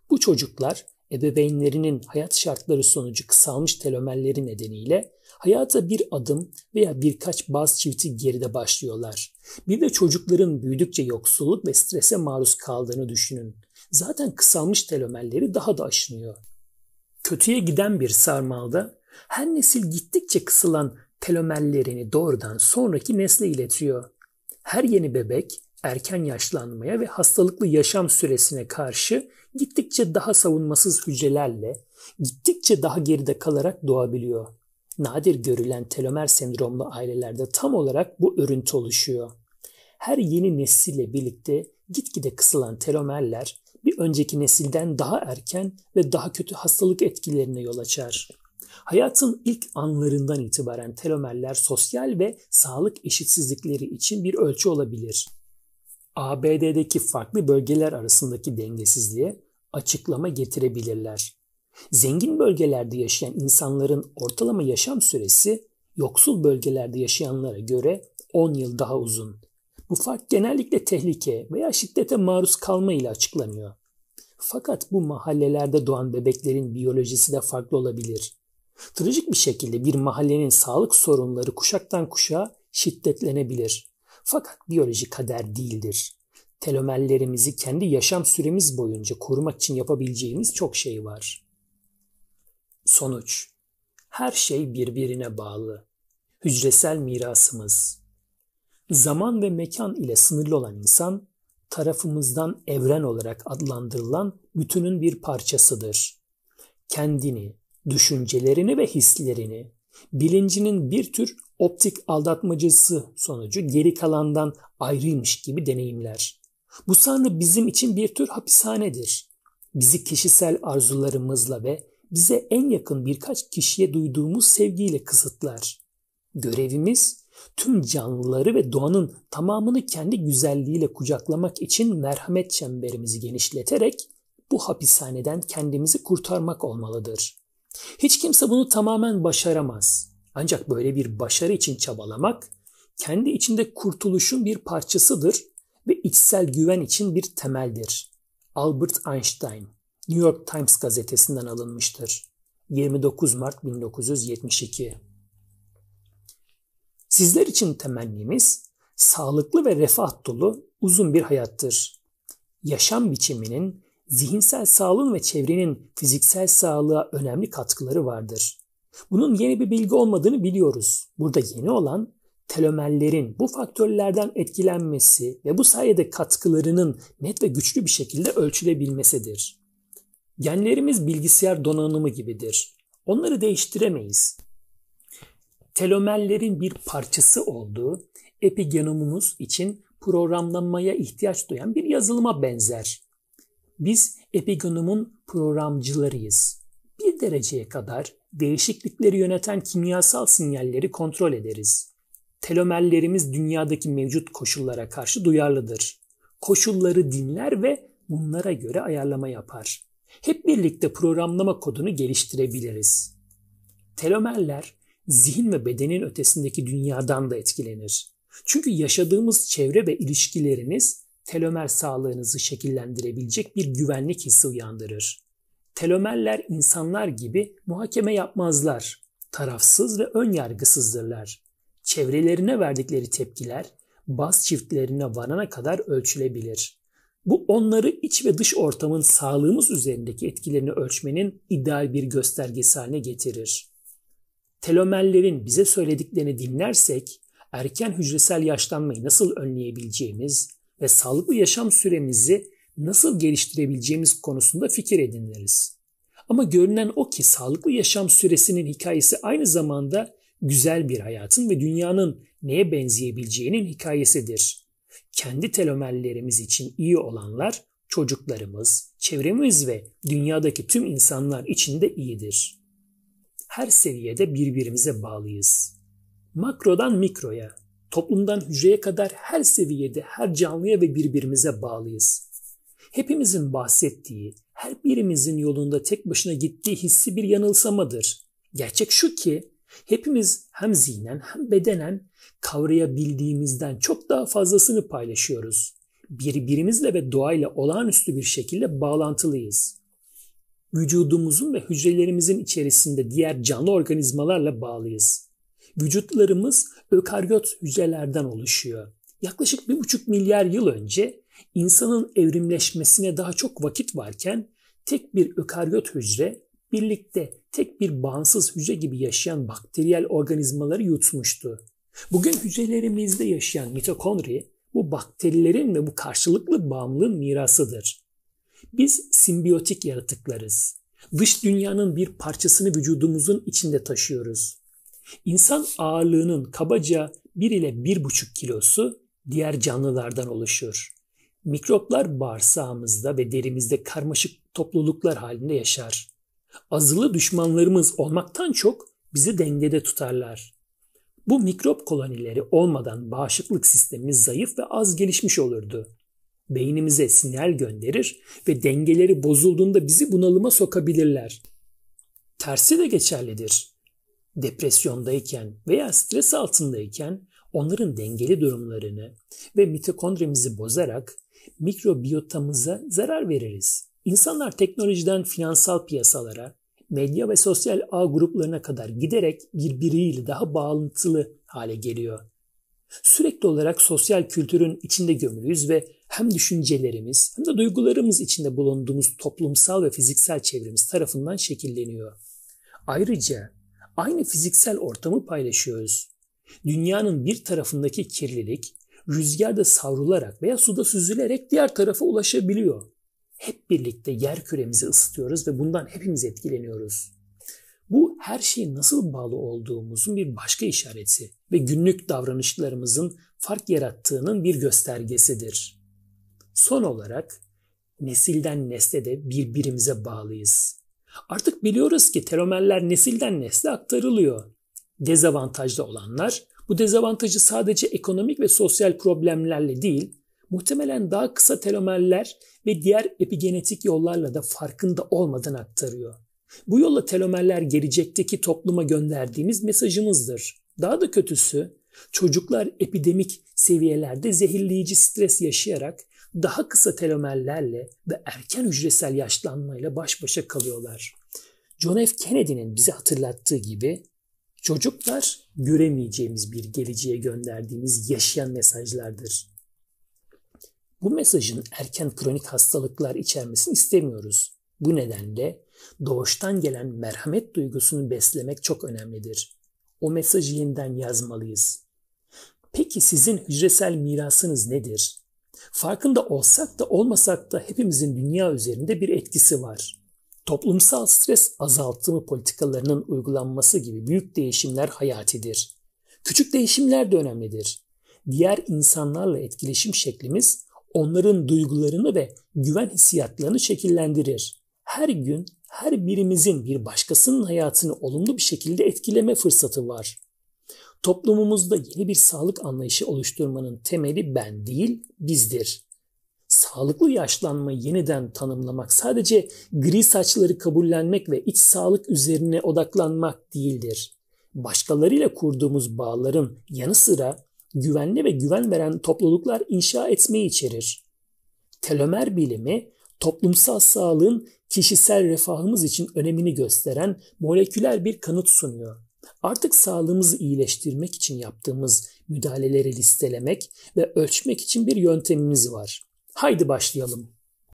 Bu çocuklar ebeveynlerinin hayat şartları sonucu kısalmış telomerleri nedeniyle hayata bir adım veya birkaç baz çifti geride başlıyorlar. Bir de çocukların büyüdükçe yoksulluk ve strese maruz kaldığını düşünün. Zaten kısalmış telomerleri daha da aşınıyor. Kötüye giden bir sarmalda her nesil gittikçe kısılan telomerlerini doğrudan sonraki nesle iletiyor. Her yeni bebek erken yaşlanmaya ve hastalıklı yaşam süresine karşı gittikçe daha savunmasız hücrelerle gittikçe daha geride kalarak doğabiliyor. Nadir görülen telomer sendromlu ailelerde tam olarak bu örüntü oluşuyor. Her yeni nesille birlikte gitgide kısılan telomerler bir önceki nesilden daha erken ve daha kötü hastalık etkilerine yol açar. Hayatın ilk anlarından itibaren telomerler sosyal ve sağlık eşitsizlikleri için bir ölçü olabilir. ABD'deki farklı bölgeler arasındaki dengesizliğe açıklama getirebilirler. Zengin bölgelerde yaşayan insanların ortalama yaşam süresi yoksul bölgelerde yaşayanlara göre 10 yıl daha uzun. Bu fark genellikle tehlike veya şiddete maruz kalma ile açıklanıyor. Fakat bu mahallelerde doğan bebeklerin biyolojisi de farklı olabilir. Trajik bir şekilde bir mahallenin sağlık sorunları kuşaktan kuşağa şiddetlenebilir. Fakat biyoloji kader değildir. Telomerlerimizi kendi yaşam süremiz boyunca korumak için yapabileceğimiz çok şey var. Sonuç Her şey birbirine bağlı. Hücresel mirasımız. Zaman ve mekan ile sınırlı olan insan, tarafımızdan evren olarak adlandırılan bütünün bir parçasıdır. Kendini, düşüncelerini ve hislerini, bilincinin bir tür optik aldatmacısı sonucu geri kalandan ayrıymış gibi deneyimler. Bu sanrı bizim için bir tür hapishanedir. Bizi kişisel arzularımızla ve bize en yakın birkaç kişiye duyduğumuz sevgiyle kısıtlar. Görevimiz tüm canlıları ve doğanın tamamını kendi güzelliğiyle kucaklamak için merhamet çemberimizi genişleterek bu hapishaneden kendimizi kurtarmak olmalıdır. Hiç kimse bunu tamamen başaramaz. Ancak böyle bir başarı için çabalamak kendi içinde kurtuluşun bir parçasıdır ve içsel güven için bir temeldir. Albert Einstein New York Times gazetesinden alınmıştır. 29 Mart 1972 Sizler için temennimiz sağlıklı ve refah dolu uzun bir hayattır. Yaşam biçiminin zihinsel sağlığın ve çevrenin fiziksel sağlığa önemli katkıları vardır. Bunun yeni bir bilgi olmadığını biliyoruz. Burada yeni olan telomerlerin bu faktörlerden etkilenmesi ve bu sayede katkılarının net ve güçlü bir şekilde ölçülebilmesidir. Genlerimiz bilgisayar donanımı gibidir. Onları değiştiremeyiz. Telomerlerin bir parçası olduğu epigenomumuz için programlanmaya ihtiyaç duyan bir yazılıma benzer. Biz epigenomun programcılarıyız. Bir dereceye kadar değişiklikleri yöneten kimyasal sinyalleri kontrol ederiz. Telomerlerimiz dünyadaki mevcut koşullara karşı duyarlıdır. Koşulları dinler ve bunlara göre ayarlama yapar. Hep birlikte programlama kodunu geliştirebiliriz. Telomerler zihin ve bedenin ötesindeki dünyadan da etkilenir. Çünkü yaşadığımız çevre ve ilişkileriniz telomer sağlığınızı şekillendirebilecek bir güvenlik hissi uyandırır. Telomerler insanlar gibi muhakeme yapmazlar. Tarafsız ve ön yargısızdırlar. Çevrelerine verdikleri tepkiler baz çiftlerine varana kadar ölçülebilir. Bu onları iç ve dış ortamın sağlığımız üzerindeki etkilerini ölçmenin ideal bir göstergesi haline getirir. Telomerlerin bize söylediklerini dinlersek erken hücresel yaşlanmayı nasıl önleyebileceğimiz ve sağlıklı yaşam süremizi nasıl geliştirebileceğimiz konusunda fikir ediniriz. Ama görünen o ki sağlıklı yaşam süresinin hikayesi aynı zamanda güzel bir hayatın ve dünyanın neye benzeyebileceğinin hikayesidir. Kendi telomerlerimiz için iyi olanlar çocuklarımız, çevremiz ve dünyadaki tüm insanlar için de iyidir. Her seviyede birbirimize bağlıyız. Makrodan mikroya, toplumdan hücreye kadar her seviyede her canlıya ve birbirimize bağlıyız. Hepimizin bahsettiği, her birimizin yolunda tek başına gittiği hissi bir yanılsamadır. Gerçek şu ki hepimiz hem zihnen hem bedenen kavrayabildiğimizden çok daha fazlasını paylaşıyoruz. Birbirimizle ve doğayla olağanüstü bir şekilde bağlantılıyız. Vücudumuzun ve hücrelerimizin içerisinde diğer canlı organizmalarla bağlıyız. Vücutlarımız ökaryot hücrelerden oluşuyor. Yaklaşık bir buçuk milyar yıl önce insanın evrimleşmesine daha çok vakit varken tek bir ökaryot hücre birlikte tek bir bağımsız hücre gibi yaşayan bakteriyel organizmaları yutmuştu. Bugün hücrelerimizde yaşayan mitokondri bu bakterilerin ve bu karşılıklı bağımlılığın mirasıdır. Biz simbiyotik yaratıklarız. Dış dünyanın bir parçasını vücudumuzun içinde taşıyoruz. İnsan ağırlığının kabaca 1 ile 1,5 kilosu diğer canlılardan oluşur. Mikroplar bağırsağımızda ve derimizde karmaşık topluluklar halinde yaşar. Azılı düşmanlarımız olmaktan çok bizi dengede tutarlar. Bu mikrop kolonileri olmadan bağışıklık sistemimiz zayıf ve az gelişmiş olurdu. Beynimize sinyal gönderir ve dengeleri bozulduğunda bizi bunalıma sokabilirler. Tersi de geçerlidir. Depresyondayken veya stres altındayken onların dengeli durumlarını ve mitokondrimizi bozarak mikrobiyotamıza zarar veririz. İnsanlar teknolojiden finansal piyasalara, medya ve sosyal ağ gruplarına kadar giderek birbiriyle daha bağlantılı hale geliyor. Sürekli olarak sosyal kültürün içinde gömülüyüz ve hem düşüncelerimiz hem de duygularımız içinde bulunduğumuz toplumsal ve fiziksel çevremiz tarafından şekilleniyor. Ayrıca aynı fiziksel ortamı paylaşıyoruz. Dünyanın bir tarafındaki kirlilik rüzgarda savrularak veya suda süzülerek diğer tarafa ulaşabiliyor. Hep birlikte yer küremizi ısıtıyoruz ve bundan hepimiz etkileniyoruz. Bu her şeyin nasıl bağlı olduğumuzun bir başka işareti ve günlük davranışlarımızın fark yarattığının bir göstergesidir. Son olarak nesilden nesle de birbirimize bağlıyız. Artık biliyoruz ki telomerler nesilden nesle aktarılıyor. Dezavantajlı olanlar bu dezavantajı sadece ekonomik ve sosyal problemlerle değil, muhtemelen daha kısa telomerler ve diğer epigenetik yollarla da farkında olmadan aktarıyor. Bu yolla telomerler gelecekteki topluma gönderdiğimiz mesajımızdır. Daha da kötüsü çocuklar epidemik seviyelerde zehirleyici stres yaşayarak daha kısa telomerlerle ve erken hücresel yaşlanmayla baş başa kalıyorlar. John F. Kennedy'nin bize hatırlattığı gibi çocuklar göremeyeceğimiz bir geleceğe gönderdiğimiz yaşayan mesajlardır. Bu mesajın erken kronik hastalıklar içermesini istemiyoruz. Bu nedenle doğuştan gelen merhamet duygusunu beslemek çok önemlidir. O mesajı yeniden yazmalıyız. Peki sizin hücresel mirasınız nedir? Farkında olsak da olmasak da hepimizin dünya üzerinde bir etkisi var. Toplumsal stres azaltımı politikalarının uygulanması gibi büyük değişimler hayatidir. Küçük değişimler de önemlidir. Diğer insanlarla etkileşim şeklimiz onların duygularını ve güven hissiyatlarını şekillendirir. Her gün her birimizin bir başkasının hayatını olumlu bir şekilde etkileme fırsatı var. Toplumumuzda yeni bir sağlık anlayışı oluşturmanın temeli ben değil, bizdir. Sağlıklı yaşlanmayı yeniden tanımlamak sadece gri saçları kabullenmek ve iç sağlık üzerine odaklanmak değildir. Başkalarıyla kurduğumuz bağların yanı sıra güvenli ve güven veren topluluklar inşa etmeyi içerir. Telomer bilimi toplumsal sağlığın kişisel refahımız için önemini gösteren moleküler bir kanıt sunuyor. Artık sağlığımızı iyileştirmek için yaptığımız müdahaleleri listelemek ve ölçmek için bir yöntemimiz var. Haydi başlayalım.